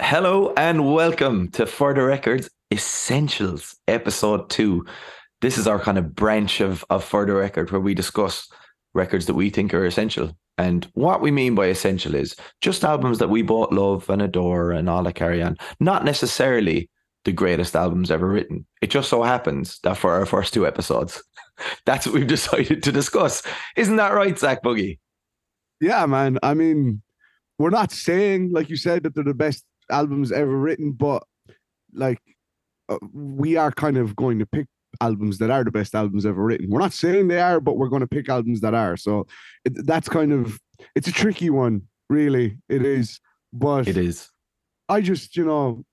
Hello and welcome to For the Records Essentials, episode two. This is our kind of branch of, of For the Record where we discuss records that we think are essential. And what we mean by essential is just albums that we both love and adore and all that carry on. Not necessarily the greatest albums ever written. It just so happens that for our first two episodes, that's what we've decided to discuss. Isn't that right, Zach Boogie? Yeah, man. I mean, we're not saying, like you said, that they're the best albums ever written, but like uh, we are kind of going to pick albums that are the best albums ever written. We're not saying they are, but we're going to pick albums that are. So it, that's kind of it's a tricky one, really. It is, but It is. I just, you know,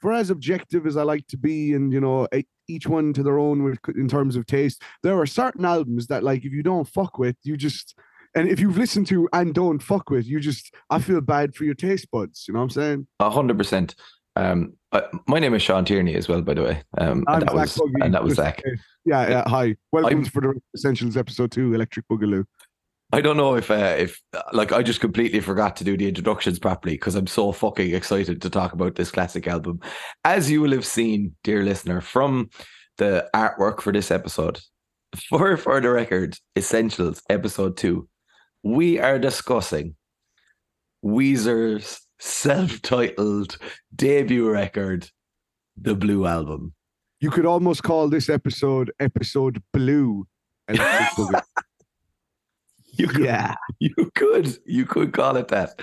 for as objective as I like to be, and you know, each one to their own with in terms of taste, there are certain albums that, like, if you don't fuck with, you just, and if you've listened to and don't fuck with, you just, I feel bad for your taste buds. You know what I'm saying? A hundred percent. Um, uh, my name is Sean Tierney as well, by the way. Um, and that was and that was Zach. Yeah, yeah. Hi, welcome I'm- to for the Essentials episode two, Electric Boogaloo. I don't know if uh, if uh, like I just completely forgot to do the introductions properly because I'm so fucking excited to talk about this classic album. As you will have seen, dear listener, from the artwork for this episode, for for the record, Essentials episode two, we are discussing Weezer's self-titled debut record, The Blue Album. You could almost call this episode episode Blue. You could, yeah. You could, you could call it that.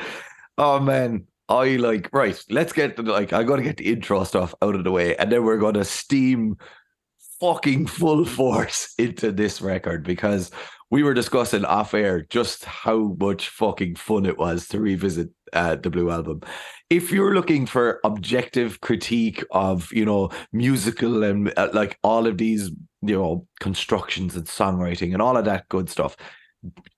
Oh man, I like right. Let's get the like. I got to get the intro stuff out of the way, and then we're gonna steam fucking full force into this record because we were discussing off air just how much fucking fun it was to revisit uh, the Blue Album. If you're looking for objective critique of you know musical and uh, like all of these you know constructions and songwriting and all of that good stuff,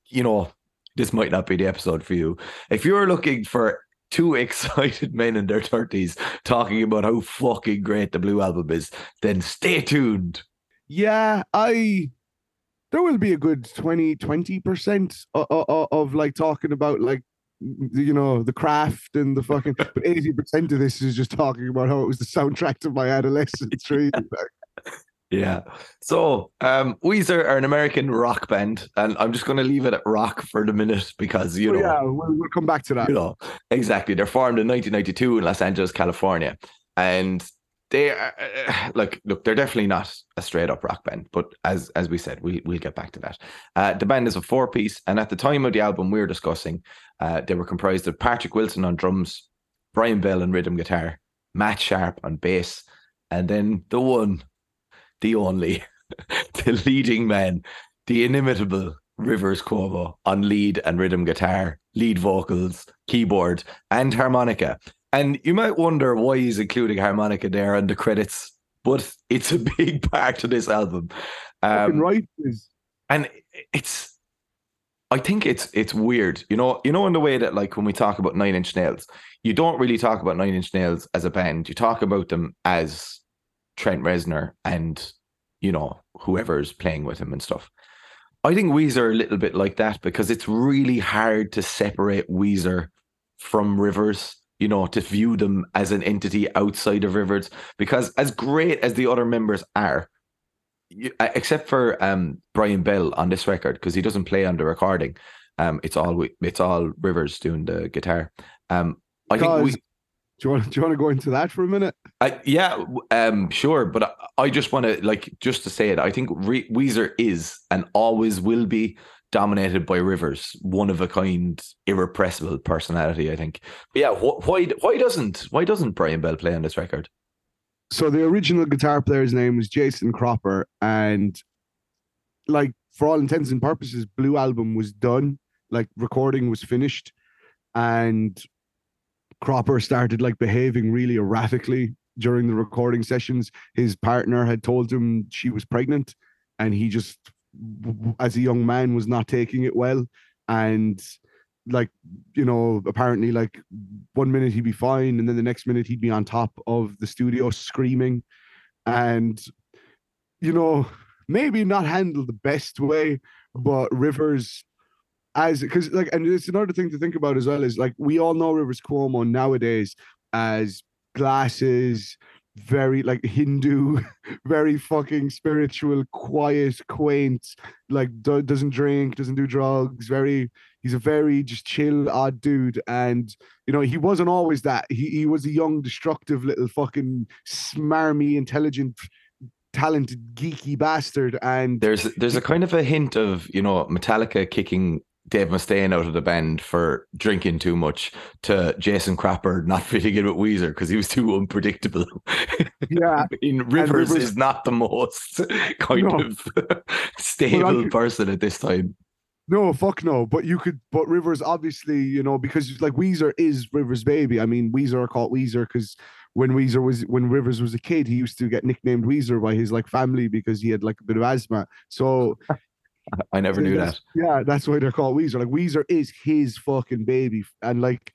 you know this might not be the episode for you. If you're looking for two excited men in their 30s talking about how fucking great the Blue Album is, then stay tuned. Yeah, I there will be a good 20 20% of, of, of like talking about like you know the craft and the fucking but 80% of this is just talking about how it was the soundtrack to my adolescence really. Like, Yeah. So, um, Weezer are an American rock band, and I'm just going to leave it at rock for the minute because you know, yeah we'll, we'll come back to that you know, exactly. They're formed in 1992 in Los Angeles, California, and they are uh, like, look, they're definitely not a straight up rock band, but as as we said, we we'll get back to that. Uh, the band is a four piece, and at the time of the album we were discussing, uh, they were comprised of Patrick Wilson on drums, Brian Bell on rhythm guitar, Matt Sharp on bass, and then the one, the only, the leading man, the inimitable Rivers Cuomo on lead and rhythm guitar, lead vocals, keyboard, and harmonica. And you might wonder why he's including harmonica there in the credits, but it's a big part of this album. Um, right and it's I think it's it's weird. You know, you know, in the way that like when we talk about Nine Inch Nails, you don't really talk about Nine Inch Nails as a band. You talk about them as Trent Reznor and you know whoever's playing with him and stuff. I think Weezer are a little bit like that because it's really hard to separate Weezer from Rivers. You know, to view them as an entity outside of Rivers, because as great as the other members are, you- uh, except for um Brian Bell on this record because he doesn't play on the recording. Um, it's all it's all Rivers doing the guitar. Um, I think we, do you want do you want to go into that for a minute I, yeah, um, sure, but I, I just want to like just to say it. I think Re- Weezer is and always will be dominated by Rivers, one of a kind, irrepressible personality. I think. But yeah, wh- why why doesn't why doesn't Brian Bell play on this record? so the original guitar player's name was Jason Cropper, and like for all intents and purposes, Blue Album was done, like recording was finished, and Cropper started like behaving really erratically during the recording sessions. His partner had told him she was pregnant, and he just as a young man was not taking it well. And like you know apparently like one minute he'd be fine and then the next minute he'd be on top of the studio screaming. And you know maybe not handled the best way but rivers as because like and it's another thing to think about as well is like we all know rivers cuomo nowadays as glasses very like hindu very fucking spiritual quiet quaint like do- doesn't drink doesn't do drugs very he's a very just chill odd dude. And you know he wasn't always that. He, he was a young destructive little fucking smarmy intelligent talented geeky bastard. And There's there's a kind of a hint of you know Metallica kicking Dave Mustaine out of the band for drinking too much to Jason Cropper not fitting in with Weezer because he was too unpredictable. yeah in Rivers, Rivers- is not the most kind No. of stable could- person at this time. No, fuck no. But you could, but Rivers obviously, you know, because like Weezer is Rivers' baby. I mean, Weezer are called Weezer because when Weezer was when Rivers was a kid, he used to get nicknamed Weezer by his like family because he had like a bit of asthma. So I never knew that. Yeah, that's why they're called Weezer. Like Weezer is his fucking baby, and like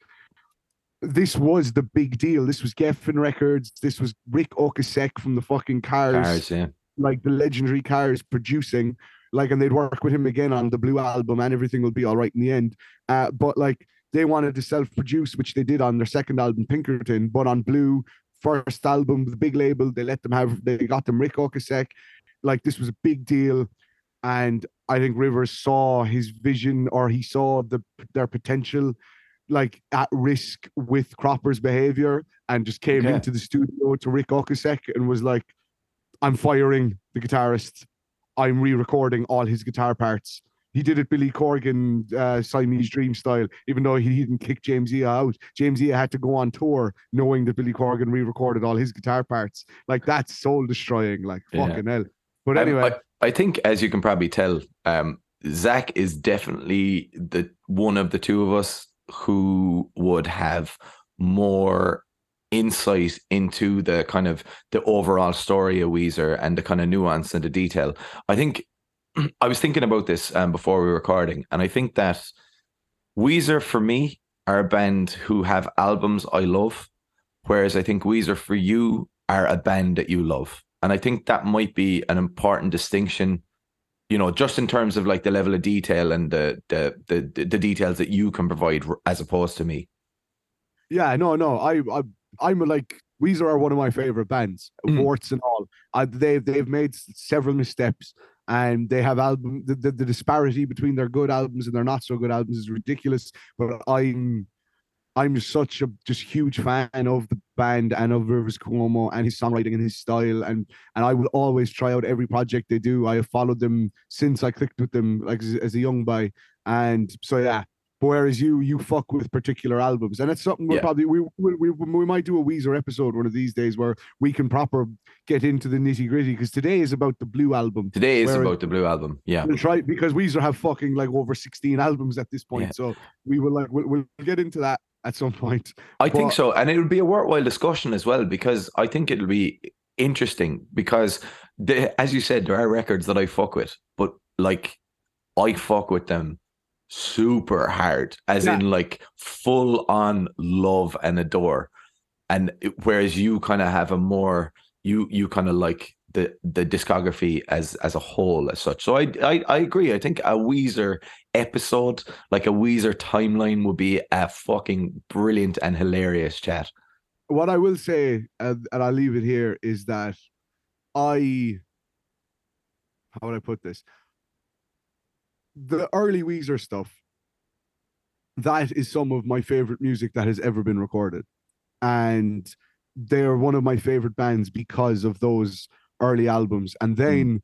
this was the big deal. This was Geffen Records. This was Ric Ocasek from the fucking Cars, yeah. like the legendary cars producing like and they'd work with him again on the blue album and everything will be all right in the end uh but like they wanted to self-produce which they did on their second album pinkerton but on blue first album the big label they let them have they got them ric Ocasek. like this was a big deal and i think rivers saw his vision or he saw the their potential like at risk with cropper's behavior and just came Okay. into the studio to ric Ocasek and was like I'm firing the guitarist. I'm re-recording all his guitar parts. He did it Billy Corgan uh, Siamese Dream style, even though he didn't kick James Iha out. James Iha had to go on tour knowing that Billy Corgan re-recorded all his guitar parts. Like that's soul destroying, like Yeah. fucking hell. But anyway, I, I think, as you can probably tell, um, Zach is definitely the one of the two of us who would have more insight into the kind of the overall story of Weezer and the kind of nuance and the detail. I think I was thinking about this um, before we were recording, and I think that Weezer for me are a band who have albums I love, whereas I think Weezer for you are a band that you love. And I think that might be an important distinction, you know, just in terms of like the level of detail and the the the, the details that you can provide as opposed to me. yeah, no, no. I, I I'm like Weezer are one of my favorite bands, Mm. warts and all. I, they've they've made several missteps, and they have album the, the, the disparity between their good albums and their not so good albums is ridiculous. But I'm I'm such a just huge fan of the band and of Rivers Cuomo and his songwriting and his style, and and I will always try out every project they do. I have followed them since I clicked with them like as, as a young boy, and so yeah. But whereas you you fuck with particular albums, and it's something we'll Yeah. probably we, we we we might do a Weezer episode one of these days where we can proper get into the nitty gritty because today is about the Blue album. Today is about the Blue album. Yeah. We'll try because Weezer have fucking like over sixteen albums at this point, Yeah. so we will like we'll, we'll get into that at some point. I think so. And it would be a worthwhile discussion as well, because I think it'll be interesting because the, as you said, there are records that I fuck with, but like I fuck with them super hard, as Yeah. in like full on love and adore. And whereas you kind of have a more you you kind of like the the discography as as a whole as such. So I, I I agree. I think a Weezer episode, like a Weezer timeline, would be a fucking brilliant and hilarious chat. What I will say, and, and I'll leave it here, is that I how would I put this? The early Weezer stuff, that is some of my favorite music that has ever been recorded. And they're one of my favorite bands because of those early albums. And hmm. then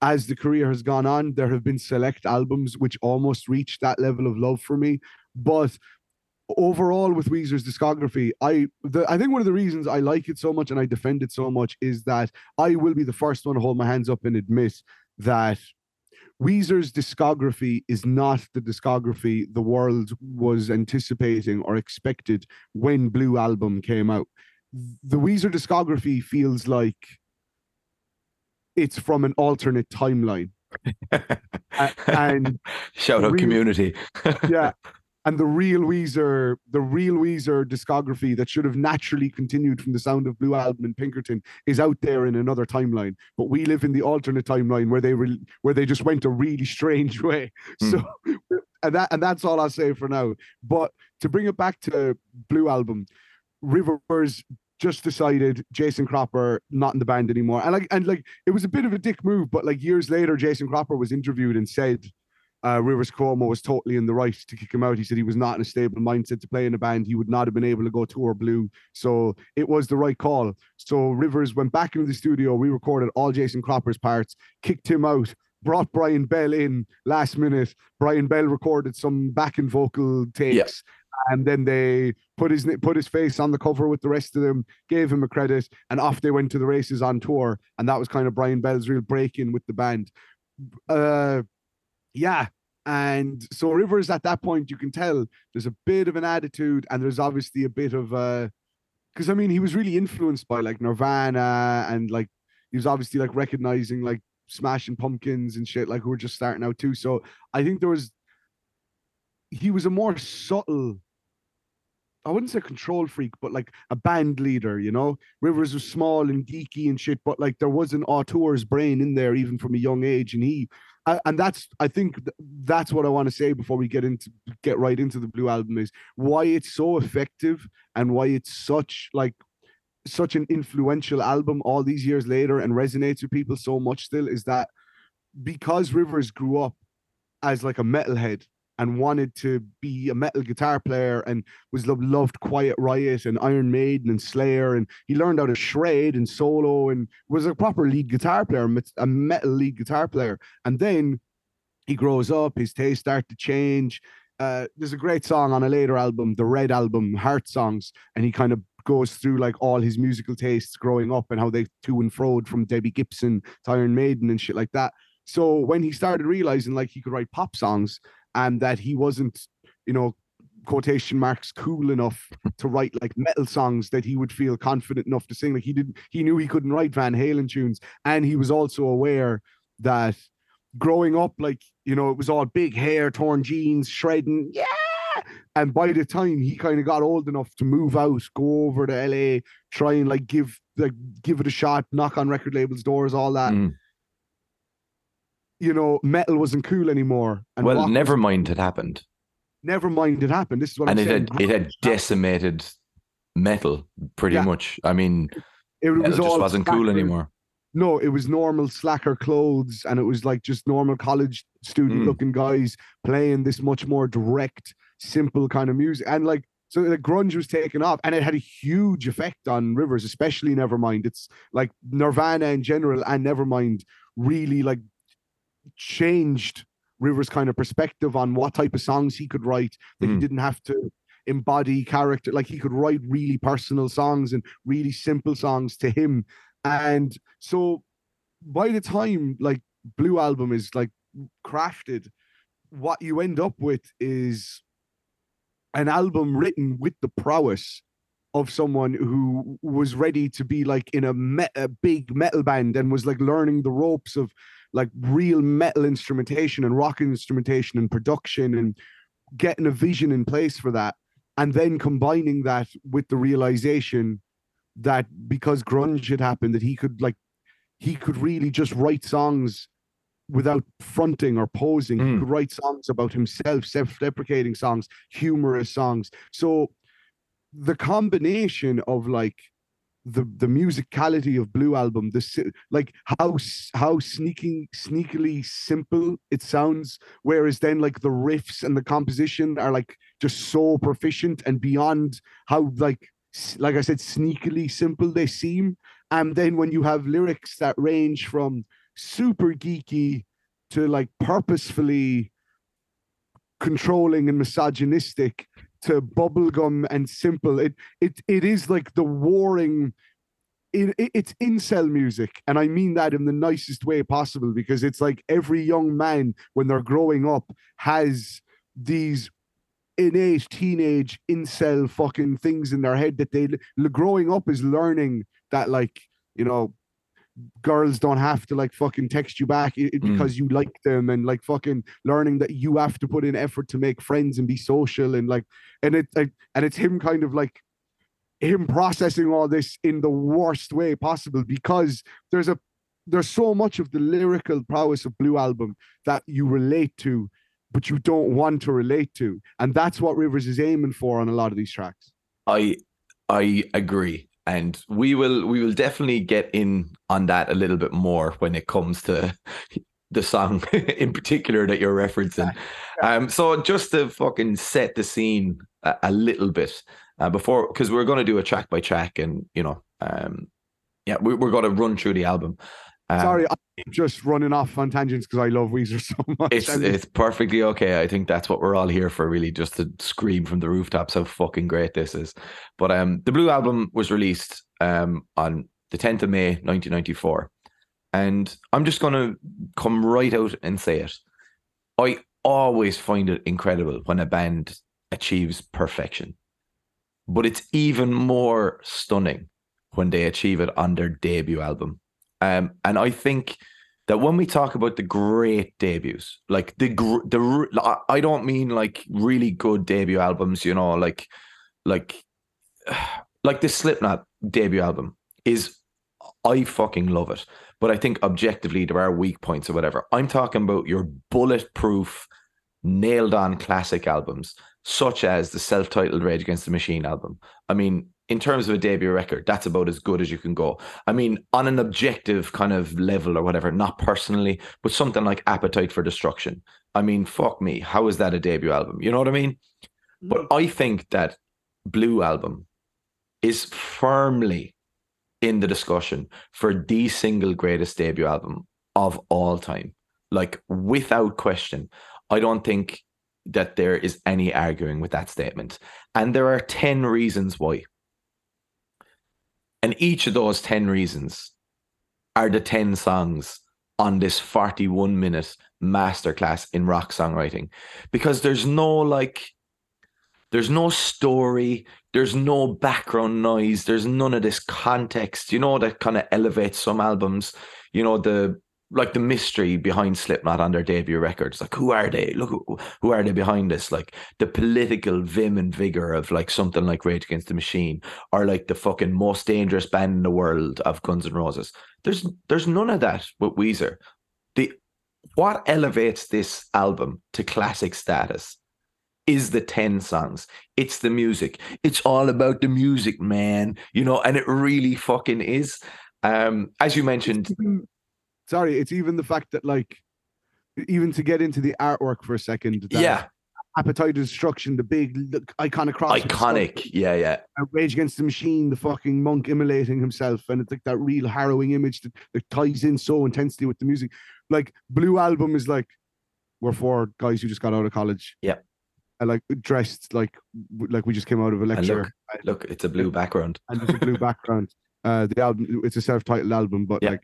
as the career has gone on, there have been select albums which almost reached that level of love for me. But overall with Weezer's discography, I the I think one of the reasons I like it so much and I defend it so much is that I will be the first one to hold my hands up and admit that Weezer's discography is not the discography the world was anticipating or expected when Blue Album came out. The Weezer discography feels like it's from an alternate timeline. A- and Shout out Real- community. yeah. And the real Weezer, the real Weezer discography that should have naturally continued from the Sound of Blue album and Pinkerton is out there in another timeline. But we live in the alternate timeline where they re- where they just went a really strange way. Hmm. So, and that and that's all I'll say for now. But to bring it back to Blue album, Rivers just decided Jason Cropper not in the band anymore, and like and like it was a bit of a dick move. But like years later, Jason Cropper was interviewed and said uh, Rivers Cuomo was totally in the right to kick him out. He said he was not in a stable mindset to play in a band. He would not have been able to go tour blue. So it was the right call. So Rivers went back into the studio, We recorded all Jason Cropper's parts, kicked him out, brought Brian Bell in last minute. Brian Bell recorded some backing vocal takes. And then they put his put his face on the cover with the rest of them, gave him a credit, and off they went to the races on tour. And that was kind of Brian Bell's real break in with the band. Uh, yeah. And so Rivers at that point, you can tell there's a bit of an attitude, and there's obviously a bit of uh because I mean he was really influenced by like Nirvana and like he was obviously like recognizing like smashing pumpkins and shit, like who were just starting out too. So I think there was he was a more subtle I wouldn't say control freak, but like a band leader, you know. Rivers was small and geeky and shit, but like there was an auteur's brain in there even from a young age, and he, I, and that's I think that's what I want to say before we get into get right into the Blue album is why it's so effective and why it's such like such an influential album all these years later and resonates with people so much still is that because Rivers grew up as like a metalhead and wanted to be a metal guitar player and was lo- loved Quiet Riot and Iron Maiden and Slayer and he learned how to shred and solo and was a proper lead guitar player, a metal lead guitar player. And then he grows up, his tastes start to change. Uh, there's a great song on a later album, the Red album, Heart Songs, and he kind of goes through like all his musical tastes growing up and how they to and froed from Debbie Gibson to Iron Maiden and shit like that. So when he started realizing like he could write pop songs and that he wasn't, you know, quotation marks cool enough to write like metal songs that he would feel confident enough to sing. Like he didn't, he knew he couldn't write Van Halen tunes, and he was also aware that growing up, like you know, it was all big hair, torn jeans, shredding, yeah. And by the time he kind of got old enough to move out, go over to LA, try and like give like give it a shot, knock on record labels' doors, all that. Mm. You know, metal wasn't cool anymore. And Well, never mind it happened. never mind it happened. This is what and I'm it saying. had it had decimated metal pretty Yeah. much. I mean, It metal was just wasn't cool anymore. No, it was normal slacker clothes, and it was like just normal college student Mm. looking guys playing this much more direct, simple kind of music. And like, so the grunge was taken off, and it had a huge effect on Rivers, especially Nevermind. It's like Nirvana in general and Nevermind really like changed Rivers' kind of perspective on what type of songs he could write, that he Mm. didn't have to embody character. Like he could write really personal songs and really simple songs to him. And so by the time like Blue Album is like crafted, what you end up with is an album written with the prowess of someone who was ready to be like in a, me- a big metal band and was like learning the ropes of like real metal instrumentation and rock instrumentation and production and getting a vision in place for that and then combining that with the realization that because grunge had happened that he could like he could really just write songs without fronting or posing he Mm. could write songs about himself self-deprecating songs humorous songs so the combination of like the the musicality of blue album the si- like how how sneaking sneakily simple it sounds whereas then like the riffs and the composition are like just so proficient and beyond how like like i said sneakily simple they seem. And then when you have lyrics that range from super geeky to like purposefully controlling and misogynistic to bubblegum and simple. It it it is like the warring it, it, it's incel music. And i mean that in the nicest way possible because it's like every young man when they're growing up has these innate teenage incel fucking things in their head that they growing up is learning that like you know girls don't have to like fucking text you back Mm. because you like them and like fucking learning that you have to put in effort to make friends and be social and like and it like and it's him kind of like him processing all this in the worst way possible because there's a there's so much of the lyrical prowess of blue album that you relate to but you don't want to relate to and that's what rivers is aiming for on a lot of these tracks I I agree. And we will we will definitely get in on that a little bit more when it comes to the song in particular that you're referencing. Um so just to fucking set the scene a, a little bit uh, before because we're going to do a track by track and you know um yeah we, we're going to run through the album. Um, sorry i'm just running off on tangents because i love weezer so much It's it's perfectly okay. I think that's what we're all here for, really, just to scream from the rooftops how fucking great this is. But um, the Blue album was released um on the 10th of May, 1994, and I'm just gonna come right out and say it. I always find it incredible when a band achieves perfection, but it's even more stunning when they achieve it on their debut album. Um, and I think that when we talk about the great debuts, like the the I- don't mean like really good debut albums, you know, like like like the Slipknot debut album is I fucking love it, but I think objectively there are weak points or whatever. I'm talking about your bulletproof, nailed on classic albums, such as the self-titled Rage Against the Machine album. I mean, in terms of a debut record, that's about as good as you can go. I mean, on an objective kind of level or whatever, not personally, but something like Appetite for Destruction. I mean, fuck me, how is that a debut album? You know what I mean? But mm. I think that Blue album is firmly in the discussion for the single greatest debut album of all time. Like, without question, I don't think that there is any arguing with that statement. And there are 10 reasons why. And each of those 10 reasons are the 10 songs on this 41 minute masterclass in rock songwriting. Because there's no like, there's no story, there's no background noise, there's none of this context, you know, that kind of elevates some albums. You know, the like the mystery behind Slipknot on their debut records. Like, who are they? Look, who, who are they behind this? Like the political vim and vigor of like something like Rage Against the Machine, or like the fucking most dangerous band in the world of Guns N' Roses. There's there's none of that with Weezer. The what elevates this album to classic status is the 10 songs. It's the music. It's all about the music, man. You know, and it really fucking is. Um, as you mentioned, sorry, it's even the fact that like even to get into the artwork for a second. that yeah, Appetite Destruction, the big look, iconic cross. iconic. Yeah, yeah. Rage Against the Machine, the fucking monk immolating himself, and it's like that real harrowing image that, that ties in so intensely with the music. Like Blue Album is like we're four guys who just got out of college. Yeah. And like dressed like like we just came out of a lecture look, look, it's a blue background. and there's a blue background. Uh, the album it's a self-titled album, but Yeah. like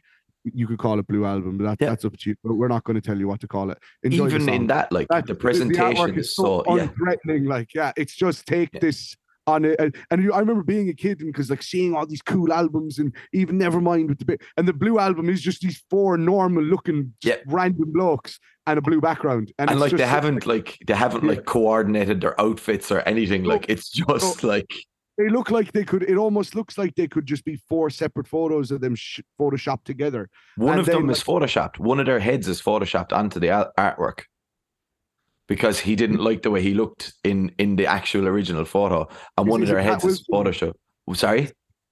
you could call it Blue Album. But that, Yeah. that's up to you. But we're not going to tell you what to call it. Enjoy the Even in that, like That- the presentation is so, yeah. unthreatening. Like, yeah, it's just take Yeah. this on it. And, and you, I remember being a kid and because like seeing all these cool albums and even Nevermind with the bit and the blue album is just these four normal looking Yeah. random blokes and a blue background. And, And it's like they haven't like they haven't Yeah. like coordinated their outfits or anything. Like it's just like they look like they could. It almost looks like they could just be four separate photos of them sh- photoshopped together. one And of them then, is photoshopped. One of their heads is photoshopped onto the artwork because he didn't like the way he looked in in the actual original photo, and Is- one of is their heads is photoshopped. Sorry,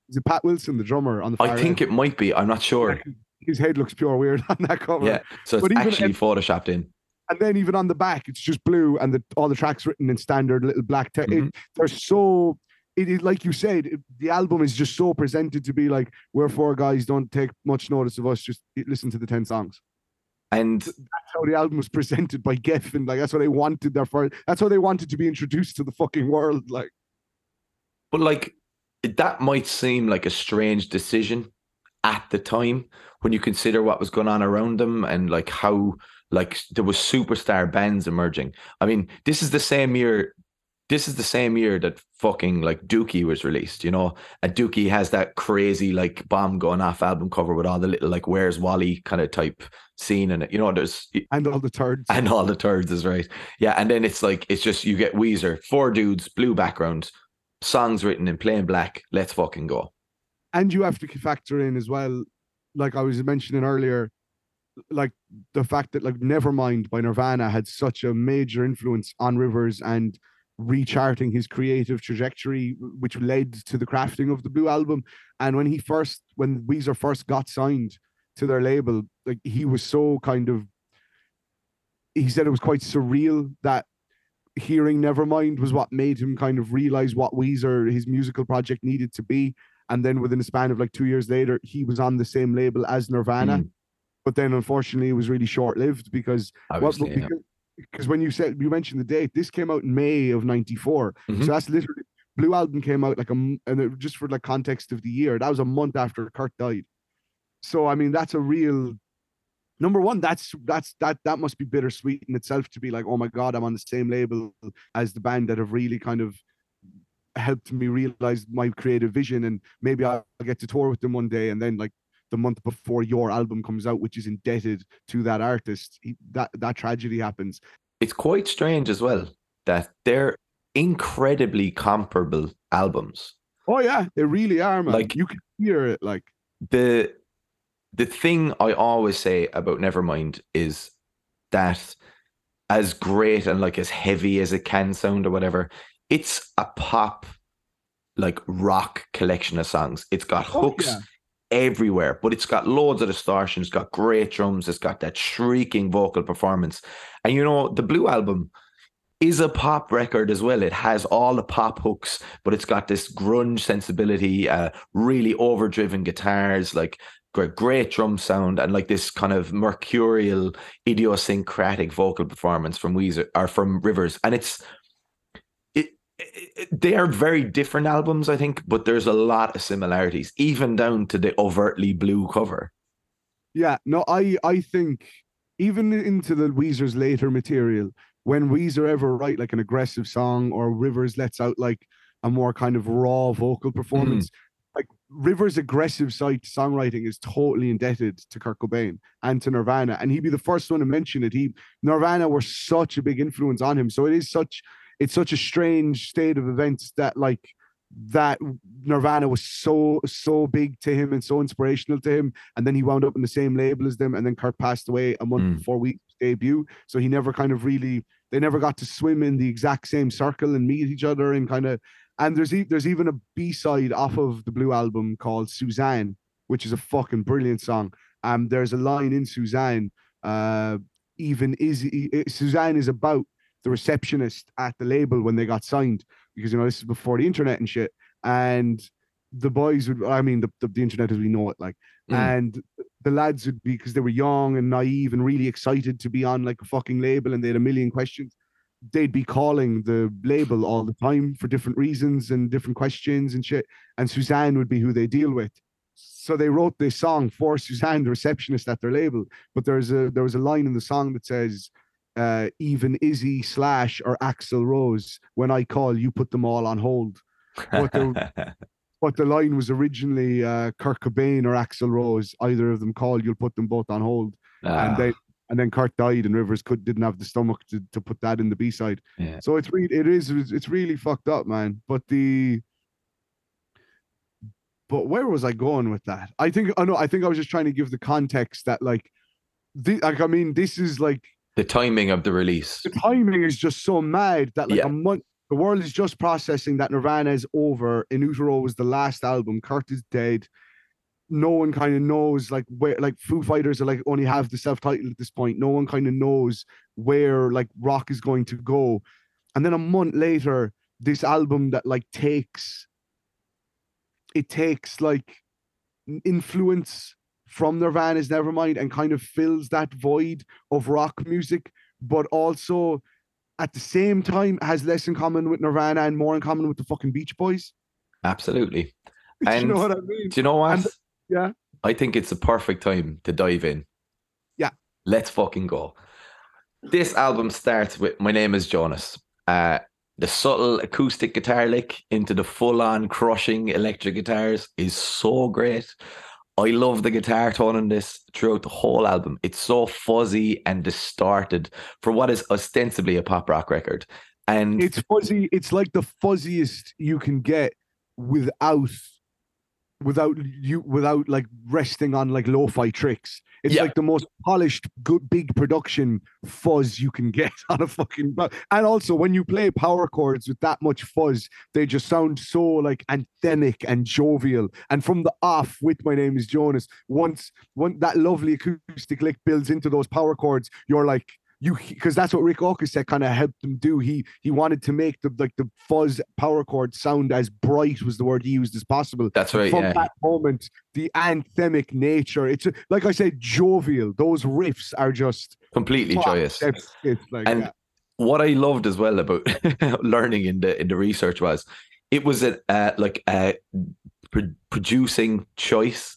Is it Pat Wilson, the drummer on the? I think end? it might be. I'm not sure. His head looks pure weird on that cover. Yeah, so it's But actually if- photoshopped in. and then even on the back, it's just blue, and the, all the tracks written in standard little black text. Mhm. They're so. It is like you said, it- the album is just so presented to be like we're four guys. Don't take much notice of us. Just listen to the ten songs. And That's how the album was presented by Geffen. Like that's what they wanted their first. That's how they wanted to be introduced to the fucking world. Like But like that might seem like a strange decision at the time when you consider what was going on around them and like how like there was superstar bands emerging. I mean, this is the same year this is the same year that fucking like Dookie was released, you know, and Dookie has that crazy like bomb going off album cover with all the little like "Where's Wally" kind of type scene in it. You know, there's And all the turds. and all the turds is right. Yeah, and then it's like it's just you get Weezer, four dudes, blue background, songs written in plain black. Let's fucking go. and you have to factor in as well, like I was mentioning earlier, like the fact that like Nevermind by Nirvana had such a major influence on Rivers and recharting his creative trajectory, which led to the crafting of the Blue Album. And when he first, when Weezer first got signed to their label, like he was so kind of, he said it was quite surreal that hearing Nevermind was what made him kind of realize what Weezer, his musical project, needed to be. And then within a span of like two years later, he was on the same label as Nirvana. Mm. But then unfortunately, it was really short lived because what, yeah. Because, when you said you mentioned the date, this came out in May of '94. Mhm. So that's literally Blue Album came out like a and it, just for like context of the year, that was a month after Kurt died. So I mean, that's a real number one. That's that's that that must be bittersweet in itself to be like, oh my god, I'm on the same label as the band that have really kind of helped me realize my creative vision, and maybe I'll get to tour with them one day, and then like the month before your album comes out, which is indebted to that artist, he, that that tragedy happens. It's quite strange as well that they're incredibly comparable albums. Oh yeah, they really are, man. Like- you can hear it, like the the thing I always say about Nevermind is that as great and like as heavy as it can sound or whatever, it's a pop like rock collection of songs. It's got Oh, hooks yeah. Everywhere, but it's got loads of distortion. It's got great drums. It's got that shrieking vocal performance. And you know, the Blue Album is a pop record as well. It has all the pop hooks, but it's got this grunge sensibility, uh, really overdriven guitars, like great, great drum sound, and like this kind of mercurial, idiosyncratic vocal performance from Weezer or from Rivers. And it's it, it, they are very different albums, I think, but there's a lot of similarities, even down to the overtly blue cover. Yeah, no, I I think even into the Weezer's later material, when Weezer ever write like an aggressive song or Rivers lets out like a more kind of raw vocal performance, mm. like Rivers' aggressive side songwriting is totally indebted to Kurt Cobain and to Nirvana, and he'd be the first one to mention it. He Nirvana were such a big influence on him, so it is such it's such a strange state of events that like that Nirvana was so so big to him and so inspirational to him, and then he wound up in the same label as them, and then Kurt passed away a month Mm. before we debut, so he never kind of really they never got to swim in the exact same circle and meet each other and kind of and there's e- there's even a B side off of the Blue album called Susanne, which is a fucking brilliant song. Um, there's a line in Susanne, uh, even is Susanne is about the receptionist at the label when they got signed because you know this is before the internet and shit. And the boys would, I mean, the, the, the internet as we know it, like, Mm. and the lads would be because they were young and naive and really excited to be on like a fucking label and they had a million questions. They'd be calling the label all the time for different reasons and different questions and shit. And Susanne would be who they deal with. So they wrote this song for Susanne, the receptionist at their label. But there's a there was a line in the song that says, uh, even Izzy Slash or Axl Rose, when I call, you put them all on hold. But the- But the line was originally uh, Kurt Cobain or Axl Rose. Either of them call, you'll put them both on hold. Ah, And then and then Kurt died, and Rivers could didn't have the stomach to, to put that in the B side. Yeah. So it's really it is it's really fucked up, man. But the but where was I going with that? I think I know. I think I was just trying to give the context that like, the, like I mean, this is like the timing of the release. the timing is just so mad that like Yeah. a month the world is just processing that Nirvana is over. In Utero was the last album. Kurt is dead. No one kind of knows like where like Foo Fighters are like only have the self-titled at this point. No one kind of knows where like rock is going to go. And then a month later, this album that like takes it takes like influence from Nirvana's Nevermind and kind of fills that void of rock music, but also at the same time has less in common with Nirvana and more in common with the fucking Beach Boys. Absolutely. Do you And- know what I mean? Do you know what? And- yeah. I think it's the perfect time to dive in. Yeah. Let's fucking go. This album starts with My Name is Jonas. Uh, the subtle acoustic guitar lick into the full-on crushing electric guitars is so great. I love the guitar tone in this throughout the whole album. It's so fuzzy and distorted for what is ostensibly a pop rock record. And It's fuzzy. It's like the fuzziest you can get without without you without like resting on like lo-fi tricks. It's Yeah. like the most polished, good big production fuzz you can get on a fucking and also when you play power chords with that much fuzz, they just sound so like anthemic and jovial. And from the off with my name is Jonas, once one that lovely acoustic lick builds into those power chords, you're like you because that's what Ric Ocasek kind of helped him do. He he wanted to make the like the fuzz power chord sound as bright was the word he used as possible. that's right, From yeah. that moment, the anthemic nature. It's like I said, jovial. Those riffs are just Completely joyous. It's, it's like And yeah. what I loved as well about learning in the in the research was it was a uh, like a pro- producing choice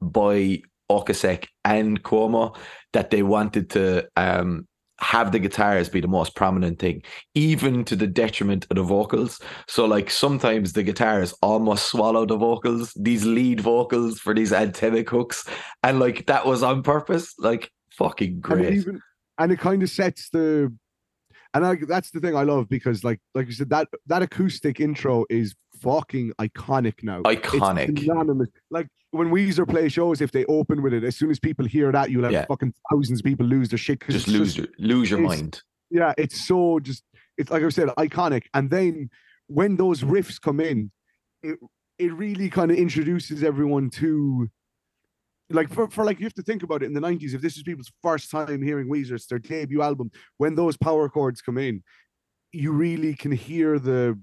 by Ocasek and Cuomo that they wanted to um have the guitars be the most prominent thing, even to the detriment of the vocals. So, like, sometimes the guitars almost swallow the vocals, these lead vocals for these anthemic hooks. And, like, that was on purpose. Like, fucking and it great. even and it kind of sets the and I, that's the thing I love because like like you said that that acoustic intro is fucking iconic now. It's Iconic. synonymous. Like when Weezer play shows, if they open with it, as soon as people hear that, you'll have Yeah. fucking thousands of people lose their shit. Just lose your lose your mind. yeah, it's so just it's like I said, iconic. And then when those riffs come in, it it really kind of introduces everyone to like for, for like you have to think about it in the 90s if this is people's first time hearing Weezer it's their debut album when those power chords come in you really can hear the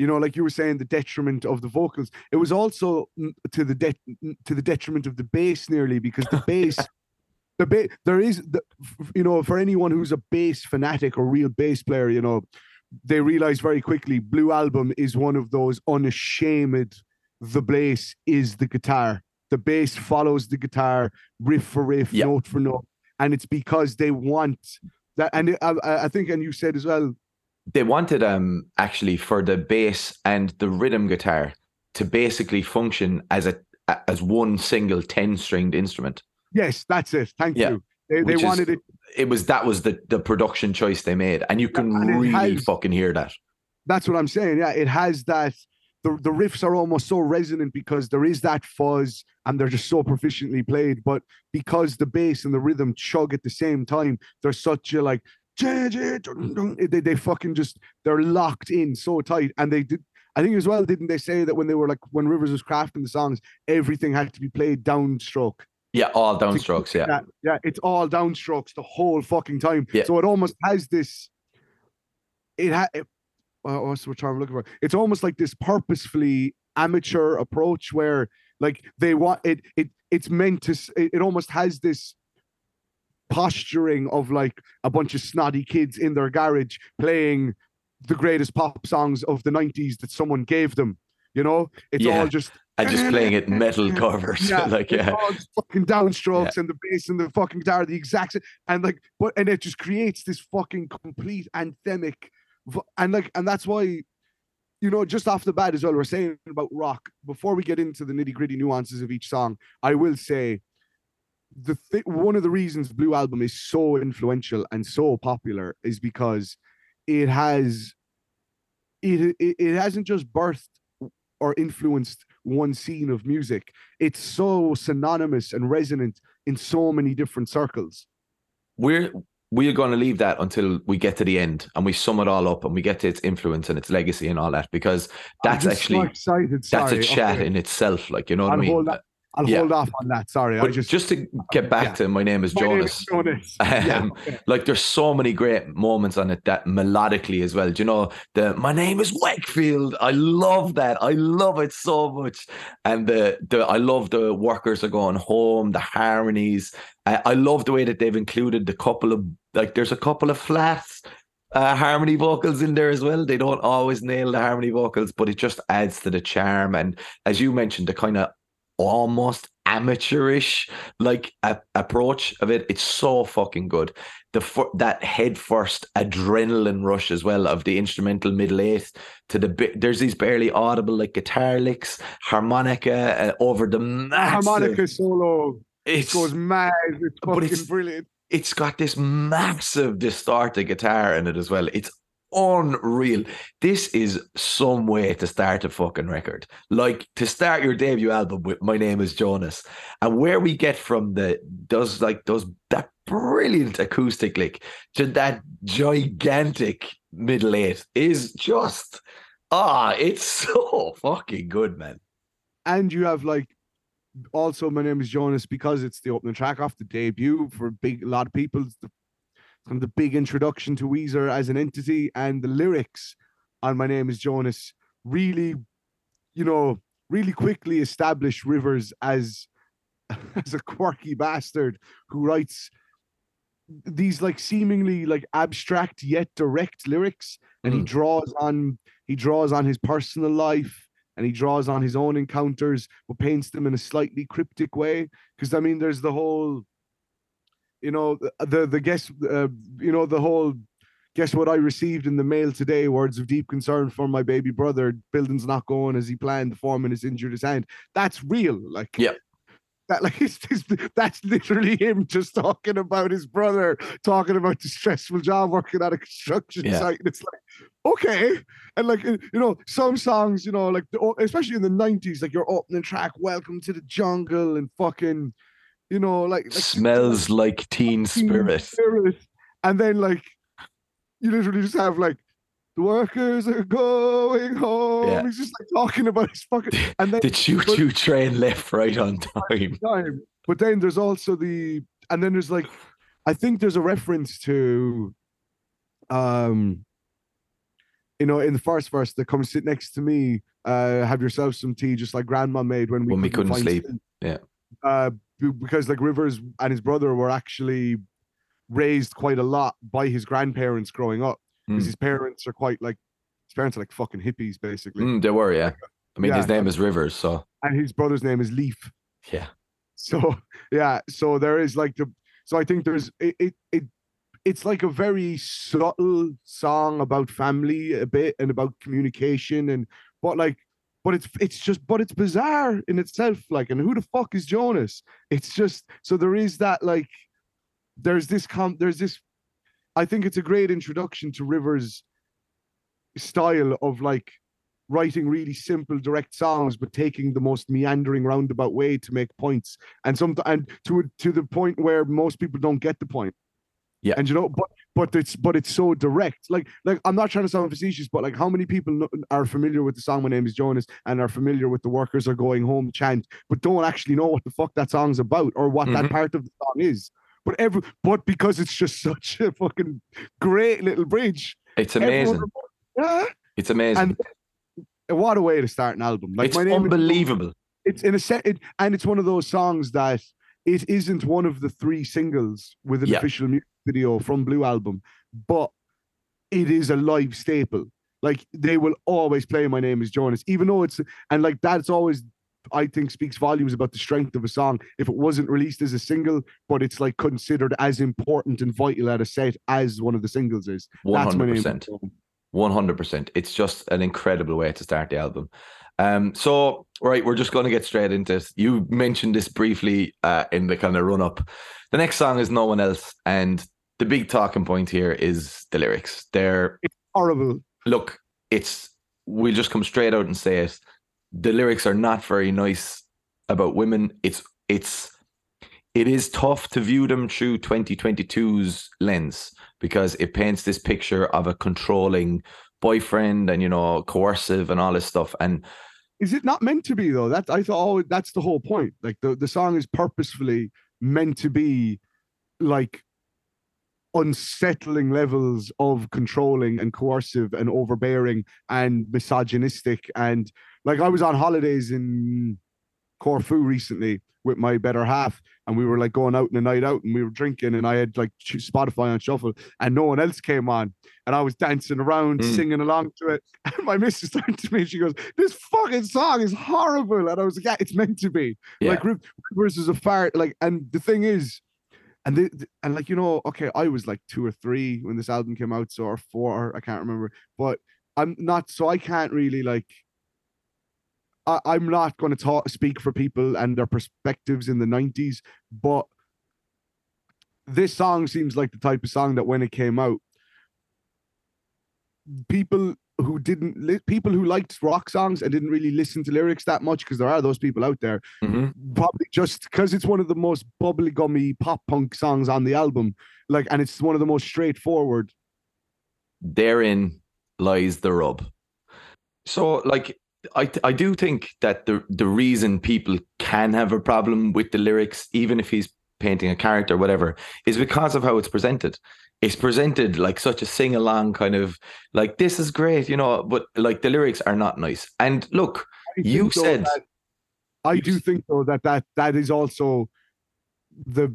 you know like you were saying the detriment of the vocals. It was also to the de- to the detriment of the bass nearly because the bass the ba- there is the, you know for anyone who's a bass fanatic or real bass player you know they realize very quickly blue album is one of those unashamed the bass is the guitar. The bass follows the guitar riff for riff Yeah. note for note and it's because they want that and I, I I think and you said as well They wanted um actually for the bass and the rhythm guitar to basically function as a as one single 10 stringed instrument. yes that's it thank Yeah. you they, they Which is- wanted it It was that was the the production choice they made. And you can and really has- fucking hear that. that's what I'm saying. Yeah, it has that. The, the riffs are almost so resonant because there is that fuzz and they're just so proficiently played. But because the bass and the rhythm chug at the same time, they're such a like, "Jay, jay, dun, dun," they, they fucking just, they're locked in so tight. And they did, I think as well, didn't they say that when they were like, when Rivers was crafting the songs, everything had to be played downstroke? Yeah, all downstrokes, yeah. Yeah, yeah, it's all downstrokes the whole fucking time. Yeah. So it almost has this. It had. What's the term I'm looking for? It's almost like this purposefully amateur approach where, like, they want it. It it's meant to. It, it almost has this posturing of like a bunch of snotty kids in their garage playing the greatest pop songs of the 90s that someone gave them you know it's Yeah. all just And just playing it metal covers. like it's yeah. all fucking downstrokes and the bass and the fucking guitar the exact same, and like, but and it just creates this fucking complete anthemic, and like, and that's why, you know, just off the bat as well, we're saying about rock. Before we get into the nitty gritty nuances of each song, I will say, the th- one of the reasons Blue Album is so influential and so popular is because it has, it it, it hasn't just birthed or influenced one scene of music. It's so synonymous and resonant in so many different circles. We're we're going to leave that until we get to the end and we sum it all up and we get to its influence and its legacy and all that because that's so actually excited. that's a chat Okay. in itself. Like you know what I mean. that- I'll yeah. hold off on that. Sorry. I just just to get back yeah. to my name is My name is Jonas. Jonas. Yeah, Um, okay. like there's so many great moments on it that melodically as well. Do you know the my name is Wakefield? I love that. I love it so much. And the the I love the workers are going home, the harmonies. I, I love the way that they've included the couple of like there's a couple of flats uh, harmony vocals in there as well. They don't always nail the harmony vocals, but it just adds to the charm. And as you mentioned, the kind of almost amateurish like a- approach of it. It's so fucking good. The that head first adrenaline rush as well of the instrumental middle eighth to the bit. There's these barely audible like guitar licks, harmonica uh, over the massive. Harmonica solo it goes mad. It's But fucking it's- brilliant. it's got this massive distorted guitar in it as well. It's unreal. This is some way to start a fucking record. Like to start your debut album with My Name is Jonas. And where we get from the does like those that brilliant acoustic lick to that gigantic middle eight is just ah, it's so fucking good, man. and you have like also my name is Jonas because it's the opening track off the debut for big a lot of people. It's the, kind of the big introduction to Weezer as an entity, and the lyrics. On my name is Jonas. Really, you know, really quickly establish Rivers as as a quirky bastard who writes these like seemingly like abstract yet direct lyrics. And he Mm. draws on he draws on his personal life and he draws on his own encounters but paints them in a slightly cryptic way. Because i mean there's the whole you know the the, guess uh, you know the whole guess what i received in the mail today words of deep concern for my baby brother building's not going as he planned the foreman has injured his hand that's real like yeah. that like it's, it's, that's literally him just talking about his brother talking about the stressful job working at a construction Yeah. site and it's like okay and like uh, you know some songs you know like the, especially in the 90s like your opening track welcome to the jungle and fucking you know like, like Smells like teen Teen spirit. Spirit. and then like you literally just have like the workers are going home Yeah. he's just like talking about his fucking and then The choo choo train left right on time. time. But then there's also the and then there's like I think there's a reference to um you know in the first verse that comes sit next to me uh have yourself some tea just like grandma made when we When we couldn't sleep. sleep. Yeah. uh because like Rivers and his brother were actually raised quite a lot by his grandparents growing up because Mm. his parents are quite like his parents are like fucking hippies basically Mm, they were, yeah. I mean, his name is Rivers, so and his brother's name is Leaf yeah. So yeah, so there is like the so I think there's it it, it it's like a very subtle song about family a bit and about communication and but like but it's it's just but it's bizarre in itself like and who the fuck is Jonas? It's just so there is that like there's this com there's this I think it's a great introduction to Rivers style of like writing really simple direct songs but taking the most meandering roundabout way to make points and some and to to the point where most people don't get the point Yeah. and you know but but it's but it's so direct like like i'm not trying to sound facetious but like how many people are familiar with the song my name is jonas and are familiar with the workers are going home chant but don't actually know what the fuck that song's about or what that Mhm. part of the song is but every but because it's just such a fucking great little bridge It's everyone amazing. yeah It's amazing. and what a way to start an album. Like it's my name is- unbelievable. it's in a set, it, and it's one of those songs that it isn't one of the three singles with an Yeah. official music video from Blue Album, but it is a live staple. Like they will always play "My Name Is Jonas," even though it's and like that's always. I think speaks volumes about the strength of a song if it wasn't released as a single, but it's like considered as important and vital at a set as one of the singles is. One hundred percent. One hundred percent. It's just an incredible way to start the album. Um, so right, we're just going to get straight into it. You mentioned this briefly uh, in the kind of run up. The next song is "No One Else," and the big talking point here is the lyrics. They're Horrible. look, it's we'll just come straight out and say it. The lyrics are not very nice about women. It's it's it is tough to view them through 2022's lens because it paints this picture of a controlling boyfriend and you know coercive and all this stuff. And Is it not meant to be though? That I thought oh, that's the whole point. Like the, the song is purposefully meant to be like unsettling levels of controlling and coercive and overbearing and misogynistic and like I was on holidays in Corfu recently with my better half, and we were like going out in a night out, and we were drinking, and I had like Spotify on shuffle, and no one else came on, and I was dancing around, Mm. singing along to it. And my missus turned to me, and she goes, "This fucking song is horrible," and I was like, "Yeah, it's meant to be." Yeah. Like Riv- Rivers is a fart, like, and the thing is. And the, the- and like you know, okay, I was like two or three when this album came out, so or four, I can't remember. But I'm not, so I can't really like I, I'm not going to talk speak for people and their perspectives in the 90s, but this song seems like the type of song that when it came out, people who didn't li- people who liked rock songs and didn't really listen to lyrics that much because there are those people out there Mhm. probably just because it's one of the most bubbly gummy pop punk songs on the album like and it's one of the most straightforward therein lies the rub. So, like, I I do think that the the reason people can have a problem with the lyrics, even if he's painting a character, whatever, is because of how it's presented. It's presented like such a sing along kind of like this is great, you know, but like the lyrics are not nice. And look, you said that- I you do s- think though that that that is also the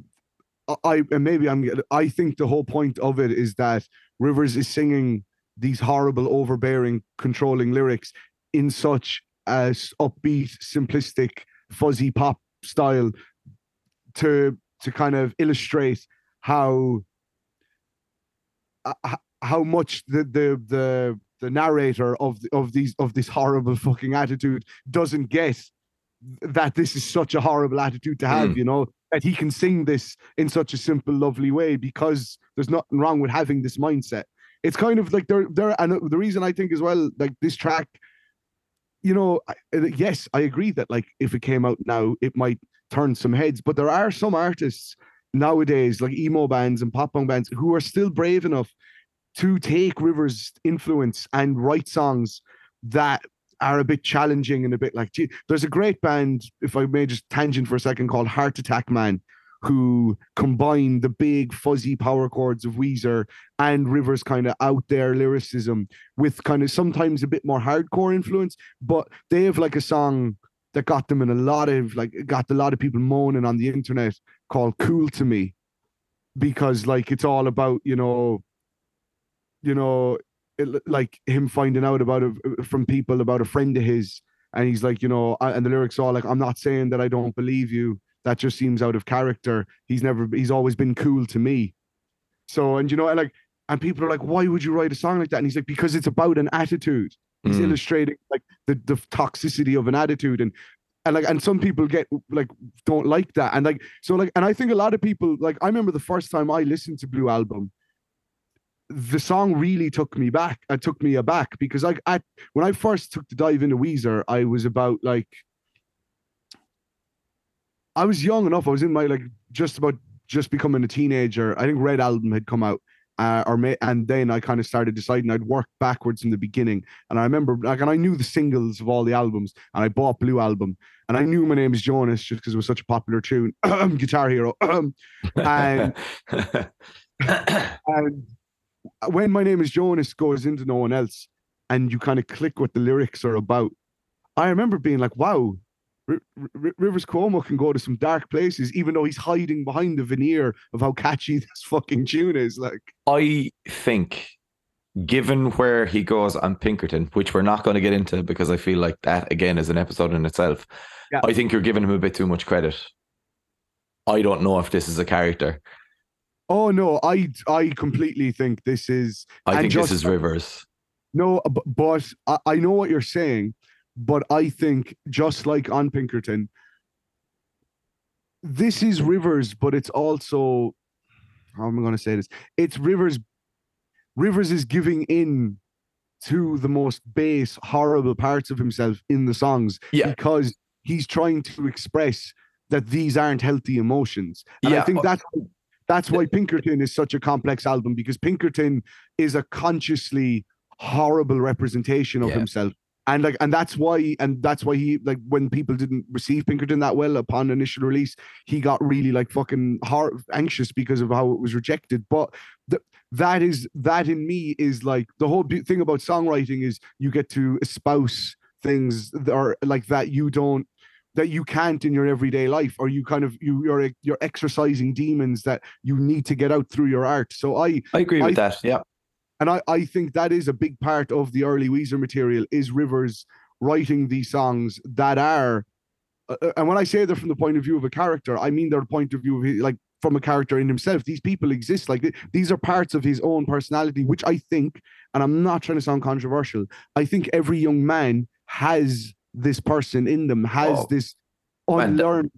I and maybe I'm I think the whole point of it is that Rivers is singing these horrible, overbearing, controlling lyrics in such as upbeat, simplistic, fuzzy pop style to to kind of illustrate how uh, how much the the the the narrator of of these of this horrible fucking attitude doesn't get that this is such a horrible attitude to have Mm. you know that he can sing this in such a simple lovely way because there's nothing wrong with having this mindset it's kind of like there there and the reason i think as well like this track you know uh, yes i agree that like if it came out now it might turn some heads but there are some artists nowadays like emo bands and pop punk bands who are still brave enough to take rivers influence and write songs that are a bit challenging and a bit like there's a great band if i may just tangent for a second called heart attack man who combine the big fuzzy power chords of Weezer and Rivers kind of out there lyricism with kind of sometimes a bit more hardcore influence, but they have like a song that got them in a lot of like got a lot of people moaning on the internet called Cool to Me because like it's all about, you know, you know, it, like him finding out about it from people about a friend of his and he's like, you know, and the lyrics are like, I'm not saying that I don't believe you. That just seems out of character. He's never, he's always been cool to me. So, and you know, and like, and people are like, why would you write a song like that? And he's like, because it's about an attitude. He's Mm. illustrating like the, the toxicity of an attitude. And, and like, and some people get like, don't like that. And like, so like, and I think a lot of people, like, I remember the first time I listened to Blue Album, the song really took me back. It took me aback because like at when I first took the dive into Weezer, I was about like I was young enough. I was in my like just about just becoming a teenager. I think Red Album had come out. Uh, or may, and then I kind of started deciding I'd work backwards from the beginning. And I remember, like, and I knew the singles of all the albums, and I bought Blue Album, and I knew my name is Jonas just because it was such a popular tune, Guitar Hero. and and when my name is Jonas goes into no one else, and you kind of click what the lyrics are about, I remember being like, wow, R- R- Rivers Cuomo can go to some dark places, even though he's hiding behind the veneer of how catchy this fucking tune is. Like, I think, given where he goes on Pinkerton, which we're not going to get into because I feel like that again is an episode in itself. Yeah. I think you're giving him a bit too much credit. I don't know if this is a character. oh no, I I completely think this is I think just- this is Rivers. No, b- but I, I know what you're saying, but I think just like on Pinkerton, this is Rivers, but it's also how am I going to say this? It's Rivers. Rivers is giving in to the most base, horrible parts of himself in the songs Yeah. because he's trying to express that these aren't healthy emotions. And I think uh, that's that's why Pinkerton is such a complex album because Pinkerton is a consciously horrible representation of Yeah. himself. And like, and that's why, and that's why he like when people didn't receive Pinkerton that well upon initial release, he got really like fucking hard, anxious because of how it was rejected. But th- that is that in me is like the whole be- thing about songwriting is you get to espouse things that are like that you don't that you can't in your everyday life or you kind of you you're you're exercising demons that you need to get out through your art so i I agree with I- that. Yeah. And i i think that is a big part of the early weezer material is rivers writing these songs that are uh, uh, and when i say they're from the point of view of a character i mean they're point of view of his, like from a character in himself these people exist like these are parts of his own personality which i think and i'm not trying to sound controversial i think every young man has this person in them has Oh, this unlearned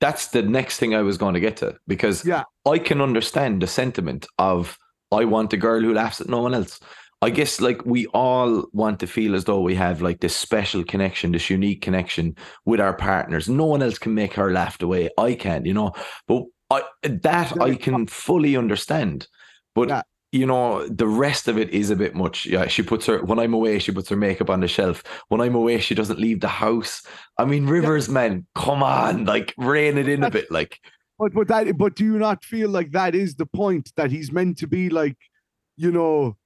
That's the next thing I was going to get to because Yeah. I can understand the sentiment of I want a girl who laughs at no one else. I guess like we all want to feel as though we have like this special connection, this unique connection with our partners. No one else can make her laugh the way I can, you know. But I that I can fully understand. But Yeah. you know, the rest of it is a bit much. Yeah, she puts her when I'm away, she puts her makeup on the shelf. When I'm away, she doesn't leave the house. I mean, Rivers, man, come on, like rein it in a bit, like. But but that but do you not feel like that is the point that he's meant to be like, you know,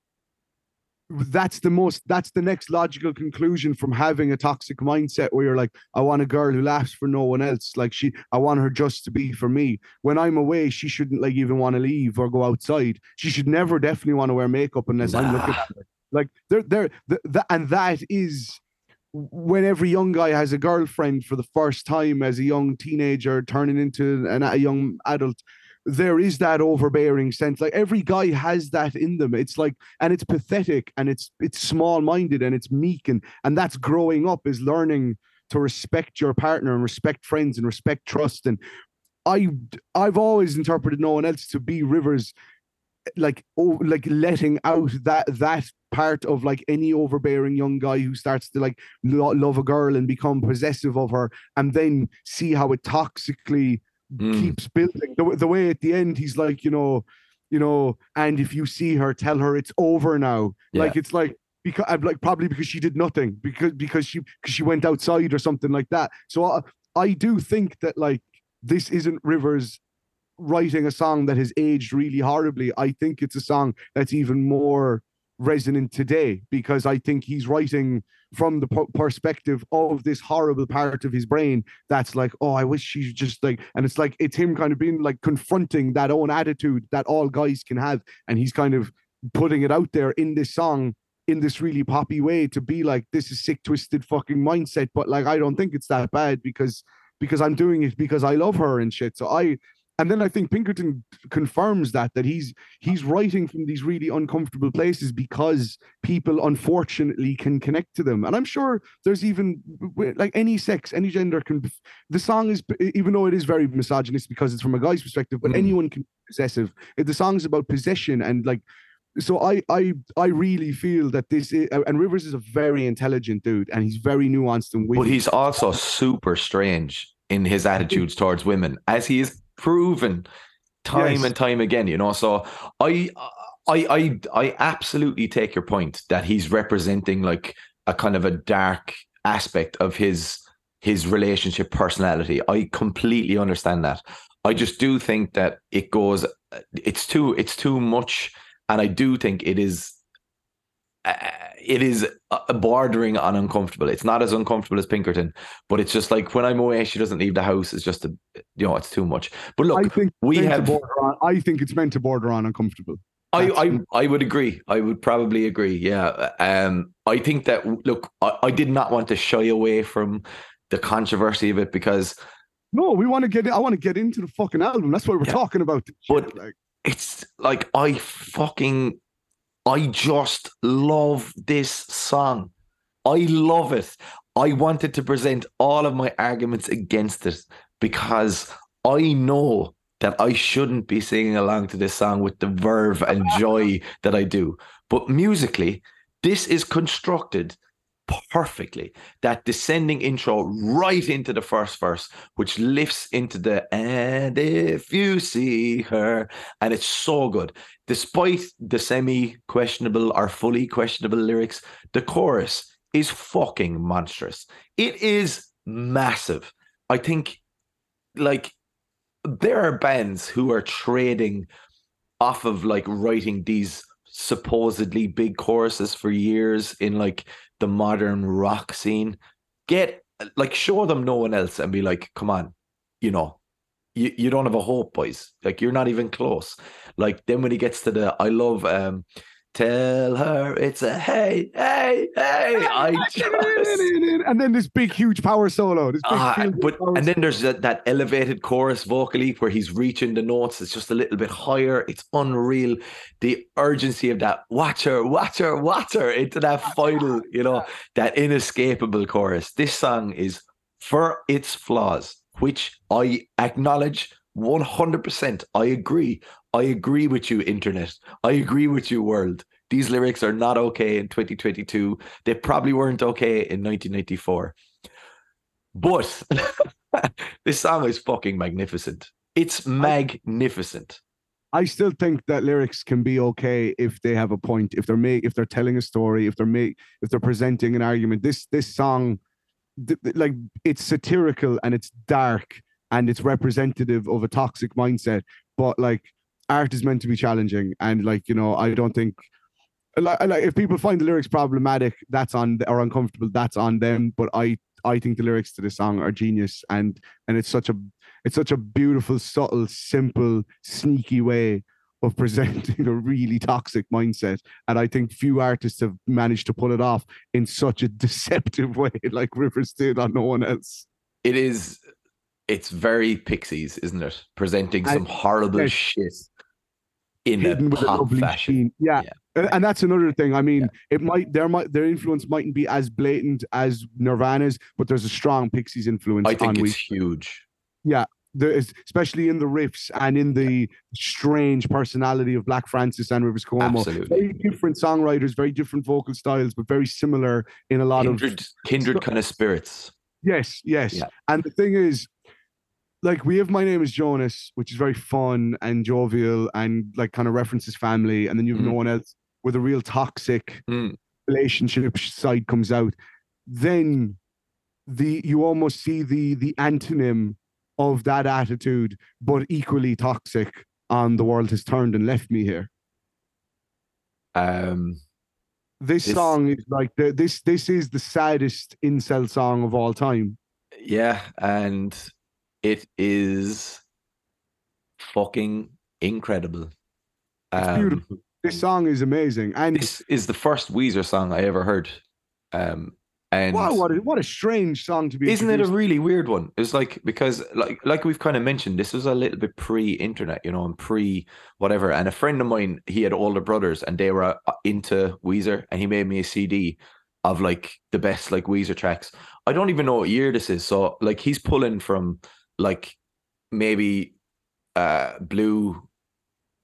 that's the most that's the next logical conclusion from having a toxic mindset where you're like, I want a girl who laughs for no one else. Like she I want her just to be for me. When I'm away, she shouldn't like even want to leave or go outside. She should never definitely want to wear makeup unless I'm looking at her. Like there there th- th- and that is when every young guy has a girlfriend for the first time as a young teenager turning into an, a young adult there is that overbearing sense. Like every guy has that in them. It's like and it's pathetic and it's it's small minded and it's meek and and that's growing up is learning to respect your partner and respect friends and respect trust and i i've always interpreted no one else to be rivers like oh like letting out that that part of like any overbearing young guy who starts to like lo- love a girl and become possessive of her and then see how it toxically Mm. keeps building the, the way at the end he's like you know you know and if you see her tell her it's over now Yeah. like it's like because I'm like probably because she did nothing because because she because she went outside or something like that so I, I do think that like this isn't rivers writing a song that has aged really horribly i think it's a song that's even more resonant today because i think he's writing from the p- perspective of this horrible part of his brain that's like oh i wish she's just like and it's like it's him kind of being like confronting that own attitude that all guys can have and he's kind of putting it out there in this song in this really poppy way to be like this is sick twisted fucking mindset but like i don't think it's that bad because because i'm doing it because i love her and shit. So i and then i think pinkerton confirms that that he's he's writing from these really uncomfortable places because people unfortunately can connect to them. And i'm sure there's even like any sex any gender can the song is even though it is very misogynist because it's from a guy's perspective but Mm. anyone can be possessive. If the song's about possession and like so I I I really feel that this is and Rivers is a very intelligent dude and he's very nuanced and But he's also super strange in his attitudes towards women, as he is proven time Yes. and time again. You know, so I, I, I, I absolutely take your point that he's representing like a kind of a dark aspect of his his relationship personality. I completely understand that. I just do think that it goes. It's too. It's too much, and I do think it is it is uh, bordering on uncomfortable. It's not as uncomfortable as Pinkerton, but it's just like when I'm away, she doesn't leave the house. It's just a, you know, it's too much. But look, I think we it's meant to have- on, I think it's meant to border on uncomfortable. I, I I would agree. I would probably agree. Yeah. Um. I think that look, I, I did not want to shy away from the controversy of it because No, we want to get. I want to get into the fucking album. That's why we're Yeah. talking about. But- like, it's like I fucking I just love this song. I love it. I wanted to present all of my arguments against it because I know that I shouldn't be singing along to this song with the verve and joy that I do. But musically, this is constructed perfectly. That descending intro right into the first verse, which lifts into the and if you see her, and it's so good. Despite the semi questionable or fully questionable lyrics, the chorus is fucking monstrous. It is massive. I think, like, there are bands who are trading off of like writing these supposedly big choruses for years in like the modern rock scene. Get like show them no one else and be like, come on, you know, you, you don't have a hope, boys. Like you're not even close. Like then when he gets to the I love um tell her it's a hey, hey, hey. I just and then this big, huge power solo. This big, huge but and then there's that, that elevated chorus vocally where he's reaching the notes. It's just a little bit higher. It's unreal. The urgency of that watch her, watch her, watch her into that final, you know, that inescapable chorus. This song is for its flaws, which I acknowledge 100%. I agree. I agree with you, internet. I agree with you, world. These lyrics are not okay in 2022. They probably weren't okay in 1994. But this song is fucking magnificent. It's magnificent. I still think that lyrics can be okay if they have a point, if they're make, if they're telling a story, if they're make, if they're presenting an argument. This this song, th- like it's satirical and it's dark and it's representative of a toxic mindset. But like art is meant to be challenging, and like you know, I don't think like, like if people find the lyrics problematic, that's on or uncomfortable, that's on them. But I I think the lyrics to the song are genius, and and it's such a it's such a beautiful, subtle, simple, sneaky way of presenting a really toxic mindset. And I think few artists have managed to pull it off in such a deceptive way, like Rivers did on no one else. It is it's very pixies, isn't it? Presenting And- some horrible shit in a Hidden with a pop lovely fashion. sheen. Yeah. Yeah. And, that's another thing. I mean, it might their might their influence mightn't be as blatant as Nirvana's, but there's a strong Pixies influence I think we it's huge. there is especially in the riffs and in the strange personality of Black Francis and Rivers Cuomo. Absolutely. Very different songwriters, very different vocal styles, but very similar in a lot of Kindred, kindred kind of spirits. Yes, yes. Yeah. And the thing is, like we have My Name is Jonas, which is very fun and jovial and like kind of references family, and then you have no Mhm. one else with a real toxic Mm. relationship side comes out. Then the you almost see the the antonym of that attitude, but equally toxic on the world has turned and left me here. Um, This, This- song is like the, this this is the saddest incel song of all time. yeah, and it is fucking incredible. It's Um, beautiful. This song is amazing. And This is the first Weezer song I ever heard. Um, and wow, what a, what a strange song to be. isn't it a really weird one? It's like because like like we've kind of mentioned, this was a little bit pre-internet, you know, and pre whatever. And a friend of mine, he had older brothers, and they were uh, into Weezer, and he made me a CD of like the best like Weezer tracks. I don't even know what year this is, so like he's pulling from like maybe uh blue,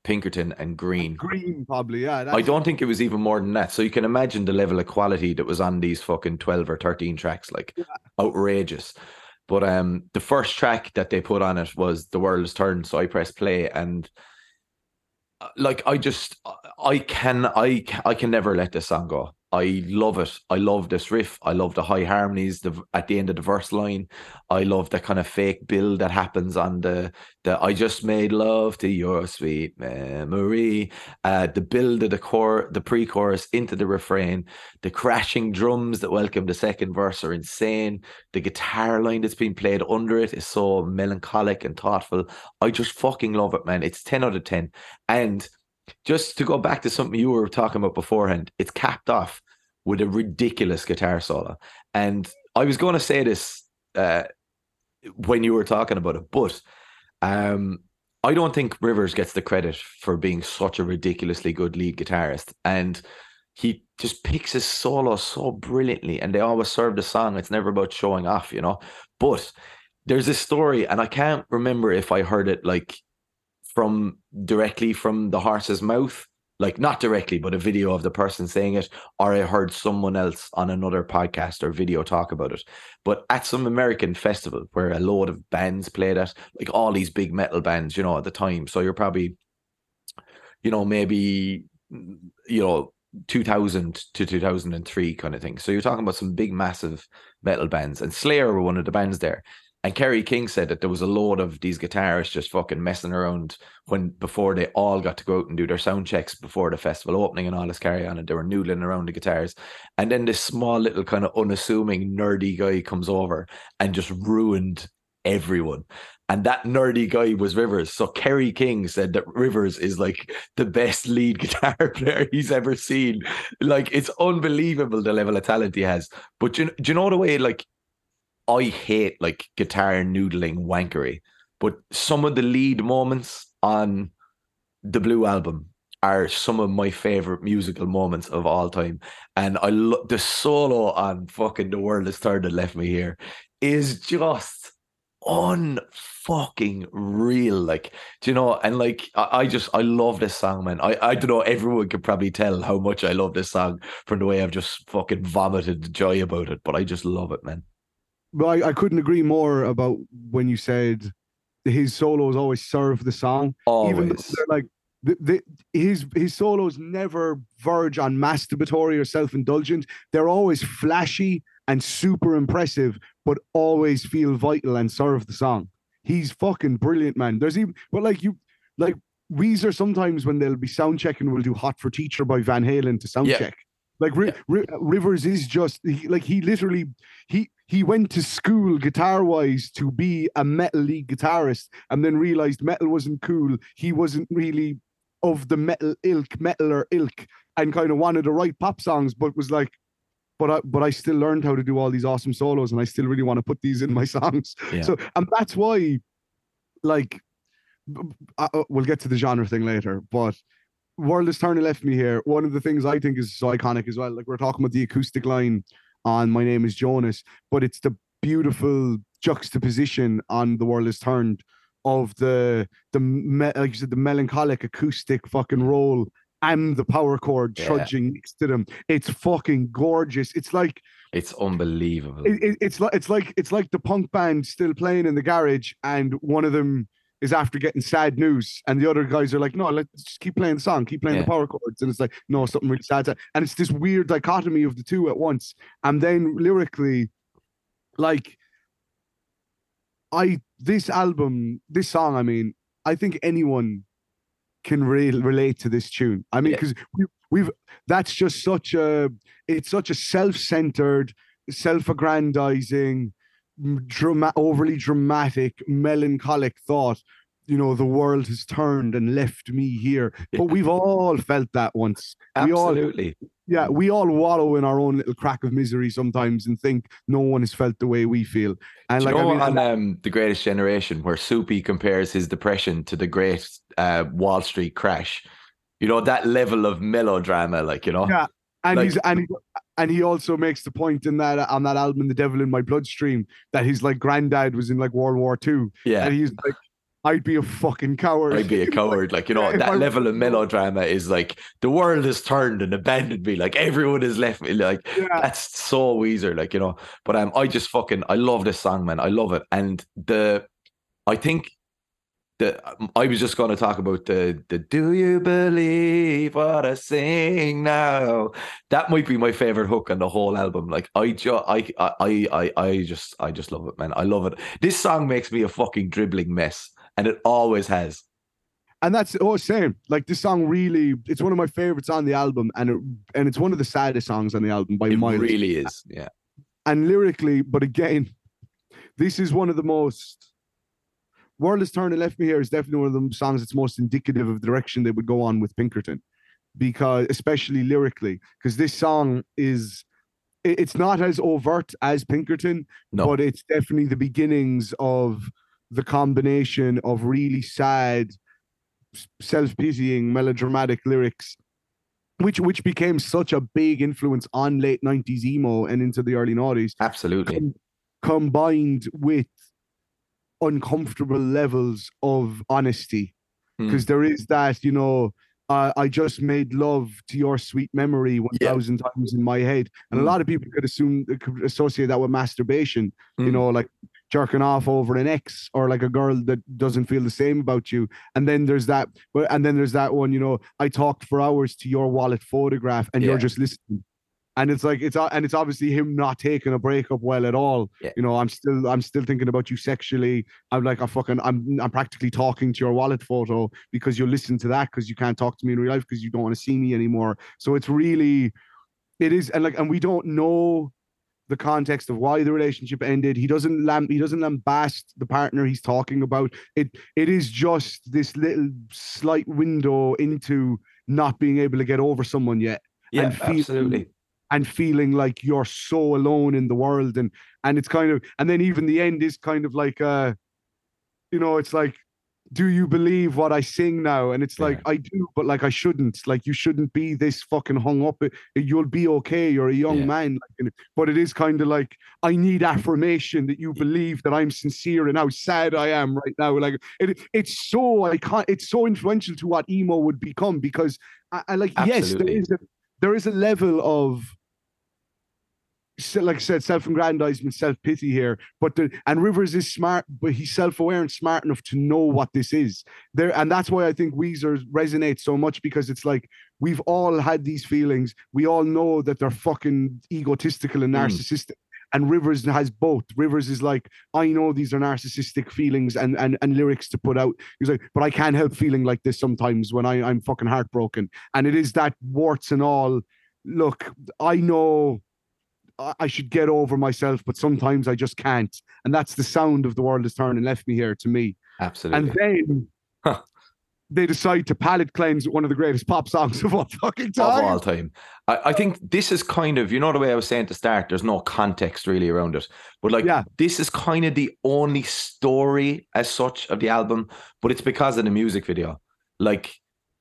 Pinkerton, and green. green? Probably, yeah. I don't think it was even more than that. So you can imagine the level of quality that was on these fucking 12 or 13 tracks, like outrageous. But um the first track that they put on it was The World Is Turned. So I pressed play and uh, like I just I can I I can never let this song go. I love it. I love this riff. I love the high harmonies the, at the end of the verse line. I love the kind of fake build that happens on the the I just made love to your sweet memory uh, the build of the core, the pre-chorus into the refrain, the crashing drums that welcome the second verse are insane. The guitar line that's being played under it is so melancholic and thoughtful. I just fucking love it, man. It's ten out of ten. And just to go back to something you were talking about beforehand, it's capped off with a ridiculous guitar solo. And I was going to say this uh, when you were talking about it, but um, I don't think Rivers gets the credit for being such a ridiculously good lead guitarist. And he just picks his solo so brilliantly, and they always serve the song. It's never about showing off, you know. But there's this story, and I can't remember if I heard it like from directly from the horse's mouth, like not directly, but a video of the person saying it, or I heard someone else on another podcast or video talk about it. But at some American festival where a load of bands played at, like all these big metal bands, you know, at the time. So you're probably, you know, maybe, you know, 2000 to 2003 kind of thing. So you're talking about some big, massive metal bands, and Slayer were one of the bands there. And Kerry King said that there was a load of these guitarists just fucking messing around when before they all got to go out and do their sound checks before the festival opening and all this carry on, and they were noodling around the guitars. And then this small little kind of unassuming nerdy guy comes over and just ruined everyone. And that nerdy guy was Rivers. So Kerry King said that Rivers is like the best lead guitar player he's ever seen. Like it's unbelievable the level of talent he has. But do you, do you know the way like I hate like guitar noodling wankery, but some of the lead moments on the Blue album are some of my favorite musical moments of all time. And I lo- the solo on fucking The World is Turned and Left Me Here is just unfucking real. Like, do you know? And like, I, I just, I love this song, man. I, I don't know, everyone could probably tell how much I love this song from the way I've just fucking vomited joy about it, but I just love it, man. But I, I couldn't agree more about when you said his solos always serve the song. Even Always. they're like the, the, his his solos never verge on masturbatory or self-indulgent. They're always flashy and super impressive, but always feel vital and serve the song. He's fucking brilliant, man. There's even but like you like Weezer sometimes when they'll be sound checking will do Hot for Teacher by Van Halen to sound Yeah. check. Like Ri- Ri- Rivers is just he, like he literally he he went to school guitar wise to be a metal lead guitarist and then realized metal wasn't cool. He wasn't really of the metal ilk, metal or ilk, and kind of wanted to write pop songs, but was like, but I but I still learned how to do all these awesome solos, and I still really want to put these in my songs. Yeah. So and that's why, like, uh, uh, we'll get to the genre thing later, but. World is turning left me here. One of the things I think is so iconic as well. Like we're talking about the acoustic line on My Name is Jonas, but it's the beautiful juxtaposition on The World is Turned of the the me- like you said, the melancholic acoustic fucking roll and the power chord Yeah. trudging next to them. It's fucking gorgeous. It's like It's unbelievable. it, it- it's like it's like it's like the punk band still playing in the garage, and one of them is after getting sad news, and the other guys are like, "No, let's just keep playing the song, keep playing Yeah. the power chords," and it's like, "No, something really sad," and it's this weird dichotomy of the two at once, and then lyrically, like, I this album, this song, I mean, I think anyone can re- relate to this tune. I mean, Yeah. because we, we've that's just such a it's such a self-centered, self-aggrandizing, m- drama, overly dramatic, melancholic thought. You know, the world has turned and left me here. But we've all felt that once. We all, Absolutely. yeah, we all wallow in our own little crack of misery sometimes and think no one has felt the way we feel. And Do like, you know I mean, on um, the Greatest Generation, where Soupy compares his depression to the great uh, Wall Street crash, you know that level of melodrama, like you know, Yeah. and like- he's and he, and he also makes the point in that on that album, "The Devil in My Bloodstream," that his like granddad was in like World War Two, yeah, and he's like, "I'd be a fucking coward." I'd be a coward. Like you know, that I- level of melodrama is like the world has turned and abandoned me. Like everyone has left me. Like yeah, that's so Weezer, like you know. But um, I just fucking I love this song, man. I love it, and the I think the I was just going to talk about the the Do you believe what I sing now? That might be my favorite hook on the whole album. Like I just I I I I just I just love it, man. I love it. This song makes me a fucking dribbling mess, and it always has. and that's oh same. Like this song really, it's one of my favorites on the album, and it and it's one of the saddest songs on the album by It miles. really is. Yeah. and lyrically, but again, this is one of the most. World is Turning Left Me Here is definitely one of the songs that's most indicative of the direction they would go on with Pinkerton, because especially lyrically, because this song is it's not as overt as Pinkerton, No. but it's definitely the beginnings of the combination of really sad, self-pitying, melodramatic lyrics. Which which became such a big influence on late 90s emo and into the early noughties Absolutely. com- combined with uncomfortable levels of honesty Hmm. because there is that you know uh, i just made love to your sweet memory 1000 times in my head and Hmm. a lot of people could assume could associate that with masturbation you Hmm. know like jerking off over an ex or like a girl that doesn't feel the same about you and then there's that and then there's that one you know i talked for hours to your wallet photograph and Yeah. you're just listening and it's like it's and it's obviously him not taking a breakup well at all. Yeah. You know, I'm still I'm still thinking about you sexually. I'm like I fucking I'm I'm practically talking to your wallet photo because you listen to that because you can't talk to me in real life because you don't want to see me anymore. So it's really it is and like and we don't know the context of why the relationship ended. He doesn't lam he doesn't lambast the partner he's talking about. It it is just this little slight window into not being able to get over someone yet Yeah, and absolutely. And feeling like you're so alone in the world and and it's kind of and then even the end is kind of like uh you know it's like do you believe what I sing now? And it's like, I do, but like, I shouldn't. Like, you shouldn't be this fucking hung up. You'll be okay. You're a young Yeah. man. Like, and- but it is kind of like, I need affirmation that you believe that I'm sincere and how sad I am right now. Like, it, it's so, I can't, it's so influential to what emo would become because I, I like, yes, there Absolutely. is a, there is a level of, like I said, self-aggrandizement, self-pity here. But the and Rivers is smart, but he's self-aware and smart enough to know what this is. There, and that's why I think Weezer resonates so much because it's like we've all had these feelings. We all know that they're fucking egotistical and Mm. And Rivers has both. Rivers is like, I know these are narcissistic feelings and and and lyrics to put out. He's like, but I can't help feeling like this sometimes when I, I'm fucking heartbroken. And it is that warts and all. Look, I know I I should get over myself, but sometimes I just can't. And that's the sound of the world is turning left me here to me. Absolutely. And then Huh. They decide to palate cleanse one of the greatest pop songs of all fucking of time. all time. I, I think this is kind of, you know, the way I was saying to start, there's no context really around it. But like, Yeah. this is kind of the only story as such of the album, but it's because of the music video. Like,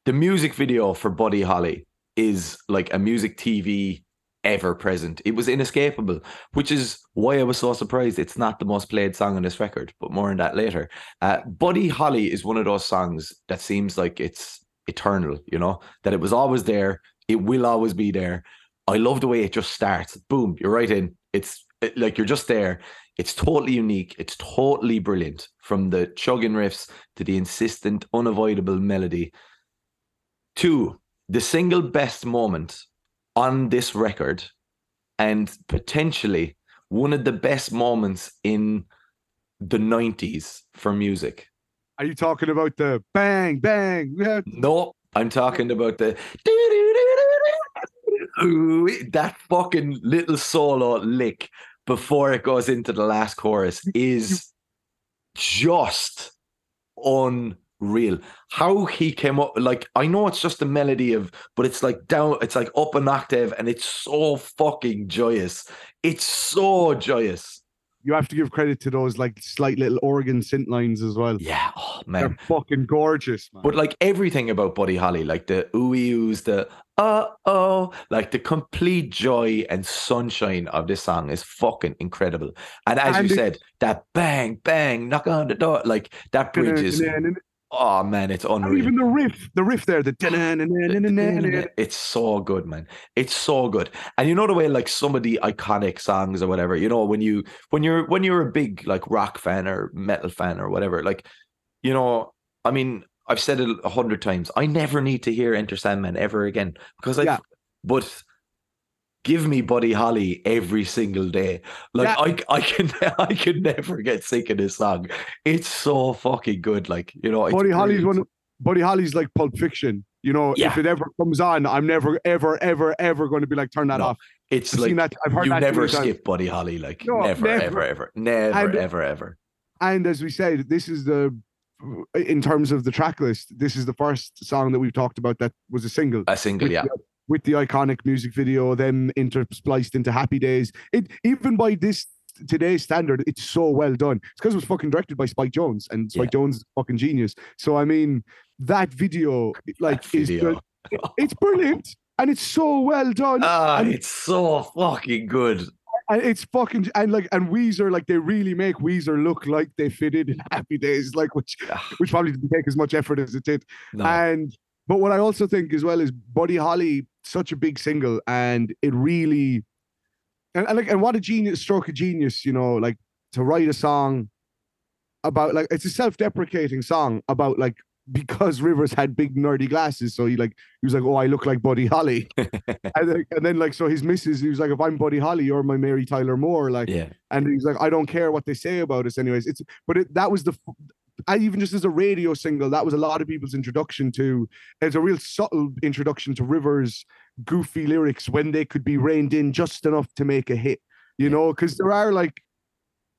the music video for Buddy Holly is like a music TV ever present. It was inescapable, which is why I was so surprised it's not the most played song on this record, but more on that later. Uh, Buddy Holly is one of those songs that seems like it's eternal, you know, that it was always there, it will always be there. I love the way it just starts. Boom, you're right in. It's it- like you're just there. It's totally unique. It's totally brilliant from the chugging riffs to the insistent, unavoidable melody. Two, the single best moment on this record, and potentially one of the best moments in the 90s for music. Are you talking about the bang, bang? Yeah. No, I'm talking about the that fucking little solo lick before it goes into the last chorus is just unreal. How he came up, like I know it's just a melody of, but it's like down, it's like up an octave, and it's so fucking joyous. It's so joyous. You have to give credit to those like slight little organ synth lines as well. Yeah, oh man. They're fucking gorgeous, man. But like everything about Buddy Holly, like the ooey oohs, the uh oh, like the complete joy and sunshine of this song is fucking incredible. And as And you it- said, that bang, bang, knock on the door, like that bridge is oh man, it's unreal. even the riff, the riff there, the It's so good, man. It's so good. And you know the way like some of the iconic songs or whatever, you know, when you when you're when you're a big like rock fan or metal fan or whatever, like, you know, I mean, I've said it a hundred times. I never need to hear Enter Sandman ever again because I Yeah. but give me Buddy Holly every single day. Like Yeah. I I can I can never get sick of this song. It's so fucking good. Like, you know, Buddy Holly's one. of- Buddy Holly's like Pulp Fiction. You know, Yeah. if it ever comes on, I'm never, ever, ever, ever going to be like, turn that No, off. It's I've like that. I've heard you never many times. skip Buddy Holly, like No, never, never. ever, ever, never, And- ever, ever. And as we said, this is the, in terms of the track list, this is the first song that we've talked about that was a single. A single, yeah. With the iconic music video, them interspliced into Happy Days. It even by this today's standard, it's so well done. It's because it was fucking directed by Spike Jonze, and Spike Jonze is fucking genius. So I mean, that video, like, That is video. the, it's brilliant and it's so well done. Ah, and- it's so fucking good. and it's fucking and like and Weezer, like they really make Weezer look like they fitted in Happy Days, like which Ah, which probably didn't take as much effort as it did. No, And but what I also think as well is Buddy Holly, such a big single, and it really and, and like and what a genius stroke of genius, you know, like to write a song about like it's a self-deprecating song about like because Rivers had big nerdy glasses, so he like he was like, "Oh, I look like Buddy Holly," and, then, and then like so his missus, he was like, "If I'm Buddy Holly, you're my Mary Tyler Moore," like, Yeah. and he's like, "I don't care what they say about us, anyways." It's but it, that was the. I even just as a radio single, that was a lot of people's introduction to. It's a real subtle introduction to Rivers' goofy lyrics when they could be reined in just enough to make a hit. You know, because there are like,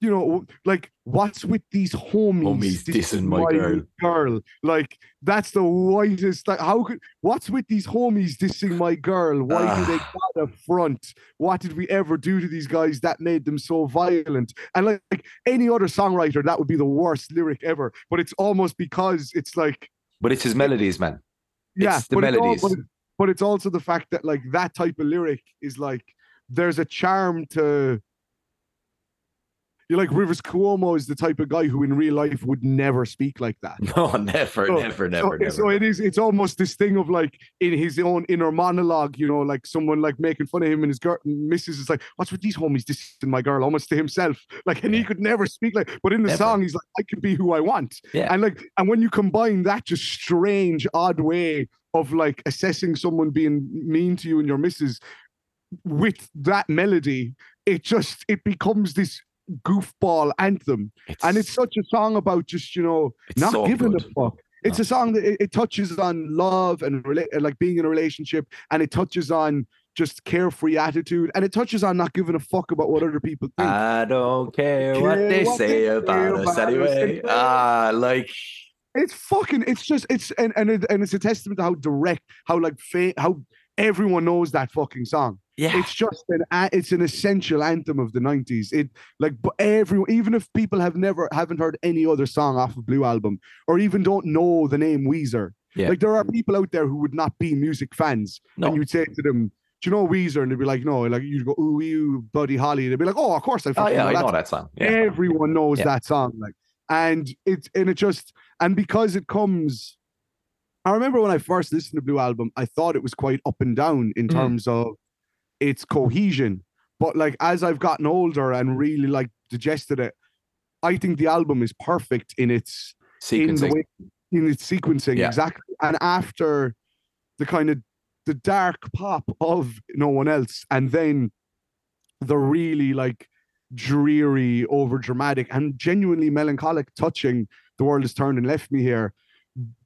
you know, like what's with these homies, Homies dissing my girl. girl? Like that's the whitest. Like how could what's with these homies dissing my girl? Why do they got a front? What did we ever do to these guys that made them so violent? And like, like any other songwriter, that would be the worst lyric ever. But it's almost because it's like But it's his melodies, man. yeah, It's the but, it's al- melodies. but, it- but it's also the fact that like that type of lyric is like there's a charm to you like Rivers Cuomo is the type of guy who in real life would never speak like that. No, never, So- never, so, never, never. so it is it's almost this thing of like in his own inner monologue, you know, like someone like making fun of him and his girl missus is like, What's with these homies This dissing my girl almost to himself? Like and he could never speak like but in the Never. song he's like, I can be who I want. Yeah. And like and when you combine that just strange, odd way of like assessing someone being mean to you and your missus with that melody, it just it becomes this goofball anthem. And it's such a song about just, you know, not so giving good. a fuck. It's No. a song that it, it touches on love and rela- like being in a relationship, and it touches on just carefree attitude, and it touches on not giving a fuck about what other people think. I don't care what they what say they about us about us anyway. anyway. Ah, like it's fucking. It's just. It's and and, it, and it's a testament to how direct, how like fa- how everyone knows that fucking song. Yeah, It's just an it's an essential anthem of the '90s. It like but everyone, even if people have never haven't heard any other song off of Blue Album, or even don't know the name Weezer. Yeah. Like there are people out there who would not be music fans, No. and you'd say to them, "Do you know Weezer?" And they'd be like, "No." Like you'd go, "Ooh, you, Buddy Holly." They'd be like, "Oh, of course I oh yeah, I know know that song. Yeah, everyone knows Yeah. that song like and it's and it just and because it comes i remember when i first listened to blue album i thought it was quite up and down in Mhm. terms of its cohesion but like as i've gotten older and really like digested it i think the album is perfect in its in sequencing. way in its sequencing Yeah. exactly and after the kind of the dark pop of no one else and then the really like dreary over dramatic and genuinely melancholic touching the world has turned and left me here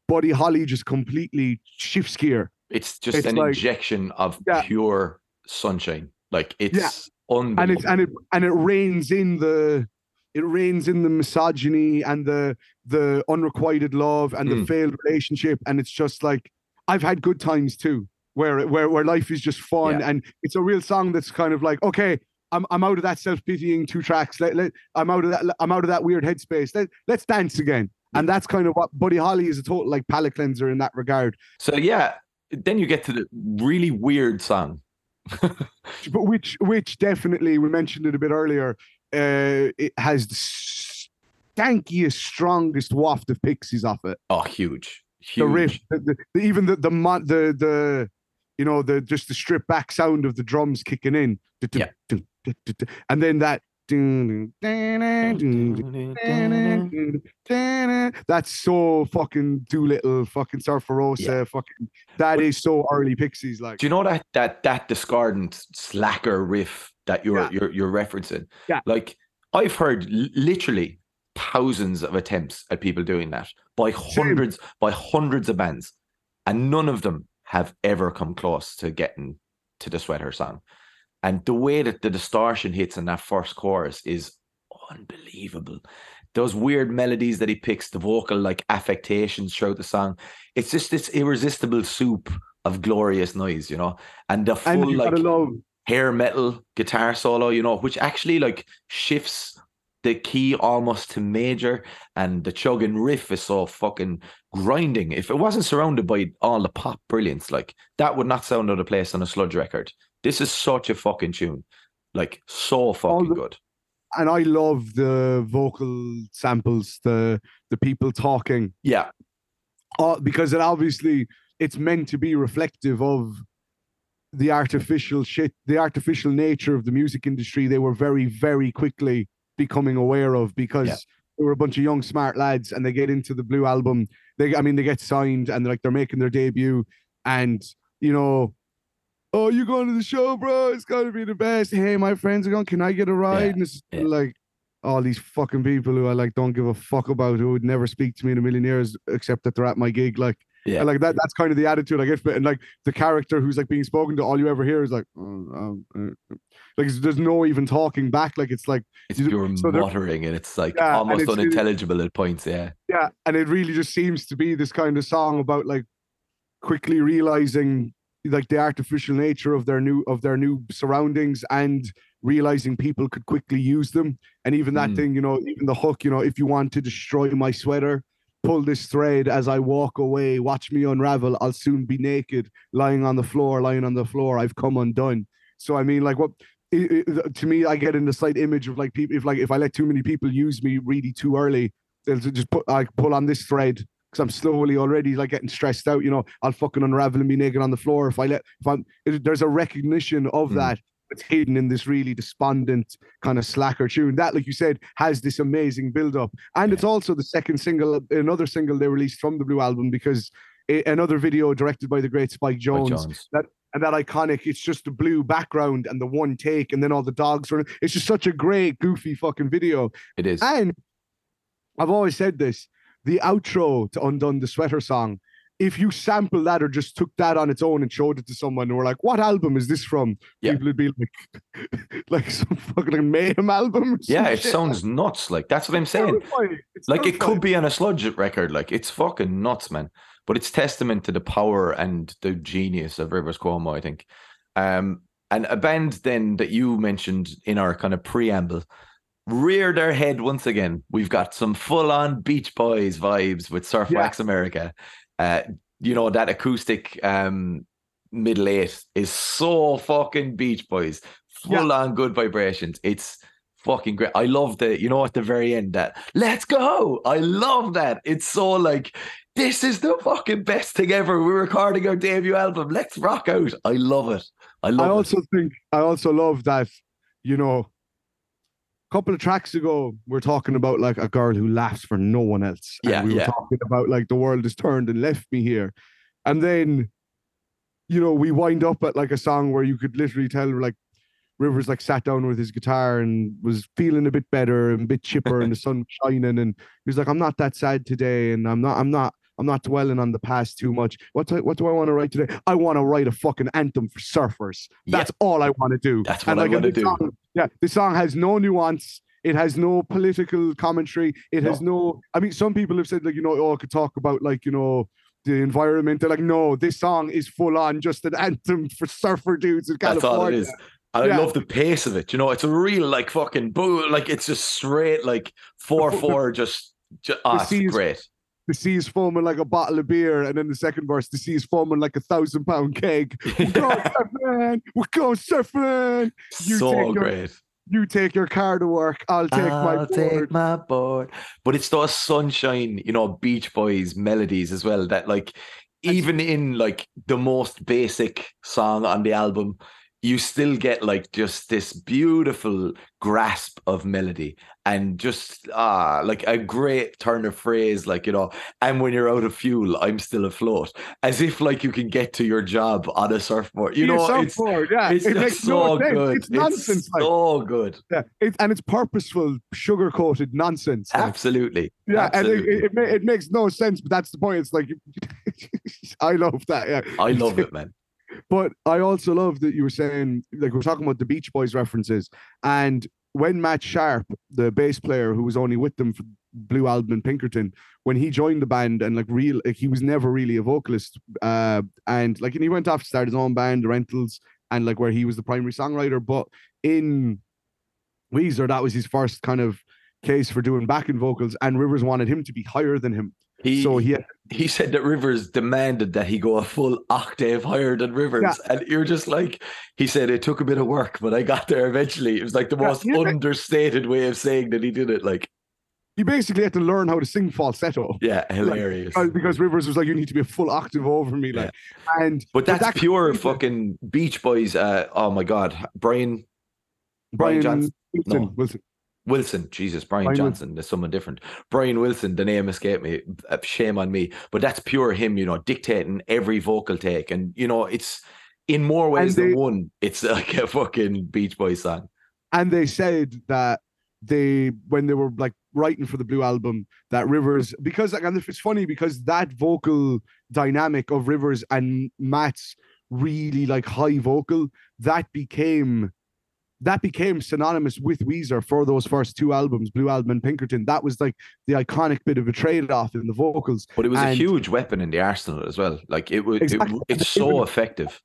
buddy holly just completely shifts gear It's just it's an like- injection of Yeah. pure sunshine. Like it's and unbelievable. it's and it and it rains in the it reigns in the misogyny and the the unrequited love and the Mm. failed relationship and it's just like i've had good times too where where where life is just fun Yeah. and it's a real song that's kind of like okay I'm, I'm out of that self-pitying two tracks let, let, i'm out of that i'm out of that weird headspace let, let's dance again and that's kind of what buddy holly is a total like palate cleanser in that regard so yeah, then you get to the really weird song. but which which definitely we mentioned it a bit earlier uh it has the stankiest strongest waft of pixies off it Oh, huge, huge. the riff the, the, even the the the the you know the just the stripped back sound of the drums kicking in Yeah. and then that that's so fucking Doolittle, fucking Surfer Rosa, Yeah. fucking that is so early Pixies like. Do you know that that that discordant slacker riff that you're Yeah. you're you're referencing? Yeah. Like I've heard literally thousands of attempts at people doing that by hundreds by hundreds of bands, and none of them have ever come close to getting to the sweater song. And the way that the distortion hits in that first chorus is unbelievable. Those weird melodies that he picks, the vocal like affectations throughout the song. It's just this irresistible soup of glorious noise, you know. And the full you like love hair metal guitar solo, you know, which actually like shifts the key almost to major, and the chugging riff is so fucking grinding. If it wasn't surrounded by all the pop brilliance, like that would not sound out of place on a sludge record. This is such a fucking tune, like so fucking the- good. and I love the vocal samples, the the people talking, Yeah, uh, because it obviously it's meant to be reflective of the artificial shit, the artificial nature of the music industry. They were very, very quickly becoming aware of because Yeah. they were a bunch of young, smart lads, and they get into the Blue album, they I mean they get signed and they're like they're making their debut and you know oh you going to the show bro it's gonna be the best hey my friends are going can I get a ride Yeah, and it's yeah. like all these fucking people who I like don't give a fuck about who would never speak to me in a million years except that they're at my gig like Yeah. and, like that that's kind of the attitude I get and like the character who's like being spoken to all you ever hear is like oh, uh, uh," like it's- there's no even talking back like it's like It's you- pure so muttering and it's like Yeah, almost it's unintelligible at points. Yeah. Yeah, and it really just seems to be this kind of song about like quickly realizing like the artificial nature of their new of their new surroundings and realizing people could quickly use them. And even that Mm. thing, you know, even the hook, you know, if you want to destroy my sweater, pull this thread as I walk away, watch me unravel. I'll soon be naked, lying on the floor, lying on the floor. I've come undone. So I mean, like what it, it- to me, I get in the slight image of like people if like if I let too many people use me really too early, they'll just put like pull on this thread because I'm slowly already like getting stressed out. You know, I'll fucking unravel and be naked on the floor if I let if I'm. It, there's a recognition of Mm. that. It's hidden in this really despondent kind of slacker tune that, like you said, has this amazing build up, and it's also the second single, another single they released from the Blue album because a- another video directed by the great Spike Jonze, Jonze. and that iconic. It's just the blue background and the one take, and then all the dogs running. It's just such a great, goofy fucking video. It is. And I've always said this: the outro to "Undone the Sweater" song. If you sample that or just took that on its own and showed it to someone and were like, "What album is this from?" Yeah. People would be like, like some fucking mayhem album. Yeah, it shit. sounds nuts. Like that's what I'm saying. terrifying. Like it could be on a sludge record. Like it's fucking nuts, man. But it's testament to the power and the genius of Rivers Cuomo, I think. Um, and a band then that you mentioned in our kind of preamble rear their head once again. We've got some full-on Beach Boys vibes with Surf Yeah. Wax America. Uh, you know that acoustic um middle eight is so fucking Beach Boys, Yeah. full on good vibrations. It's fucking great. I love the, you know, at the very end that let's go. I love that. It's so like this is the fucking best thing ever. We're recording our debut album. Let's rock out. I love it. I love I it. also think I also love that, you know, couple of tracks ago, we're talking about like a girl who laughs for no one else. And Yeah, we were yeah. talking about like the world has turned and left me here. And then, you know, we wind up at like a song where you could literally tell like Rivers like sat down with his guitar and was feeling a bit better and a bit chipper and the sun was shining and he was like, I'm not that sad today and I'm not I'm not I'm not dwelling on the past too much. What do, what do I want to write today? I want to write a fucking anthem for surfers. Yeah. That's all I want to do. That's And, what I like, wanna do. song- yeah, the song has no nuance. It has no political commentary. It has no. I mean, some people have said like you know, oh, I could talk about like you know the environment. They're like, no, this song is full on just an anthem for surfer dudes in That's California. all it is. And Yeah. I love the pace of it. You know, it's a real like fucking boo. Like it's just straight like four four. Just, just ah, it's great. The sea is foaming like a bottle of beer, and then the second verse, the sea is foaming like a thousand pound keg. We're going surfing. We're going surfing. You so take your- great. You take your car to work. I'll take my I'll board. take my board. But it's those sunshine, you know, Beach Boys melodies as well. That like even in like the most basic song on the album, you still get like just this beautiful grasp of melody and just ah like a great turn of phrase, like you know, and when you're out of fuel, I'm still afloat. As if like you can get to your job on a surfboard. You know, it's surfboard, yeah. it's it makes so no sense. good. It's nonsense. like, so good. yeah. It, and it's purposeful, sugar coated nonsense. like, Absolutely. yeah, and it, it, it, it makes no sense, but that's the point. It's like, I love that. Yeah. I love it, man. But I also love that you were saying, like, we're talking about the Beach Boys references. And when Matt Sharp, the bass player who was only with them for Blue Album and Pinkerton, when he joined the band and like real, like, he was never really a vocalist. Uh, and like, and he went off to start his own band, The Rentals, and like where he was the primary songwriter. But in Weezer, that was his first kind of case for doing backing vocals. And Rivers wanted him to be higher than him. He So he had he said that Rivers demanded that he go a full octave higher than Rivers, and you're just like he said it took a bit of work, but I got there eventually. It was like the Yeah, most yeah. understated way of saying that he did it. Like, you basically had to learn how to sing falsetto. yeah, hilarious. because- because Rivers was like, you need to be a full octave over me, like, and But that's that- pure fucking Beach Boys. Uh, oh my god, Brian, Brian Brian Johnson- Wilson, no. Wilson. Wilson, Jesus, Brian, Brian Johnson, there's someone different. Brian Wilson, the name escaped me. uh, Shame on me, but that's pure him, you know, dictating every vocal take, and you know, it's in more ways they- than one. It's like a fucking Beach Boys song. and they said that they when they were like writing for the blue album that rivers because like, and it's funny because that vocal dynamic of rivers and matt's really like high vocal that became that became synonymous with Weezer for those first two albums, Blue Album and Pinkerton. That was like the iconic bit of a trade-off in the vocals. But it was a huge weapon in the arsenal as well. Like it was, Exactly. it, it's so effective.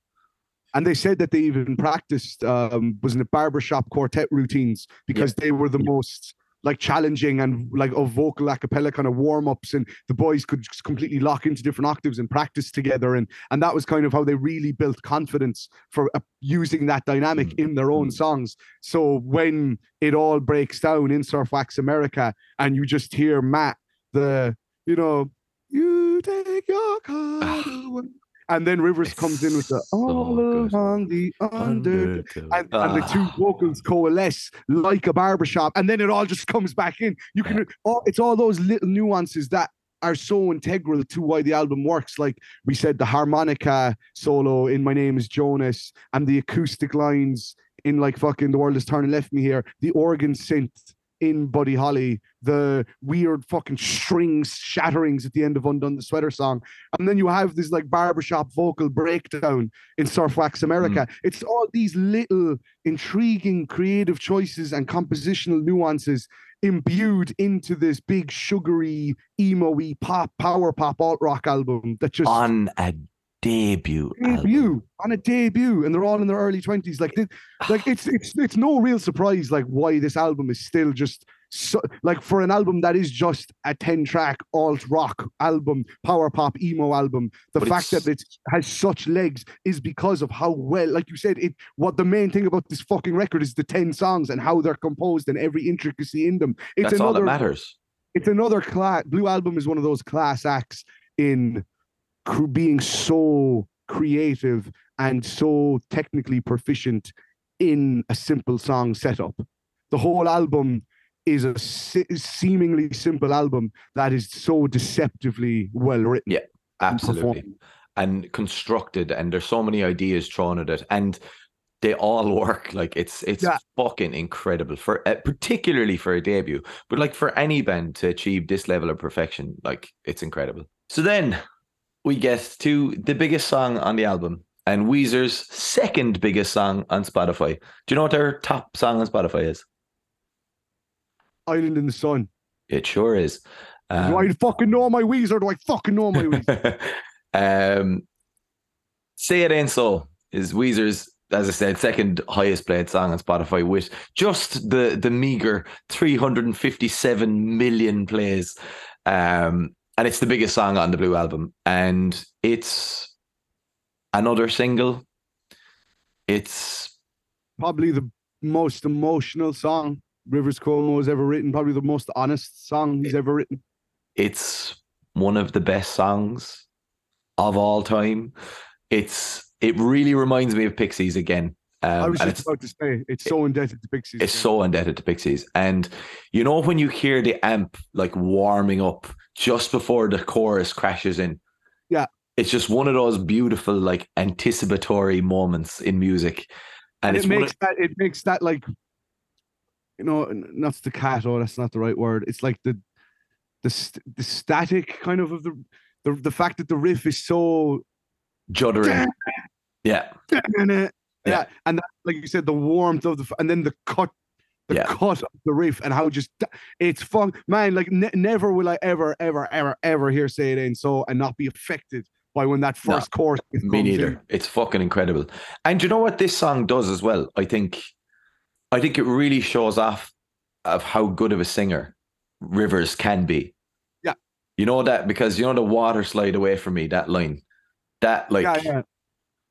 And they said that they even practiced um was in the barbershop quartet routines because they were the most like challenging and like of vocal a cappella kind of warm-ups and the boys could just completely lock into different octaves and practice together and and that was kind of how they really built confidence for uh, using that dynamic Mm, in their own mm. songs. So when it all breaks down in surf wax america and you just hear matt the you know you take your car away," and then rivers It's comes in with the so all good. along the under and, and the Ah. two vocals coalesce like a barbershop, and then it all just comes back in. You can, all, it's all those little nuances that are so integral to why the album works. Like we said, the harmonica solo in "My Name Is Jonas" and the acoustic lines in like fucking "The World Is Turning Left Me Here," the organ synth in Buddy Holly, the weird fucking strings shatterings at the end of Undone the Sweater song, and then you have this like barbershop vocal breakdown in Surf Wax America. Mm. It's all these little intriguing creative choices and compositional nuances imbued into this big sugary emo-y pop power pop alt rock album that just on a debut. album. debut on a debut and they're all in their early 20s like thi- like it's it's it's no real surprise like why this album is still just so like for an album that is just a 10 track alt rock album power pop emo album the But fact that it has such legs is because of how well like you said it what the main thing about this fucking record is the 10 songs and how they're composed and every intricacy in them it's That's all that another matters. it's another class. Blue Album is one of those class acts in being so creative and so technically proficient in a simple song setup. The whole album is a se- seemingly simple album that is so deceptively well written. Yeah, and Absolutely. performed. And constructed, and there's so many ideas thrown at it, and they all work. Like it's it's Yeah. fucking incredible for uh, particularly for a debut, but like for any band to achieve this level of perfection, like it's incredible. So then we get to the biggest song on the album and Weezer's second biggest song on Spotify. Do you know what their top song on Spotify is? Island in the Sun. It sure is. do Um, I fucking know my Weezer? Do I fucking know my Weezer? um, Say It Ain't So is Weezer's, as I said, second highest played song on Spotify with just the the meager 357 million plays. Um, and it's the biggest song on the Blue album. And it's another single. It's Probably the most emotional song Rivers Cuomo has ever written. Probably the most honest song he's ever written. it's one of the best songs of all time. It's it really reminds me of Pixies again. Um, I was just about to say it's so indebted to Pixies. it's so indebted to Pixies. And you know when you hear the amp like warming up just before the chorus crashes in. Yeah. It's just one of those beautiful like anticipatory moments in music. And, and it's it makes of, that it makes that like you know not staccato oh, that's not the right word it's like the the the static kind of of the the, the fact that the riff is so juddering. Yeah. yeah, Yeah. and that, like you said the warmth of the and then the cut the Yeah. cut of the riff and how just it's fun man like ne- never will i ever ever ever ever hear say it ain't so and not be affected by when that No, first chorus is Me comes in. neither. It's fucking incredible. And you know what this song does as well? I think I think it really shows off of how good of a singer Rivers can be. Yeah. You know that because you know the water slide away from me, that line. That like yeah, yeah.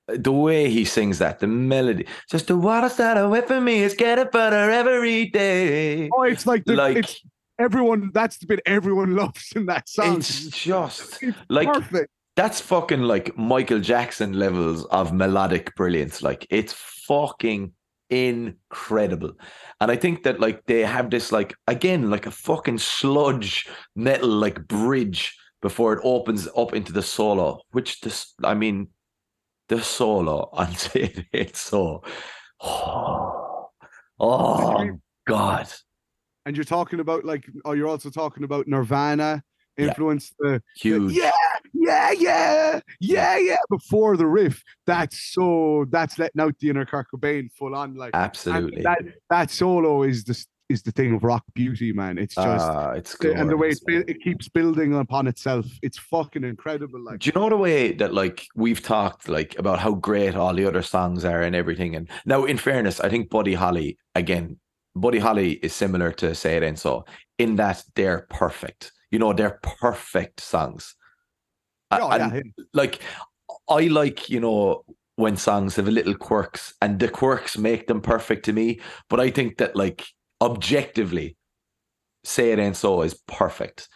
The way he sings that, the melody. Just the water slide away from me is getting better every day. oh it's like the, like it's everyone that's the bit everyone loves in that song it's just It's like perfect that's fucking like Michael Jackson levels of melodic brilliance. Like it's fucking incredible. And I think that like they have this like again like a fucking sludge metal like bridge before it opens up into the solo, which this I mean the solo it, it's so oh, oh god. And you're talking about like, oh, you're also talking about Nirvana Yeah. influenced the, the- Huge. yeah, yeah, yeah, yeah, yeah. Before the riff, that's so that's letting out the inner Kurt Cobain full on. Like Absolutely. that that solo is the is the thing of rock beauty, man. It's just Ah, it's and the way it, it keeps building upon itself. It's fucking incredible. Like Do you know the way that like we've talked like about how great all the other songs are and everything? And now, in fairness, I think Buddy Holly again. Buddy Holly is similar to Say It Ain't So in that they're perfect. You know, they're perfect songs. Oh, and, yeah, like I like you know when songs have a little quirks and the quirks make them perfect to me. But I think that like objectively, Say It Ain't So is perfect.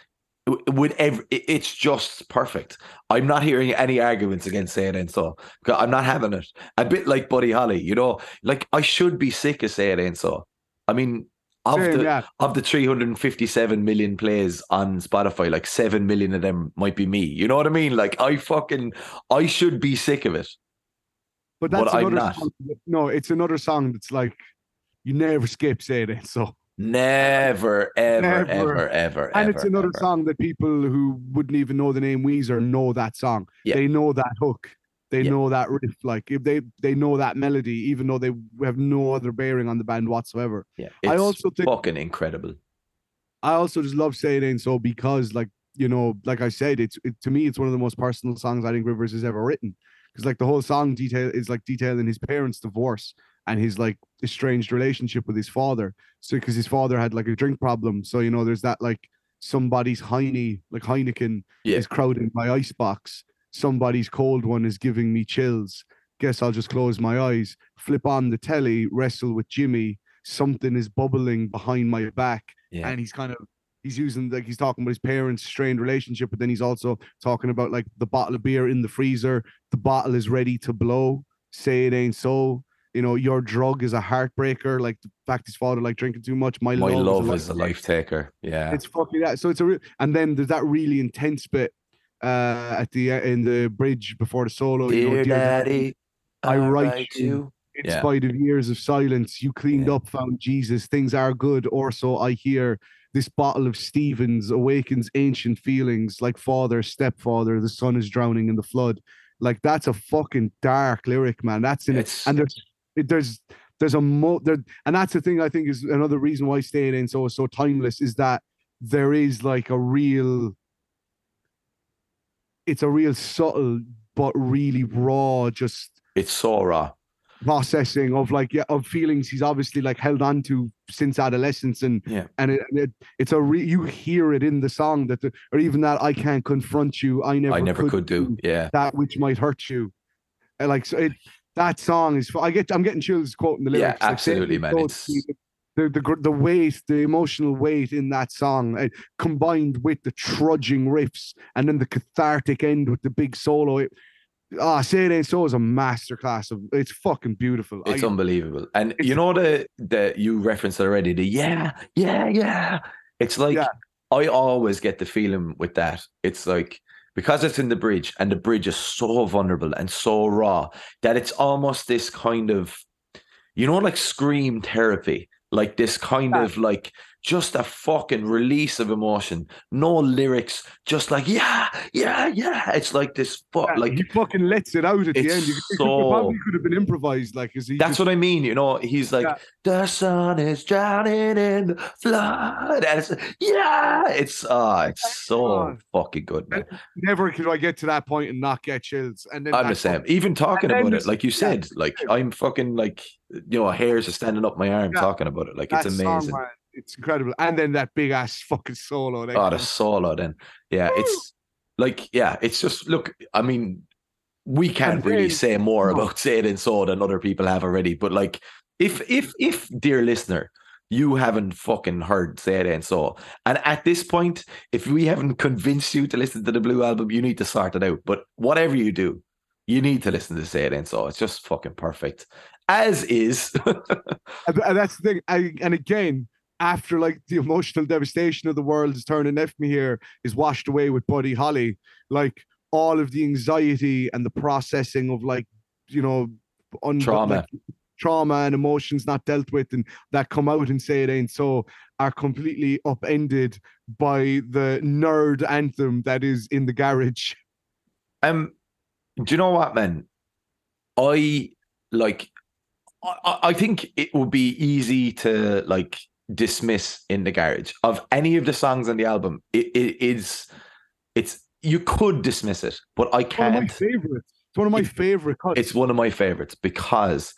With every, it's just perfect. I'm not hearing any arguments against Say It Ain't So. I'm not having it. A bit like Buddy Holly, you know, like I should be sick of Say It Ain't So. I mean, of Same, the yeah. of the 357 million plays on Spotify, like 7 million of them might be me. You know what I mean? Like I fucking I should be sick of it. But but that's I'm another not. song. that- No, it's another song that's like you never skip saying it. So Never, ever, Never. ever, ever, and ever, it's another ever. song that people who wouldn't even know the name Weezer know that song. Yeah. They know that hook. They Yeah. know that riff. Like if they they know that melody, even though they have no other bearing on the band whatsoever. Yeah, I it's also think- fucking incredible. I also just love saying it ain't so because like you know, like I said, it's it, to me it's one of the most personal songs I think Rivers has ever written. Because like the whole song detail is like detailing his parents' divorce and his like estranged relationship with his father. So because his father had like a drink problem. So you know, there's that like somebody's Heine, like Heineken Yeah. is crowding my icebox. Somebody's cold one is giving me chills. Guess I'll just close my eyes, flip on the telly, wrestle with Jimmy. Something is bubbling behind my back Yeah, and he's kind of he's using like he's talking about his parents' strained relationship, but then he's also talking about like the bottle of beer in the freezer, the bottle is ready to blow. Say it ain't so. You know, your drug is a heartbreaker. Like the fact his father like drinking too much. My, my love life is a life taker. Yeah, it's fucking that. So it's a real, and then there's that really intense bit uh at the in the bridge before the solo. you know, dear "Dear daddy, I write you in Yeah. spite of years of silence, you cleaned Yeah. up, found Jesus. Things are good, or so I hear. This bottle of Stevens awakens ancient feelings like father, stepfather, the son is drowning in the flood. Like that's a fucking dark lyric, man. That's in it. And there's it, there's there's a mo there, and that's the thing I think is another reason why Stay It Ain't so so timeless is that there is like a real it's a real subtle but really raw just it's so raw. processing of like yeah of feelings he's obviously like held on to since adolescence and Yeah. and it, it it's a re- you hear it in the song that the, or even that I can't confront you I never I never could do. Yeah, that which might hurt you And, like so it that song is I get I'm getting chills quoting the lyrics like, absolutely, saying man, it's- the, the the weight the emotional weight in that song uh, combined with the trudging riffs and then the cathartic end with the big solo it, Ah, say it ain't so is a masterclass of it's fucking beautiful. it's I- unbelievable. And you know the the you referenced already. The yeah, yeah, yeah. It's like Yeah. I always get the feeling with that. It's like because it's in the bridge and the bridge is so vulnerable and so raw that it's almost this kind of you know like scream therapy like this kind Yeah. of like just a fucking release of emotion no lyrics just like yeah yeah yeah it's like this fuck Yeah, like he fucking lets it out at the end. You, could- so- it probably could have been improvised, like is he That's just, what I mean, you know. He's like, Yeah. the sun is drowning in the flood. And it's yeah, it's uh it's so fucking good, man. never could I get to that point and not get chills. And then I'm the same. Even talking about it, like you yeah, said, like. I'm fucking like you know, hairs are standing up my arm Yeah. talking about it. Like that it's amazing. man, it's incredible. And then that big ass fucking solo. Like, Oh, the solo then. Yeah, it's like, yeah, it's just look, I mean, we can't really say more no. about Say It Ain't So than other people have already. But like if if if dear listener, you haven't fucking heard Say It Ain't So, and at this point, if we haven't convinced you to listen to the Blue album, you need to sort it out. But whatever you do, you need to listen to Say It Ain't So. It's just fucking perfect. as is. And that's the thing. I, and again, after like the emotional devastation of the world is turning left me here is washed away with Buddy Holly, like all of the anxiety and the processing of like, you know, un- Trauma. like, trauma and emotions not dealt with and that come out and say it ain't so are completely upended by the nerd anthem that is in the garage. Um, do you know what, man? I like. I- I think it would be easy to like dismiss in the garage of any of the songs on the album. It, it is, it's you could dismiss it, but I One of my can't. favorites. It's one of my It- favorite cuts. It's one of my favorites because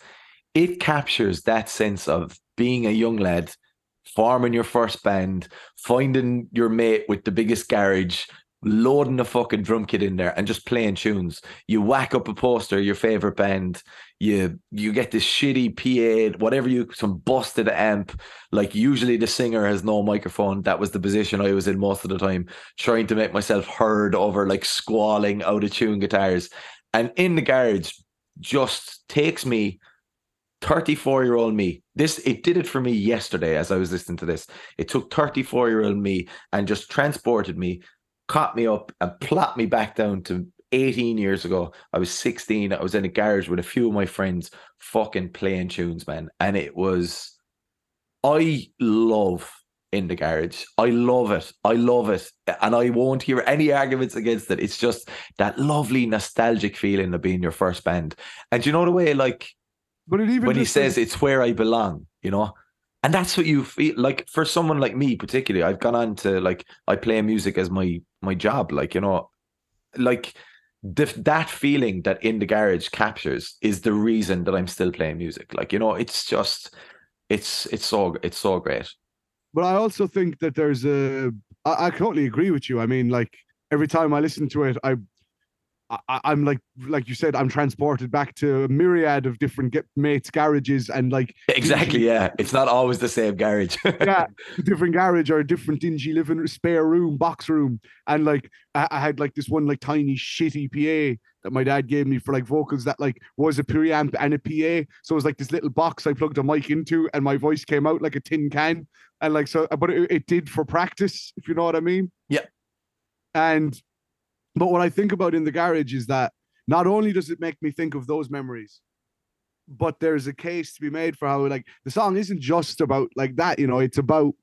it captures that sense of being a young lad, forming your first band, finding your mate with the biggest garage, loading a fucking drum kit in there and just playing tunes. You whack up a poster, your favorite band, you you get this shitty PA, whatever you some busted amp. Like usually the singer has no microphone. That was the position I was in most of the time, trying to make myself heard over like squalling out of tune guitars. And in the garage just takes me 34 year old me. This it did it for me yesterday as I was listening to this. It took 34 year old me and just transported me, caught me up and plopped me back down to 18 years ago. I was 16. I was in a garage with a few of my friends fucking playing tunes, man. And it was I love in the garage. I love it. I love it. And I won't hear any arguments against it. It's just that lovely nostalgic feeling of being your first band. And you know the way like but it even when he says it's where I belong, you know? And that's what you feel like for someone like me, particularly. I've gone on to like I play music as my my job, like you know, like the, that feeling that in the garage captures is the reason that I'm still playing music. Like you know, it's just it's it's so it's so great. But I also think that there's a. I, I totally agree with you. I mean, like every time I listen to it, I, I I'm like, like you said, I'm transported back to a myriad of different get mates' garages and like Exactly, yeah. It's not always the same garage. yeah, different garage or a different dingy living spare room, box room, and like I, I had like this one like tiny shitty PA that my dad gave me for like vocals that like was a preamp and a PA. So it was like this little box I plugged a mic into, and my voice came out like a tin can, and like so, but it, it did for practice, if you know what I mean. Yeah. And but what I think about in the garage is that not only does it make me think of those memories, but there's a case to be made for how like the song isn't just about like that, you know, it's about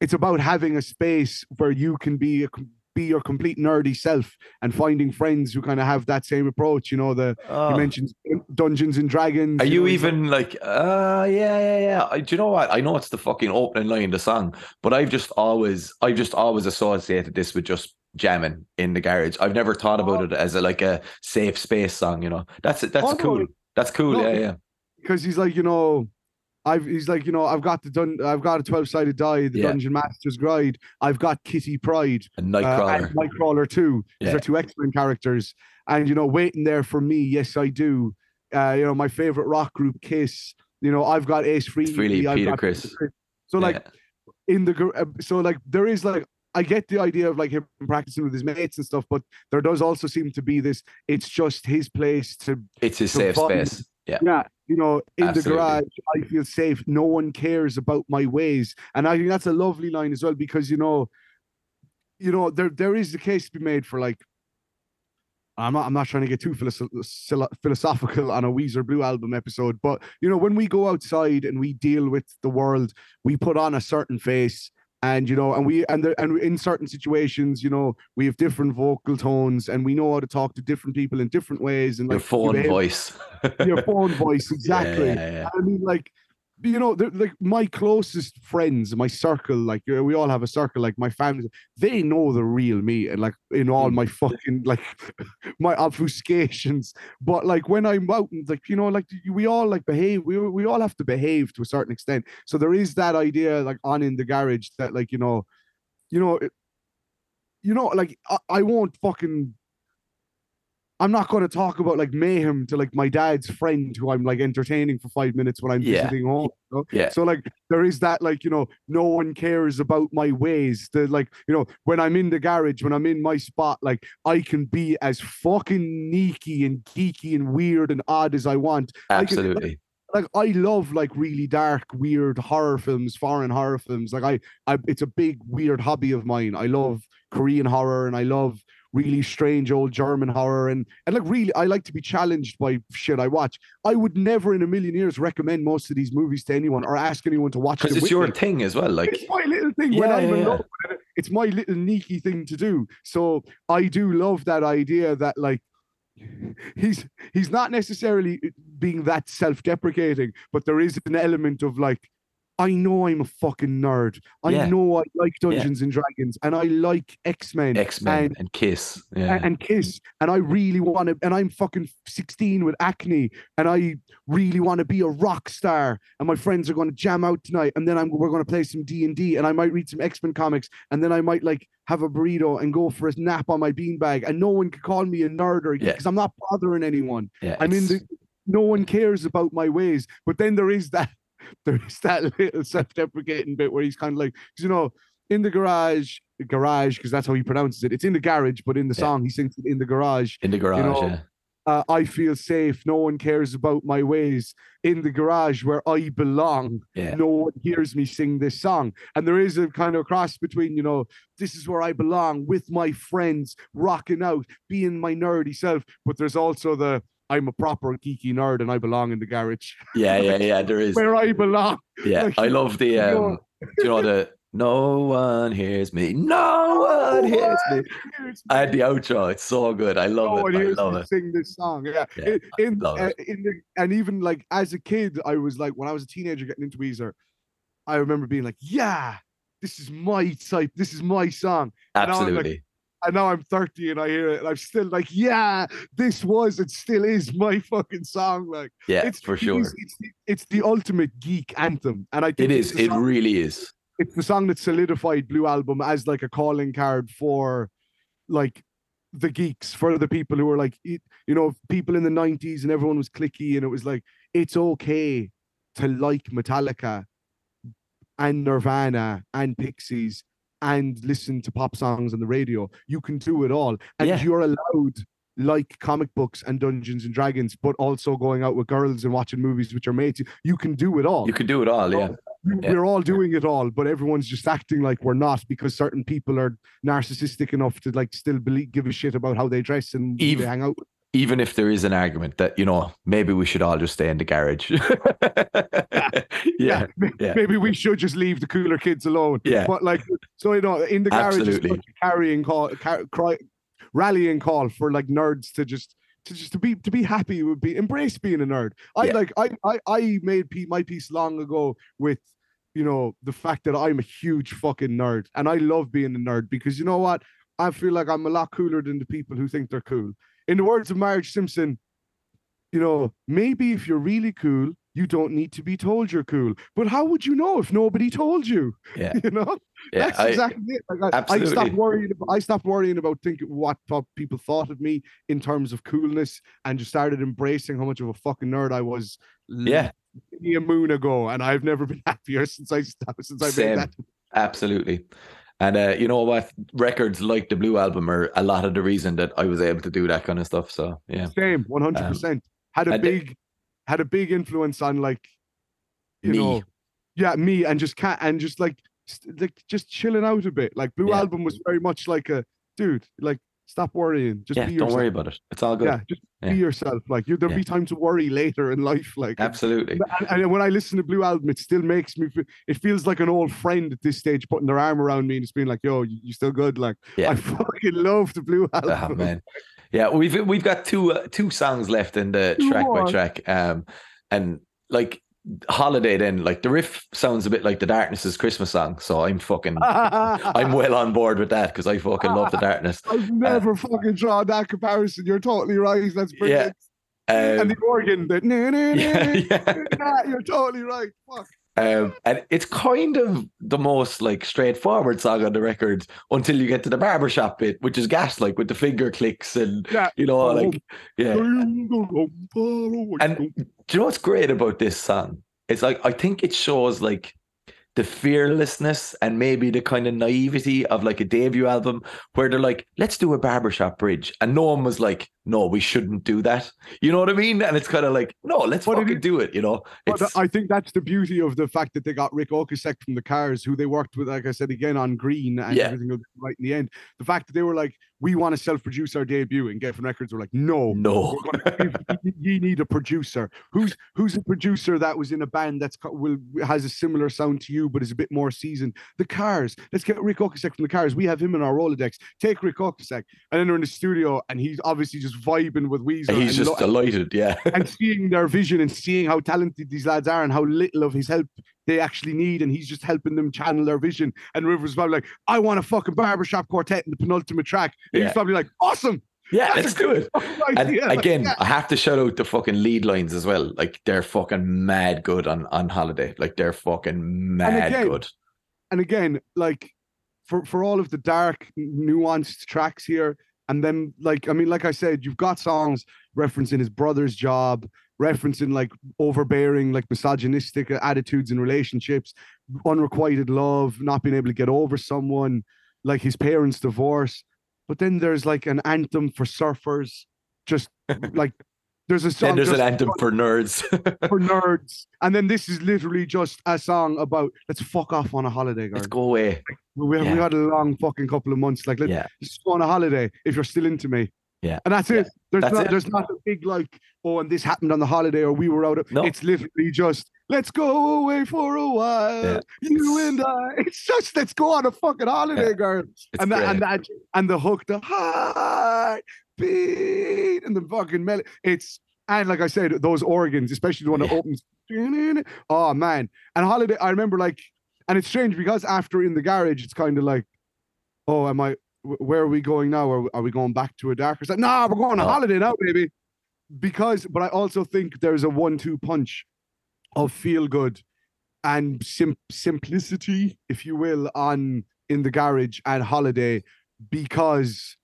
it's about having a space where you can be a be your complete nerdy self and finding friends who kind of have that same approach. You know, the Oh. you mentioned Dungeons and Dragons. Are know, you it's like- even like, uh, yeah, yeah, yeah. I, do you know what? I know it's the fucking opening line of the song, but I've just always, I've just always associated this with just jamming in the garage. I've never thought about Oh. it as a like a safe space song. You know, that's that's Oh, no, cool. That's cool. no, yeah, yeah. because he's like, you know, I've he's like, you know, I've got the dun- I've got a 12 sided die, the Yeah. Dungeon Master's Guide, I've got Kitty Pryde, A uh, Nightcrawler. and Nightcrawler too. These are two excellent characters, and you know, waiting there for me. Yes, I do. Uh, you know, my favorite rock group, Kiss. You know, I've got Ace Frehley. I've Peter got Criss. So like in the uh, so like there is like I get the idea of like him practicing with his mates and stuff, but there does also seem to be this. It's just his place to it's his to safe space. Yeah. yeah, you know, in Absolutely. the garage, I feel safe. No one cares about my ways, and I think that's a lovely line as well because you know, you know, there there is a case to be made for like. I'm not. I'm not trying to get too philosoph- philosophical on a Weezer Blue album episode, but you know, when we go outside and we deal with the world, we put on a certain face, and you know, and we and there, and in certain situations, you know, we have different vocal tones, and we know how to talk to different people in different ways, and Your like you phone behave- voice. your phone voice exactly. Yeah, yeah, yeah. I mean, like, you know, like my closest friends, my circle, like we all have a circle, like my family, they know the real me, and like in all Mm. my fucking like my obfuscations. But like when I'm out, and like you know, like we all like behave, we we all have to behave to a certain extent. So there is that idea, like on in the garage, that like you know, you know, it, you know, like I, I won't fucking I'm not going to talk about like mayhem to like my dad's friend who I'm like entertaining for five minutes when I'm Yeah. visiting home. you know? Yeah. So like there is that like you know no one cares about my ways. The like you know when I'm in the garage when I'm in my spot like I can be as fucking sneaky and geeky and weird and odd as I want. I can- Absolutely. like I love like really dark, weird horror films, foreign horror films. Like I, I, it's a big weird hobby of mine. I love Korean horror and I love really strange old German horror and and like really, I like to be challenged by shit I watch. I would never in a million years recommend most of these movies to anyone or ask anyone to watch Because it's your me. thing as well. Like, It's my little thing when Yeah, I'm yeah, yeah. love with it. It's my little sneaky thing to do. So I do love that idea that like he's he's not necessarily being that self-deprecating, but there is an element of like, I know I'm a fucking nerd. I Yeah. know I like Dungeons and Dragons and I like X-Men. X Men and and Kiss. Yeah. and Kiss, and I really want to, and I'm fucking 16 with acne, and I really want to be a rock star, and my friends are going to jam out tonight, and then I'm we're going to play some D and D, and I might read some X Men comics, and then I might like have a burrito and go for a nap on my beanbag, and no one can call me a nerd or Yeah. because I'm not bothering anyone. yeah. I'm in the no one cares about my ways, but then there is that there is that little self-deprecating bit where he's kind of like you know in the garage garage because that's how he pronounces it it's in the garage but in the Yeah. song he sings it in the garage in the garage. you know, yeah. uh, I feel safe. No one cares about my ways in the garage where I belong. Yeah. No one hears me sing this song. And there is a kind of cross between, you know, this is where I belong with my friends, rocking out, being my nerdy self. But there's also the I'm a proper geeky nerd and I belong in the garage Yeah, yeah, yeah. There is. where I belong. Yeah, like, I love the you know- um. you know the no one hears me, no one hears me, and the outro. It's so good. I love no it. I love it. sing this song. Yeah, Yeah, in uh, in the and even like as a kid, I was like when I was a teenager getting into Weezer, I remember being like, yeah, this is my type. This is my song. Absolutely. And now I'm 30 and I hear it, and I'm still like, yeah, this was it still is my fucking song. Like yeah, it's for sure. is- it's the, it's the ultimate geek anthem, and I think it's It song- really is. it's the song that solidified Blue Album as like a calling card for like the geeks for the people who were like it- you know people in the 90s and everyone was clicky and it was like it's okay to like Metallica and Nirvana and Pixies and listen to pop songs on the radio you can do it all and Yeah. you're allowed like comic books and Dungeons and Dragons but also going out with girls and watching movies with your mates you can do it all You can do it all. Yeah. Yeah. we're all doing it all, but everyone's just acting like we're not because certain people are narcissistic enough to like still believe, give a shit about how they dress and who Eve- they hang out. Even if there is an argument that you know maybe we should all just stay in the garage. yeah. may- yeah. maybe we should just leave the cooler kids alone. Yeah. but like, so you know, in the garage, is Absolutely. carrying call, car, cry, rallying call for like nerds to just. To just to be to be happy would be embrace being a nerd. I Yeah. like I I I made my piece long ago with you know the fact that I'm a huge fucking nerd and I love being a nerd because you know what I feel like I'm a lot cooler than the people who think they're cool. In the words of Marge Simpson, you know, maybe if you're really cool, you don't need to be told you're cool. But how would you know if nobody told you? Yeah. You know, Yeah. that's I- exactly it. Like, I, I stopped worrying. About, I stopped worrying about thinking what people thought of me in terms of coolness, and just started embracing how much of a fucking nerd I was. Yeah. a moon ago, and I've never been happier since I stopped, since I Same. made that. Absolutely. And uh, you know what? Records like the Blue Album are a lot of the reason that I was able to do that kind of stuff. So yeah. Same, one hundred percent. Had a Um, big, had a big influence on like, you Me. know, yeah, me, and just cat, and just like, like just chilling out a bit. Like Blue Yeah. Album was very much like a dude, like stop worrying, just yeah, be don't yourself. worry about it. It's all good. Yeah, just Yeah. be yourself. Like you, there'll Yeah. be time to worry later in life. Like Absolutely. And, and when I listen to Blue Album, it still makes me. Feel, it feels like an old friend at this stage, putting their arm around me and just being like, "Yo, you, still good?" Like Yeah. I fucking love the Blue Album. Oh man. Yeah, we've we've got two uh, two songs left in the track by track. Um and like holiday then like the riff sounds a bit like the darkness's Christmas song. So I'm fucking I'm well on board with that because I fucking love the darkness. I've never fucking drawn that comparison. You're totally right. That's Yeah. brilliant. and Um, the organ, that yeah, yeah. you're totally right. Fuck. Um, and it's kind of the most like straightforward song on the record until you get to the barbershop bit, which is gas like with the finger clicks and Yeah. you know, like yeah. And And do you know what's great about this song? It's like I think it shows like the fearlessness and maybe the kind of naivety of like a debut album where they're like, let's do a barbershop bridge. And no one was like, no, we shouldn't do that. You know what I mean? And it's kind of like, no, let's But fucking is- do it, you know? But I think that's the beauty of the fact that they got Ric Ocasek from the Cars, who they worked with, like I said again, on Green, and Yeah. everything right in the end. The fact that they were like, we want to self-produce our debut, and Geffen Records were like, no, no. you, need a producer. Who's who's a producer that was in a band that's will has a similar sound to you, but is a bit more seasoned? The Cars. Let's get Ric Ocasek from the Cars. We have him in our Rolodex. Take Ric Ocasek, and then they're in the studio, and he's obviously just vibing with Weezer. He's just lo- delighted, yeah. and seeing their vision and seeing how talented these lads are and how little of his help they actually need, and he's just helping them channel their vision. And Rivers probably like, I want a fucking barbershop quartet in the penultimate track. And Yeah. He's probably like, awesome. Yeah, That's let's do good it. And idea." Again, yeah. I have to shout out the fucking lead lines as well. Like they're fucking mad good on on holiday. Like they're fucking mad again, good. and again, like for for all of the dark, nuanced tracks here, and then like I mean, like I said, you've got songs referencing his brother's job, referencing like overbearing, like misogynistic attitudes in relationships, unrequited love, not being able to get over someone, like his parents' divorce. But then there's like an anthem for surfers, just like there's a song Then there's an anthem for nerds. for nerds, and then this is literally just a song about let's fuck off on a holiday, guys. let's go away. We, we Yeah. had a long fucking couple of months. Like, let's Yeah. just go on a holiday if you're still into me. Yeah. And that's Yeah. it. There's That's not it. there's not a big like, oh, and this happened on the holiday or we were out of No. it's literally just let's go away for a while. Yeah. You It's- and I. It's just let's go on a fucking holiday, Yeah. girl. It's And that, and that and the hook, the heart beat and the fucking melody. It's and like I said, those organs, especially the one that opens. Oh man. And holiday, I remember like, and it's strange because after in the garage, it's kind of like, oh, am I where are we going now? Are, are we going back to a darker side? Nah, we're going on No. holiday now, baby. Because, but I also think there's a one-two punch of feel good and sim- simplicity, if you will, on in the garage and holiday because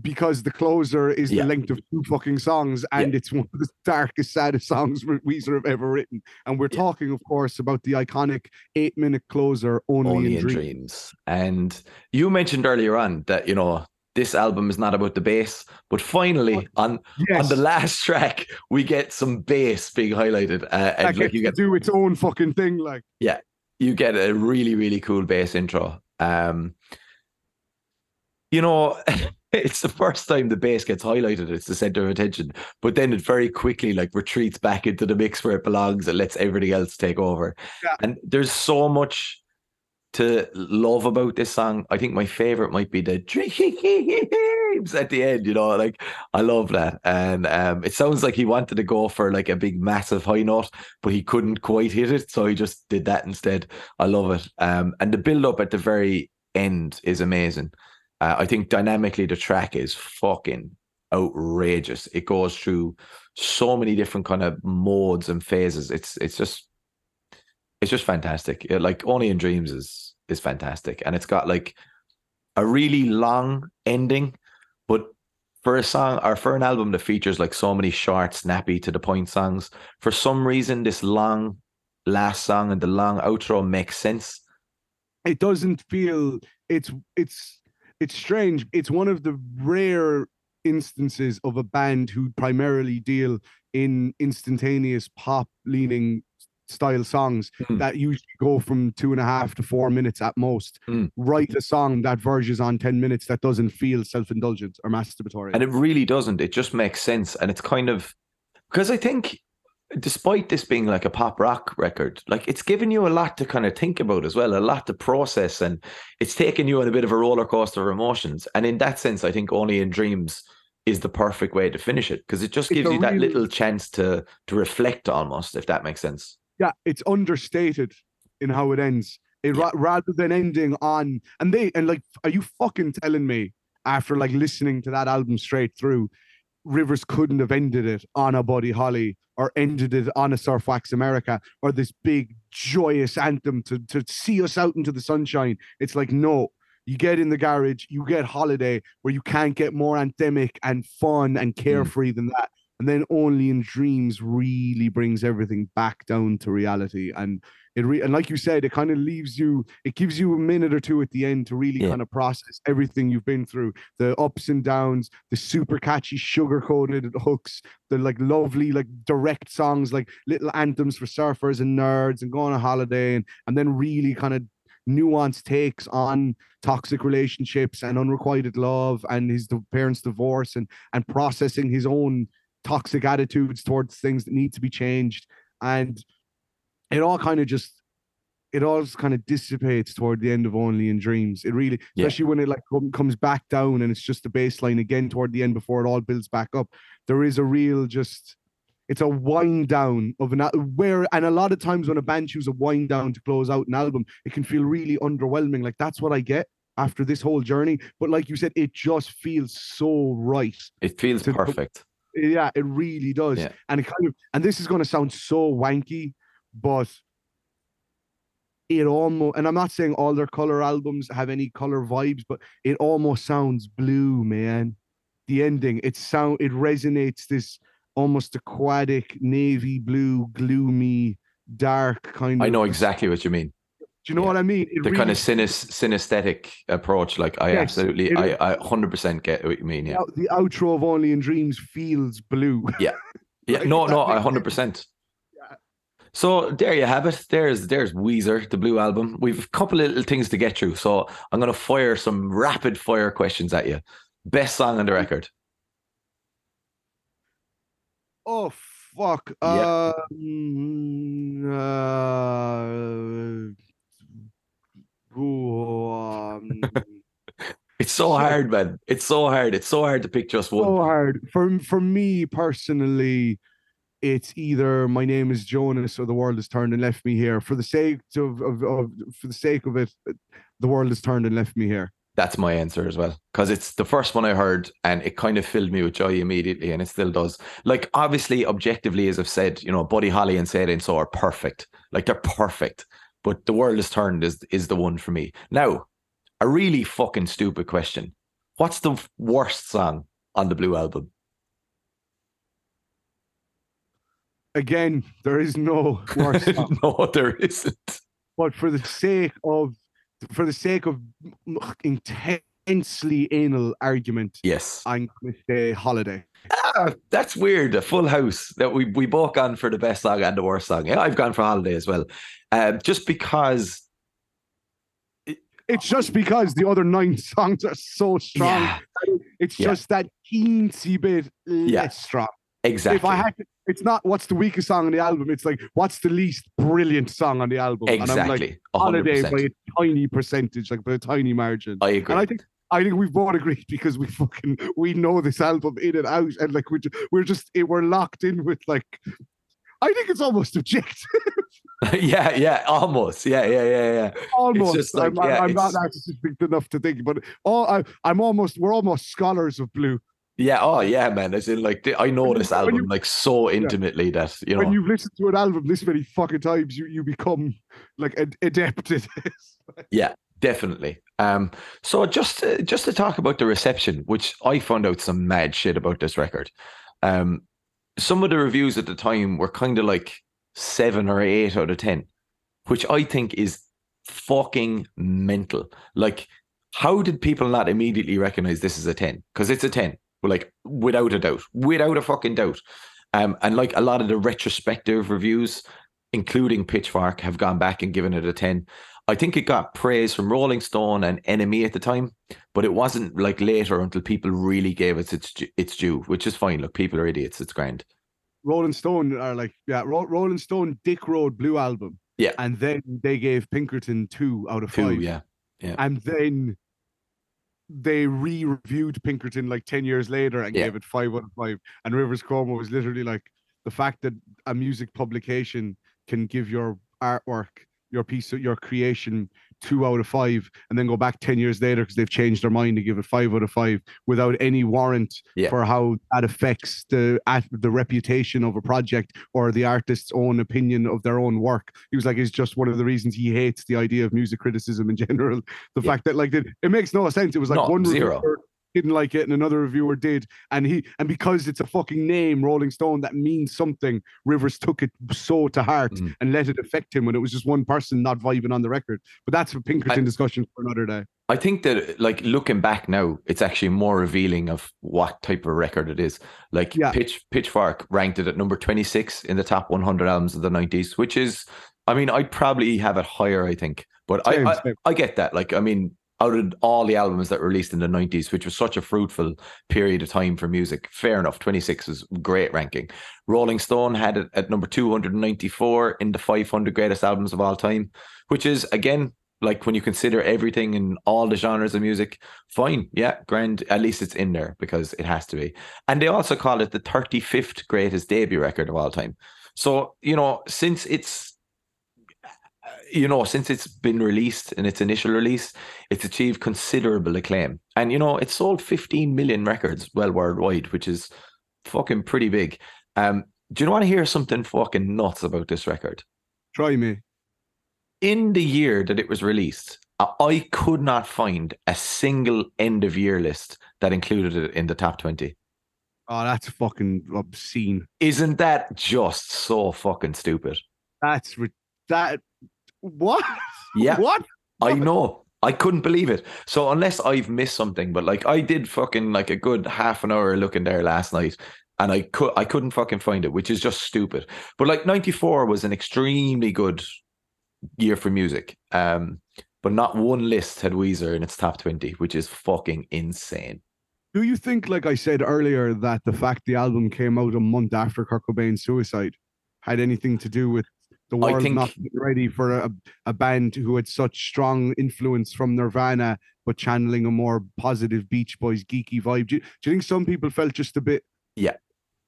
because the closer is Yeah. the length of two fucking songs and it's one of the darkest, saddest songs Weezer have ever written. And we're Yeah. talking, of course, about the iconic eight-minute closer, "Only, Only in in Dreams." dreams. And you mentioned earlier on that, you know, this album is not about the bass, but finally on Yes, on the last track, we get some bass being highlighted. Uh, and like you get do its own fucking thing. Like, yeah, you get a really really cool bass intro um you know it's the first time the bass gets highlighted it's the center of attention but then it very quickly like retreats back into the mix where it belongs and lets everything else take over Yeah. and there's so much to love about this song. I think my favorite might be the dreams at the end you know like i love that. And um it sounds like he wanted to go for like a big massive high note but he couldn't quite hit it so he just did that instead. I love it. Um and the build up at the very end is amazing. Uh, i think dynamically the track is fucking outrageous. It goes through so many different kind of modes and phases. It's it's just it's just fantastic. It- like only in dreams is is fantastic. And it's got like a really long ending but for a song or for an album that features like so many short, snappy to the point songs, for some reason this long last song and the long outro makes sense. it doesn't feel it's it's it's strange. It's one of the rare instances of a band who primarily deal in instantaneous pop leaning style songs Hmm. that usually go from two and a half to four minutes at most Hmm. write a song that verges on 10 minutes that doesn't feel self-indulgent or masturbatory And it really doesn't. It just makes sense. And it's kind of because I think despite this being like a pop rock record, like it's given you a lot to kind of think about as well, a lot to process, and it's taken you on a bit of a roller coaster of emotions. And in that sense, I think Only in Dreams is the perfect way to finish it because it just gives you that really- little chance to to reflect almost, if that makes sense. Yeah, it's understated in how it ends. It ra- rather than ending on and they and like, are you fucking telling me after like listening to that album straight through, Rivers couldn't have ended it on a Buddy Holly or ended it on a Surf Wax America or this big joyous anthem to to see us out into the sunshine. It's like no, you get in the garage, you get holiday where you can't get more anthemic and fun and hmm. carefree than that. And then only in dreams really brings everything back down to reality. And it re- and like you said, it kind of leaves you, it gives you a minute or two at the end to really Yeah. kind of process everything you've been through, the ups and downs, the super catchy sugar coated hooks, the like lovely, like direct songs, like little anthems for surfers and nerds and going on a holiday and and then really kind of nuanced takes on toxic relationships and unrequited love and his parents' divorce and and processing his own toxic attitudes towards things that need to be changed. And it all kind of just it all just kind of dissipates toward the end of only in dreams. It really Yeah. especially when it like comes back down and it's just the baseline again toward the end before it all builds back up. There is a real just it's a wind down of an where and a lot of times when a band chooses a wind down to close out an album it can feel really underwhelming. Like that's what i get after this whole journey. But like you said it just feels so right It feels perfect. Yeah, it really does. Yeah. And it kind of and this is going to sound so wanky, but it almost and I'm not saying all their color albums have any color vibes, but it almost sounds blue, man. The ending, it sound it resonates this almost aquatic navy blue, gloomy, dark kind of I know exactly what you mean. Do you know yeah. what I mean? It The kind of synes- synesthetic approach. Like I Yes, absolutely, it- I, I 100% get what you mean. the Yeah. the outro of Only in Dreams feels blue. Yeah, no, That no, I hundred percent. So there you have it. There's there's Weezer, the Blue Album. We've a couple of little things to get through, so I'm gonna fire some rapid fire questions at you. Best song on the record. Oh fuck. Yeah. Um, uh, um, It's so hard, man. It's so hard. It's so hard to pick just one. so hard for for me personally. It's either my name is Jonas or the world has turned and left me here. For the sake of, of, of for the sake of it, the world has turned and left me here. That's my answer as well. Because it's the first one I heard and it kind of filled me with joy immediately, and it still does. Like, obviously, objectively, as I've said, you know, Buddy Holly and Say It Ain't So are perfect. Like, they're perfect. But The World Has Turned is, is the one for me. Now, a really fucking stupid question. What's the worst song on the Blue Album? Again, there is no worst. song. no, there isn't. but for the sake of for the sake of intensely anal argument, Yes. I'm going to say holiday. Ah, that's weird. A full house that we, we both gone for the best song and the worst song. Yeah, I've gone for Holiday as well. Um, just because. It's just because the other nine songs are so strong. Yeah, It's Yeah. just that teensy bit less Yeah. strong. exactly. If I had to, it's not what's the weakest song on the album. It's like what's the least brilliant song on the album. And I'm like Exactly. holiday by a tiny percentage, like by a tiny margin. I agree. And I think I think we've both agreed because we fucking we know this album in and out, and like we ju- we're just eh, we're locked in with like. I think it's almost objective, yeah, yeah, almost. Yeah, yeah, yeah, yeah. almost. just like, I'm, yeah, I'm not it's- narcissistic enough to think, but all I, I'm almost. We're almost scholars of blue. Yeah, oh yeah, man. As in like I know When this when album you- like so intimately that you know When you've listened to an album this many fucking times, you you become like ad- adept at this. Yeah, definitely. Um so just to, just to talk about the reception, which I found out some mad shit about this record. Um some of the reviews at the time were kind of like 7 or 8 out of 10, which I think is fucking mental. Like how did people not immediately recognize this is a 10? Because it's a 10. Like without a doubt. Without a fucking doubt. Um, and like a lot of the retrospective reviews, including Pitchfork, have gone back and given it a 10. I think it got praise from Rolling Stone and NME at the time, but it wasn't like later until people really gave it its its due, which is fine. Look, people are idiots. It's grand. Rolling Stone are like, yeah, Ro- Rolling Stone Dick Road Blue album. Yeah. And then they gave Pinkerton two out of Two, five. yeah. And then they re-reviewed Pinkerton like 10 years later and Yeah. gave it five out of five. And Rivers Cuomo was literally like the fact that a music publication can give your artwork your piece of your creation two out of five and then go back 10 years later because they've changed their mind to give it five out of five without any warrant Yeah. for how that affects the at the reputation of a project or the artist's own opinion of their own work. He was like, it's just one of the reasons he hates the idea of music criticism in general. The Yeah. fact that like it, it makes no sense. It was like No, one zero. Didn't like it and another reviewer did. And he and because it's a fucking name, Rolling Stone, that means something. Rivers took it so to heart Mhm. and let it affect him when it was just one person not vibing on the record. But that's a Pinkerton I- discussion for another day. I think that, like, looking back now, it's actually more revealing of what type of record it is. Like, Yeah. Pitch Pitchfork ranked it at number 26 in the top 100 albums of the 90s, which is, I mean, I'd probably have it higher, I think. But I, I, same. I get that. Like, I mean, out of all the albums that were released in the 90s, which was such a fruitful period of time for music, fair enough. 26 was great ranking. Rolling Stone had it at number 294 in the 500 greatest albums of all time, which is, again, like when you consider everything in all the genres of music, fine. Yeah, grand. At least it's in there because it has to be. And they also call it the 35th greatest debut record of all time. So, you know, since it's you know, since it's been released in its initial release, it's achieved considerable acclaim. And you know, it sold 15 million records well worldwide, which is fucking pretty big. Um, do you want to hear something fucking nuts about this record? Try me. in the year that it was released, I- could not find a single end of year list that included it in the top 20. Oh, that's fucking obscene. Isn't that just so fucking stupid? That's that. What? Yeah, What? I know. I couldn't believe it. So unless I've missed something, but like I did fucking like a good half an hour looking there last night and I could I couldn't fucking find it, which is just stupid. But like 94 was an extremely good year for music. Um but not one list had Weezer in its top 20, which is fucking insane. Do you think, like I said earlier, that the fact the album came out a month after Kurt Cobain's suicide had anything to do with the world think- not ready for a, a band who had such strong influence from Nirvana, but channeling a more positive Beach Boys geeky vibe? Do you, do you think some people felt just a bit? Yeah.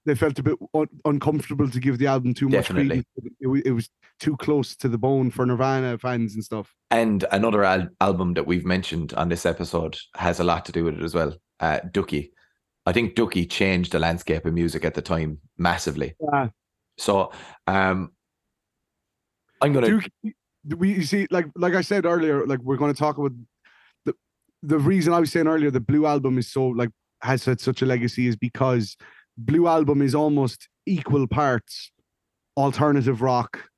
They felt a bit un- uncomfortable to give the album too much Definitely. It, it was too close to the bone for Nirvana fans and stuff. And another al- album that we've mentioned on this episode has a lot to do with it as well. Uh, Dookie. I think Dookie changed the landscape of music at the time massively. Yeah. So um, I'm gonna Duke, we you see, like like I said earlier, like we're going to talk about the the reason I was saying earlier, the Blue Album is so like has had such a legacy is because Blue Album is almost equal parts alternative rock,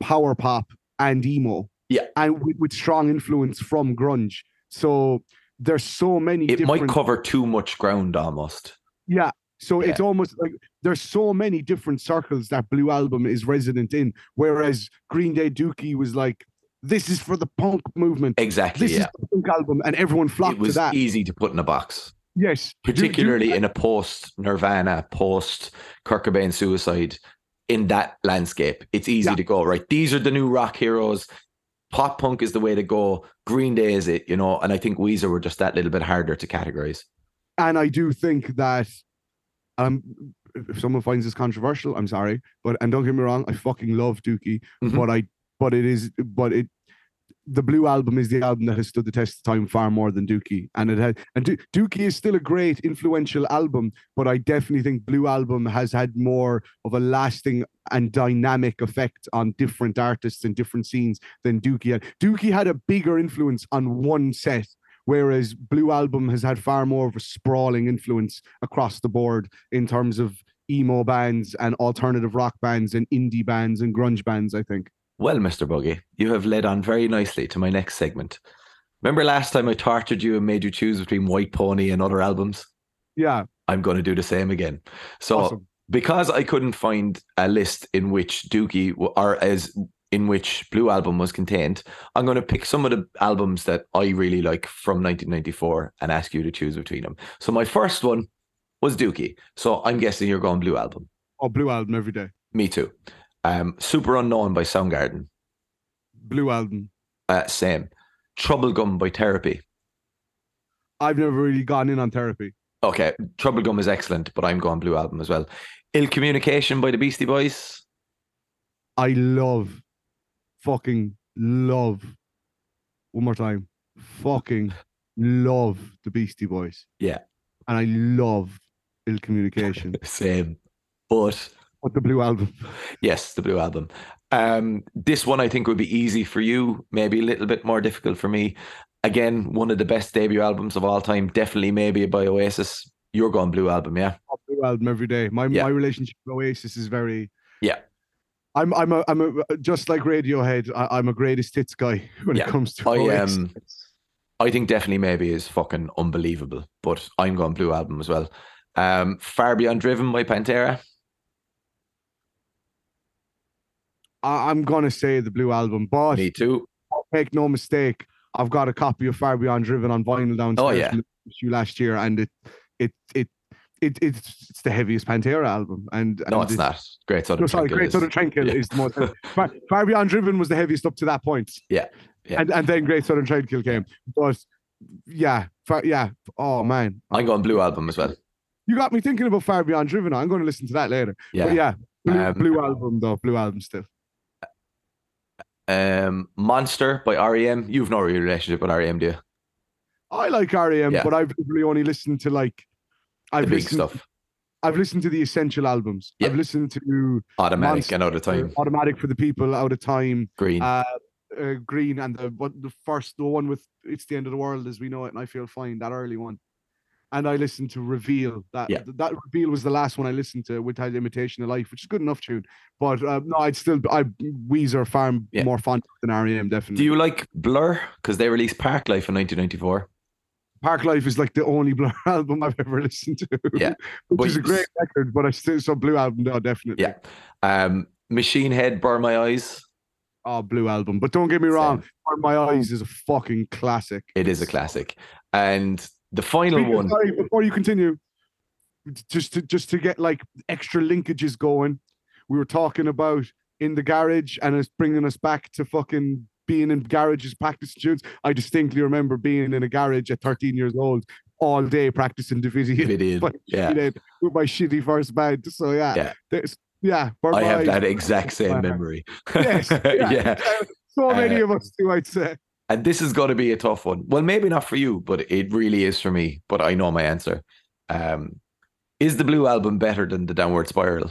power pop, and emo. Yeah. and with, with strong influence from grunge. So there's so many. it different, might cover too much ground almost. yeah. So Yeah. it's almost like there's so many different circles that Blue Album is resident in. Whereas Green Day Dookie was like, this is for the punk movement. Exactly. This yeah. is the punk album, and everyone flocked It to was that. easy to put in a box, yes, particularly in a post Nirvana, post Kurt Cobain suicide. In that landscape, it's easy Yeah. to go right. These are the new rock heroes. Pop punk is the way to go. Green Day is it, you know. And I think Weezer were just that little bit harder to categorize. and I do think that um if someone finds this controversial, I'm sorry. But and don't get me wrong, I fucking love Dookie. Mhm. But I but it is but it the Blue album is the album that has stood the test of time far more than Dookie. And it had and Du- Dookie is still a great influential album, but I definitely think Blue album has had more of a lasting and dynamic effect on different artists and different scenes than Dookie had. Dookie had a bigger influence on one set whereas Blue Album has had far more of a sprawling influence across the board in terms of emo bands and alternative rock bands and indie bands and grunge bands. I think. Well, Mr. Buggy, you have led on very nicely to my next segment. Remember last time I tortured you and made you choose between White Pony and other albums? Yeah, I'm going to do the same again. So, awesome. because I couldn't find a list in which Dookie or as in which Blue Album was contained, I'm going to pick some of the albums that I really like from 1994 and ask you to choose between them. So, my first one was Dookie. So, I'm guessing you're going Blue Album. Oh, Blue Album every day. Me too. Um, Superunknown by Soundgarden. Blue Album. Uh, same. Troublegum by Therapy. I've never really gone in on therapy. Okay, Troublegum is excellent, but I'm going Blue Album as well. Ill Communication by the Beastie Boys. I love fucking love. One more time, fucking love the Beastie Boys. Yeah. and I love Ill Communication. Same. But but the Blue Album, yes, the Blue Album. Um, this one I think would be easy for you, maybe a little bit more difficult for me. Again, one of the best debut albums of all time. Definitely, maybe by Oasis. You're going Blue Album, yeah. Blue Album every day. My Yeah. my relationship with Oasis is very. Yeah. I'm I'm a I'm a just like Radiohead. I, I'm a greatest hits guy when Yeah. it comes to I um, I think definitely maybe is fucking unbelievable. But I'm going Blue Album as well. Um, Far Beyond Driven by Pantera. I, I'm gonna say the Blue Album, but Me too. make no mistake, I've got a copy of Far Beyond Driven on vinyl downstairs Oh, yeah. last year, and it it it it it's, it's the heaviest Pantera album. And, No, and it's not. Great Southern No, sorry, Great is- Southern Trendkill yeah. is the most. Far, Far Beyond Driven was the heaviest up to that point. Yeah, yeah. And and then Great Southern Trendkill came, but yeah, far, yeah. Oh man, I'm going Blue Album as well. you got me thinking about Far Beyond Driven. I'm going to listen to that later. Yeah. But yeah, Blue, Um, Blue album though, Blue album still. Um, Monster by REM. You've no real relationship with REM, do you? I like REM, Yeah. but I've really only listened to like I've listened. stuff. I've listened to the essential albums. Yeah. I've listened to Automatic Monster, and out of time. Automatic for the People, Out of Time, Green. uh, uh, Green, and the what the first the one with It's the End of the World as we know it, and I feel fine. That early one. And I listened to Reveal. That Yeah. that Reveal was the last one I listened to with that Imitation of Life, which is good enough tune. But uh, no, I'd still I Weezer far Yeah. more fun than REM definitely. do you like Blur? Because they released Parklife in 1994. Parklife is like the only Blur album I've ever listened to. Yeah. which But is a great record. But I still so Blue album no definitely. Yeah. Um, Machine Head, Burn My Eyes. Oh, Blue album. But don't get me wrong, Burn My Eyes is a fucking classic. It is a classic. And the final Speaking- one. Sorry, before you continue, just to just to get like extra linkages going, we were talking about in the garage, and it's bringing us back to fucking being in garages practicing tunes. I distinctly remember being in a garage at 13 years old all day practicing Davidian. with Yeah. with my shitty first band. So yeah, Yeah. there's- yeah. I have Eyes. that exact same memory. Yes, yeah. yeah. So many Uh, of us do, I'd say. And this is going to be a tough one. Well, maybe not for you, but it really is for me. But I know my answer. Um, is the Blue Album better than the Downward Spiral?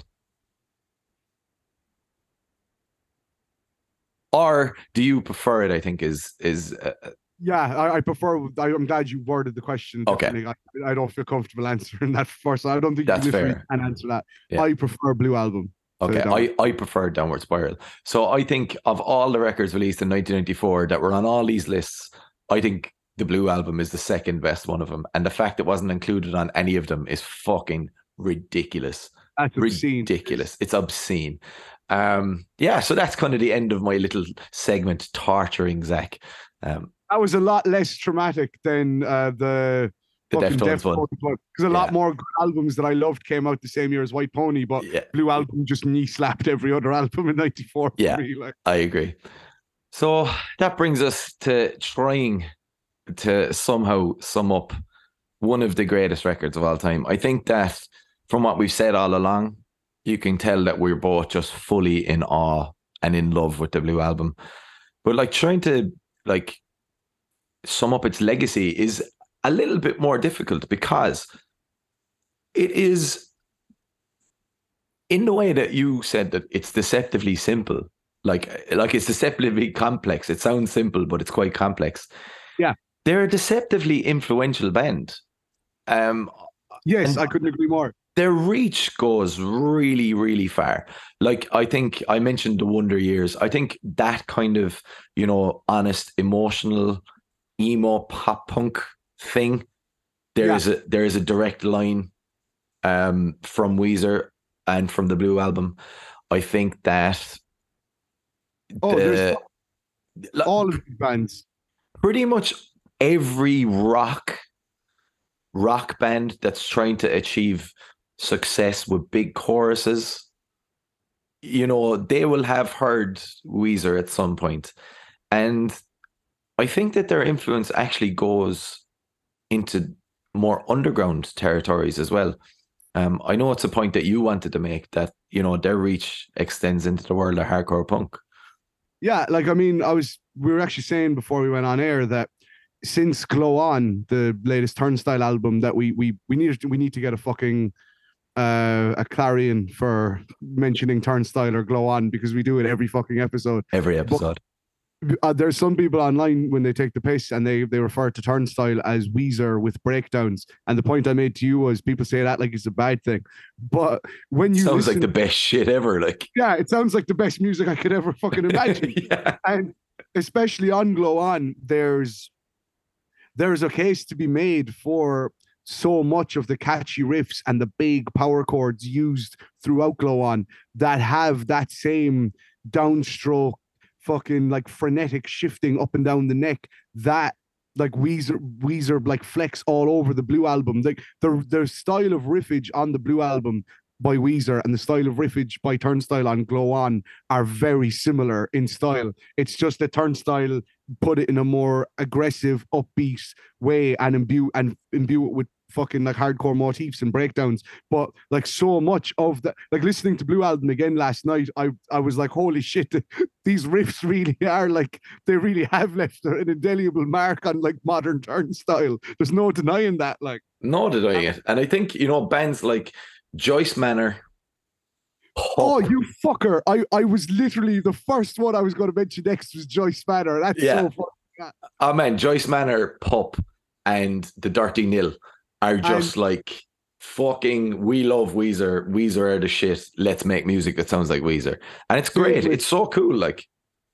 Or do you prefer it? I think is is uh, Yeah, I, I prefer. I, I'm glad you worded the question. Okay. I, I don't feel comfortable answering that first. I don't think That's you fair. can answer that. Yeah. I prefer Blue Album. okay. I I prefer Downward Spiral. So I think of all the records released in 1994 that were on all these lists, I think the Blue Album is the second best one of them, and the fact it wasn't included on any of them is fucking ridiculous. That's obscene. ridiculous. It's obscene. Um, yeah, so that's kind of the end of my little segment torturing Zach. Um, That was a lot less traumatic than uh, the the fucking Deftones one. because a lot more good albums that I loved came out the same year as White Pony, but Yeah, Blue Album just knee slapped every other album in '94. Yeah. me, like. I agree. So that brings us to trying to somehow sum up one of the greatest records of all time. I think that from what we've said all along, you can tell that we're both just fully in awe and in love with the Blue Album. But like trying to like sum up its legacy is a little bit more difficult because it is in the way that you said that it's deceptively simple like like it's deceptively complex it sounds simple but it's quite complex Yeah. they're a deceptively influential band um Yes, I couldn't agree more. Their reach goes really really far like i think i mentioned the wonder years i think that kind of you know honest emotional emo pop punk thing there Yeah. is a there is a direct line um from weezer and from the blue album i think that Oh, there's the- like, all of these bands. pretty much every rock rock band that's trying to achieve success with big choruses. You know they will have heard Weezer at some point. And i think that their influence actually goes into more underground territories as well. Um, i know it's a point that you wanted to make that you know their reach extends into the world of hardcore punk. Yeah, like I mean, I was we were actually saying before we went on air that since Glow On, the latest Turnstile album, that we we we need we need to get a fucking uh a clarion for mentioning Turnstile or Glow On because we do it every fucking episode. Every episode. Uh, there's some people online when they take the piss and they they refer to Turnstile as Weezer with breakdowns. And the point I made to you was people say that like it's a bad thing, but when you Sounds listen, like the best shit ever. Like, yeah, it sounds like the best music I could ever fucking imagine. yeah. and especially on Glow On, there's there's a case to be made for so much of the catchy riffs and the big power chords used throughout Glow On that have that same downstroke, fucking like frenetic shifting up and down the neck that like Weezer Weezer like flex all over the blue album. Like the the style of riffage on the blue album by Weezer and the style of riffage by Turnstile on Glow On are very similar in style. It's just that Turnstile put it in a more aggressive, upbeat way and imbue and imbue it with fucking like hardcore motifs and breakdowns. But like so much of the like listening to Blue Album again last night, I I was like, holy shit, these riffs really are like they really have left an indelible mark on like modern Turnstile. There's no denying that. Like No denying it. And I think, you know, bands like Joyce Manor. Oh, you fucker! I, I was literally the first one I was going to mention next was Joyce Manor. That's Yeah. so funny. oh man, Joyce Manor, Pup, and the Dirty Nil are just like fucking we love Weezer. Weezer are the shit. Let's make music that sounds like Weezer. And it's great. Seriously. It's so cool. Like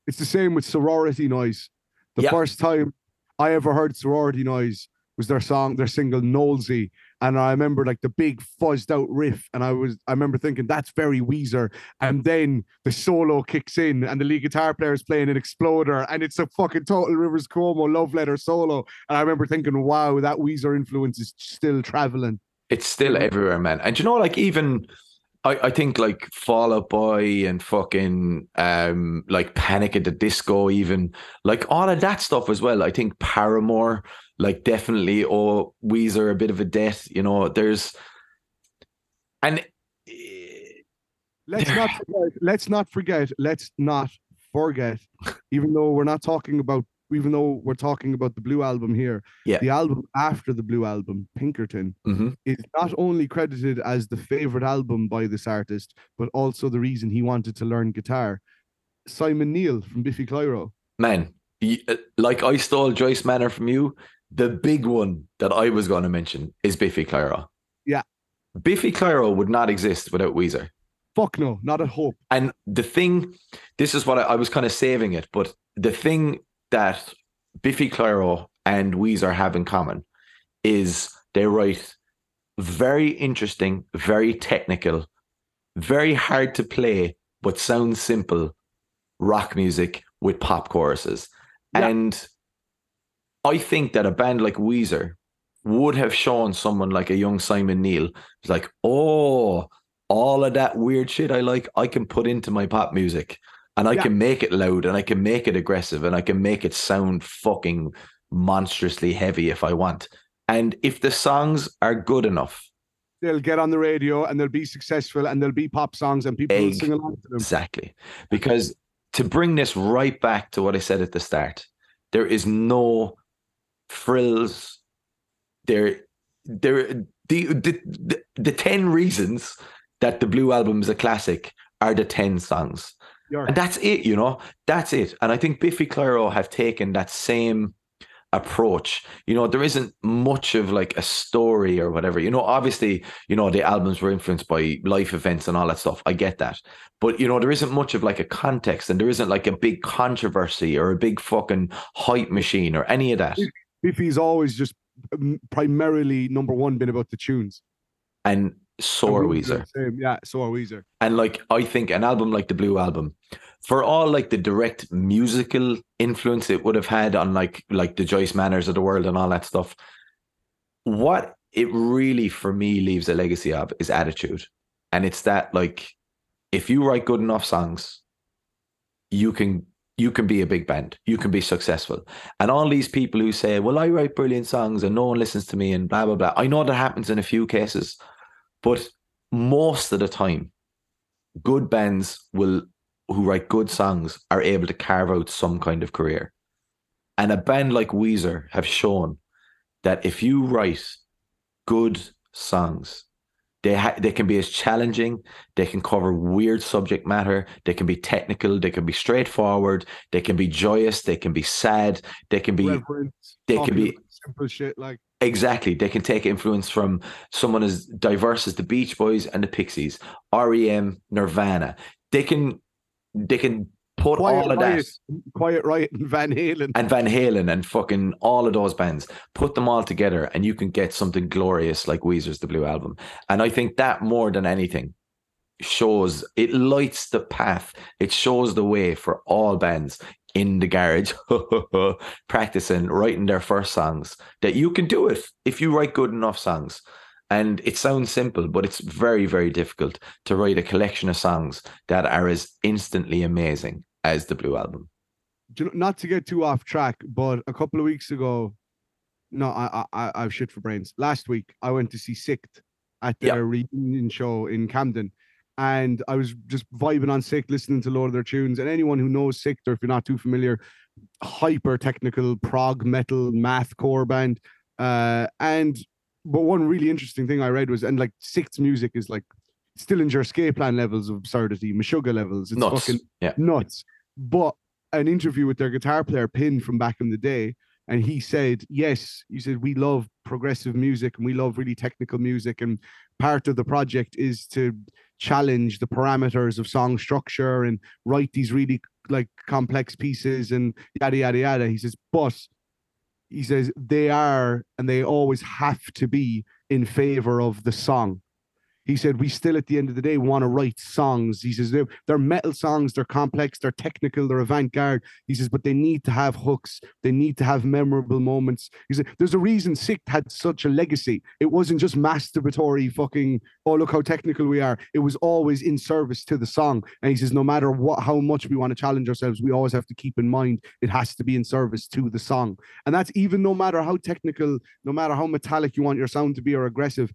It's the same with Sorority Noise. The Yeah. first time I ever heard Sorority Noise was their song, their single Nolsey. And I remember like the big fuzzed out riff. And I was I remember thinking that's very Weezer. And then the solo kicks in and the lead guitar player is playing an exploder. And it's a fucking total Rivers Cuomo love letter solo. And I remember thinking, wow, that Weezer influence is still traveling. it's still everywhere, man. And you know, like even I, I think like Fall Out Boy and fucking um like Panic at the Disco, even like all of that stuff as well. I think Paramore, like definitely, or Weezer, a bit of a death. You know, there's and eh, Let's not forget. Let's not forget. Let's not forget. Even though we're not talking about, even though we're talking about the Blue album here, Yeah. the album after the Blue album, Pinkerton, mhm. is not only credited as the favorite album by this artist, but also the reason he wanted to learn guitar. Simon Neil from Biffy Clyro. man, uh, like I stole Joyce Manor from you. The big one that I was going to mention is Biffy Clyro. Yeah. Biffy Clyro would not exist without Weezer. Fuck no, not at hope. And the thing, this is what I, I was kind of saving it, but the thing that Biffy Clyro and Weezer have in common is they write very interesting, very technical, very hard to play, but sounds simple rock music with pop choruses. Yeah. And I think that a band like Weezer would have shown someone like a young Simon Neil, like, oh, all of that weird shit I like, I can put into my pop music and I Yeah. can make it loud and I can make it aggressive and I can make it sound fucking monstrously heavy if I want. And if the songs are good enough, They'll get on the radio and they'll be successful and they'll be pop songs and people will sing along to them. Exactly. Because to bring this right back to what I said at the start, there is no frills. There, there, the, the, the, the 10 reasons that the Blue Album is a classic are the 10 songs. You're- And that's it, you know, that's it. And I think Biffy Clyro have taken that same approach. You know, there isn't much of like a story or whatever. You know, obviously, you know, the albums were influenced by life events and all that stuff. I get that. But you know, there isn't much of like a context and there isn't like a big controversy or a big fucking hype machine or any of that. Biffy's always just um, primarily number one been about the tunes. And so are And Weezer. Yeah, so are Weezer. And like I think an album like the Blue Album, for all like the direct musical influence it would have had on like like the Joyce Manors of the world and all that stuff, what it really for me leaves a legacy of is attitude. And it's that like if you write good enough songs, you can you can be a big band. You can be successful. And all these people who say, Well, I write brilliant songs and no one listens to me and blah blah blah. I know that happens in a few cases, but most of the time, good bands will who write good songs are able to carve out some kind of career. And a band like Weezer have shown that if you write good songs, they ha- they can be as challenging. They can cover weird subject matter. They can be technical. They can be straightforward. They can be joyous. They can be sad. They can be Reverent, they can be- simple shit like Exactly. They can take influence from someone as diverse as the Beach Boys and the Pixies, REM, Nirvana. They can they can put Quiet all of that Quiet Riot and Van Halen. and Van Halen and fucking all of those bands, put them all together and you can get something glorious like Weezer's The Blue Album. And I think that more than anything shows it lights the path. It shows the way for all bands in the garage practicing writing their first songs that you can do it if you write good enough songs. And it sounds simple, but it's very, very difficult to write a collection of songs that are as instantly amazing as the Blue Album. Do you know, not to get too off track, but a couple of weeks ago, no, I I I I've shit for brains. Last week, I went to see SikTh at their reunion show in Camden, and I was just vibing on SikTh, listening to a lot of their tunes. And anyone who knows SikTh, or if you're not too familiar, hyper technical prog metal math core band. Uh, and but one really interesting thing I read was, and like SikTh's music is like still Dillinger Escape Plan levels of absurdity, Meshuggah levels. It's Nuts. fucking Yeah. nuts. But an interview with their guitar player Pin from back in the day, and he said, "Yes, he said we love progressive music and we love really technical music, and part of the project is to challenge the parameters of song structure and write these really like complex pieces and yada yada yada." He says, "But." He says they are and they always have to be in favor of the song. He said, We still, at the end of the day, want to write songs. He says, They're, they're metal songs, they're complex, they're technical, they're avant garde. He says, But they need to have hooks, they need to have memorable moments. He said, There's a reason SikTh had such a legacy. It wasn't just masturbatory fucking, oh, look how technical we are. It was always in service to the song. And he says, No matter what, how much we want to challenge ourselves, we always have to keep in mind it has to be in service to the song. And that's even no matter how technical, no matter how metallic you want your sound to be or aggressive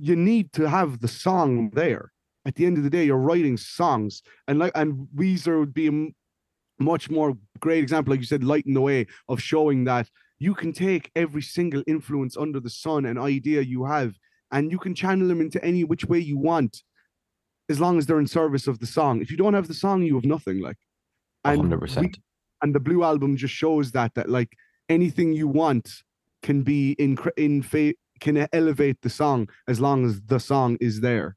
you need to have the song there. At the end of the day, you're writing songs, and like and Weezer would be a much more great example, like you said, lighting the way of showing that you can take every single influence under the sun and idea you have, and you can channel them into any which way you want, as long as they're in service of the song. If you don't have the song, you have nothing. Like, and hundred we- percent. and the blue album just shows that that like anything you want can be in in fa- can elevate the song as long as the song is there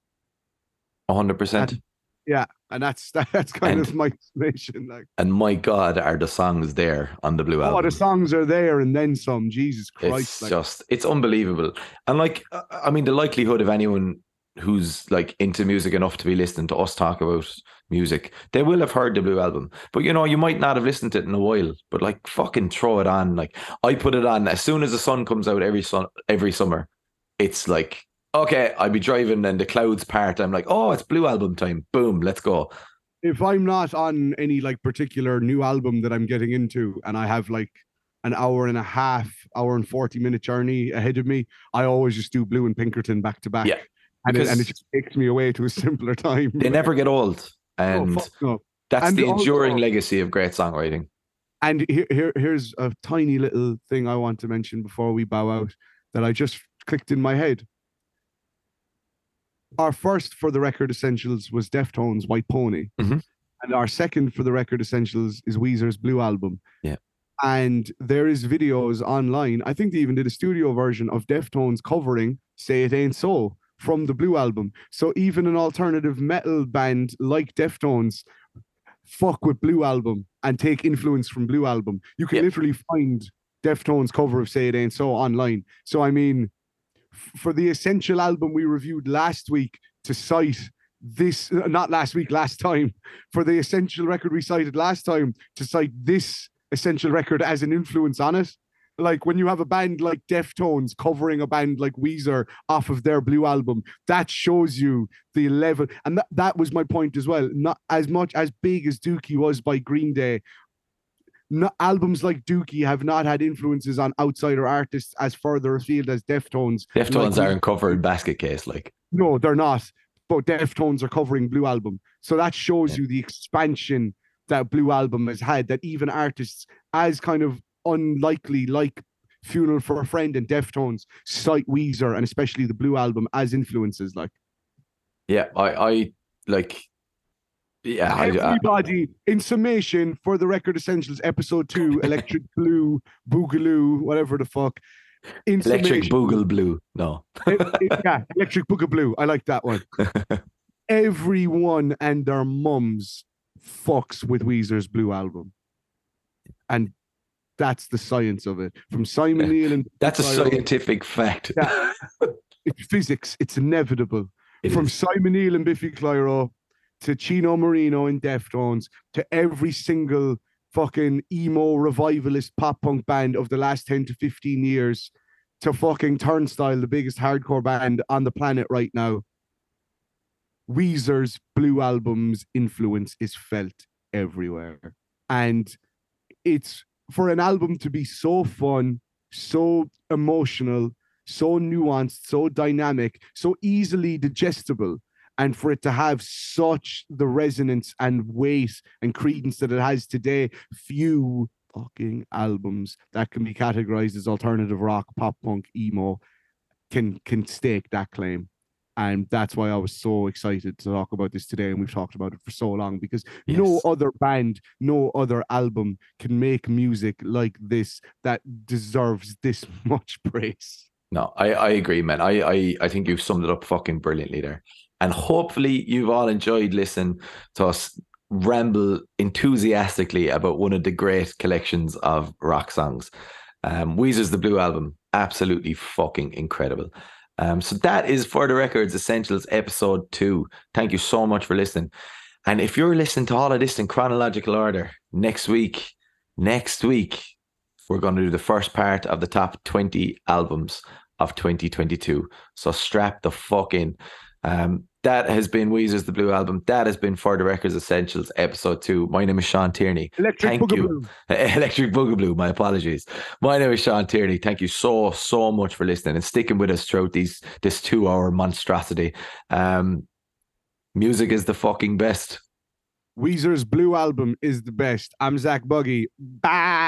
hundred percent. Yeah. And that's that's kind And- of my explanation like And my God, are the songs there on the Blue oh Album? the songs are there and then some jesus christ it's like, just it's unbelievable and like i mean the likelihood of anyone who's like into music enough to be listening to us talk about music they will have heard the blue album. But you know you might not have listened to it in a while but like fucking throw it on. Like i put it on. As soon as the sun comes out every sun every summer it's like okay i'll be driving and the clouds part. I'm like oh it's blue album time. Boom let's go. If i'm not on any like particular new album that i'm getting into and i have like an hour and a half hour and 40 minute journey ahead of me i always just do blue and pinkerton back to back. Yeah, and, it, and it just takes me away to a simpler time they never get old Oh, and fuck no. that's and the also- enduring legacy of great songwriting And here, here, here's a tiny little thing I want to mention before we bow out that I just clicked in my head. Our first for the record essentials was Deftones' White Pony, Mhm. and our second for the record essentials is Weezer's Blue Album. Yeah. And there is videos online. I think they even did a studio version of Deftones covering "Say It Ain't So" from the Blue Album. So even an alternative metal band like Deftones fuck with Blue Album and take influence from Blue Album. You can Yeah. literally find Deftones cover of Say It Ain't So online. So I mean, for the essential album we reviewed last week to cite this, uh, not last week, last time, for the essential record we cited last time to cite this essential record as an influence on it. Like when you have a band like Deftones covering a band like Weezer off of their Blue album, that shows you the level. And that, that was my point as well. Not as much as big as Dookie was by Green Day, not, albums like Dookie have not had influences on outsider artists as further afield as Deftones. deftones Like, aren't covered basket case like No, they're not. But Deftones are covering Blue Album. So that shows you the expansion that Blue Album has had. That even artists as kind of unlikely like Funeral for a Friend and Deftones cite Weezer and especially the Blue Album as influences. Like Yeah, I, I like. Yeah, I, I, everybody, in summation, for the Record Essentials, episode two, Electric Blue, Boogaloo, whatever the fuck. In Electric Boogle Blue. No. it- it- yeah, Electric Boogaloo. I like that one. Everyone and their mums fucks with Weezer's Blue album, and that's the science of it. From Simon Neil and That's a scientific fact. Yeah. it's physics. It's inevitable. It From is. Simon Neil and Biffy Clyro to Chino Moreno and Deftones to every single fucking emo revivalist pop punk band of the last 10 to 15 years to fucking Turnstile, the biggest hardcore band on the planet right now. Weezer's Blue Album's influence is felt everywhere. And it's for an album to be so fun, so emotional, so nuanced, so dynamic, so easily digestible, and for it to have such the resonance and weight and credence that it has today, few fucking albums that can be categorized as alternative rock, pop punk, emo can can stake that claim. And that's why I was so excited to talk about this today. And we've talked about it for so long because no other band, no other album can make music like this that deserves this much praise. No, I, I agree, man. I, I I think you've summed it up fucking brilliantly there. And hopefully you've all enjoyed listening to us ramble enthusiastically about one of the great collections of rock songs. Um, Weezer's The Blue Album, absolutely fucking incredible. Um, so that is for the records essentials episode two. Thank you so much for listening. And if you're listening to all of this in chronological order, next week, next week, we're going to do the first part of the top 20 albums of 2022. So strap the fuck in. Um, that has been Weezer's The Blue Album. That has been For the Records Essentials, episode two. My name is Sean Tierney. Electric Thank you. Electric Boogaloo, my apologies. My name is Sean Tierney. Thank you so, so much for listening and sticking with us throughout these this two hour monstrosity. Um, music is the fucking best. Weezer's Blue Album is the best. I'm Zach Buggy. Bye.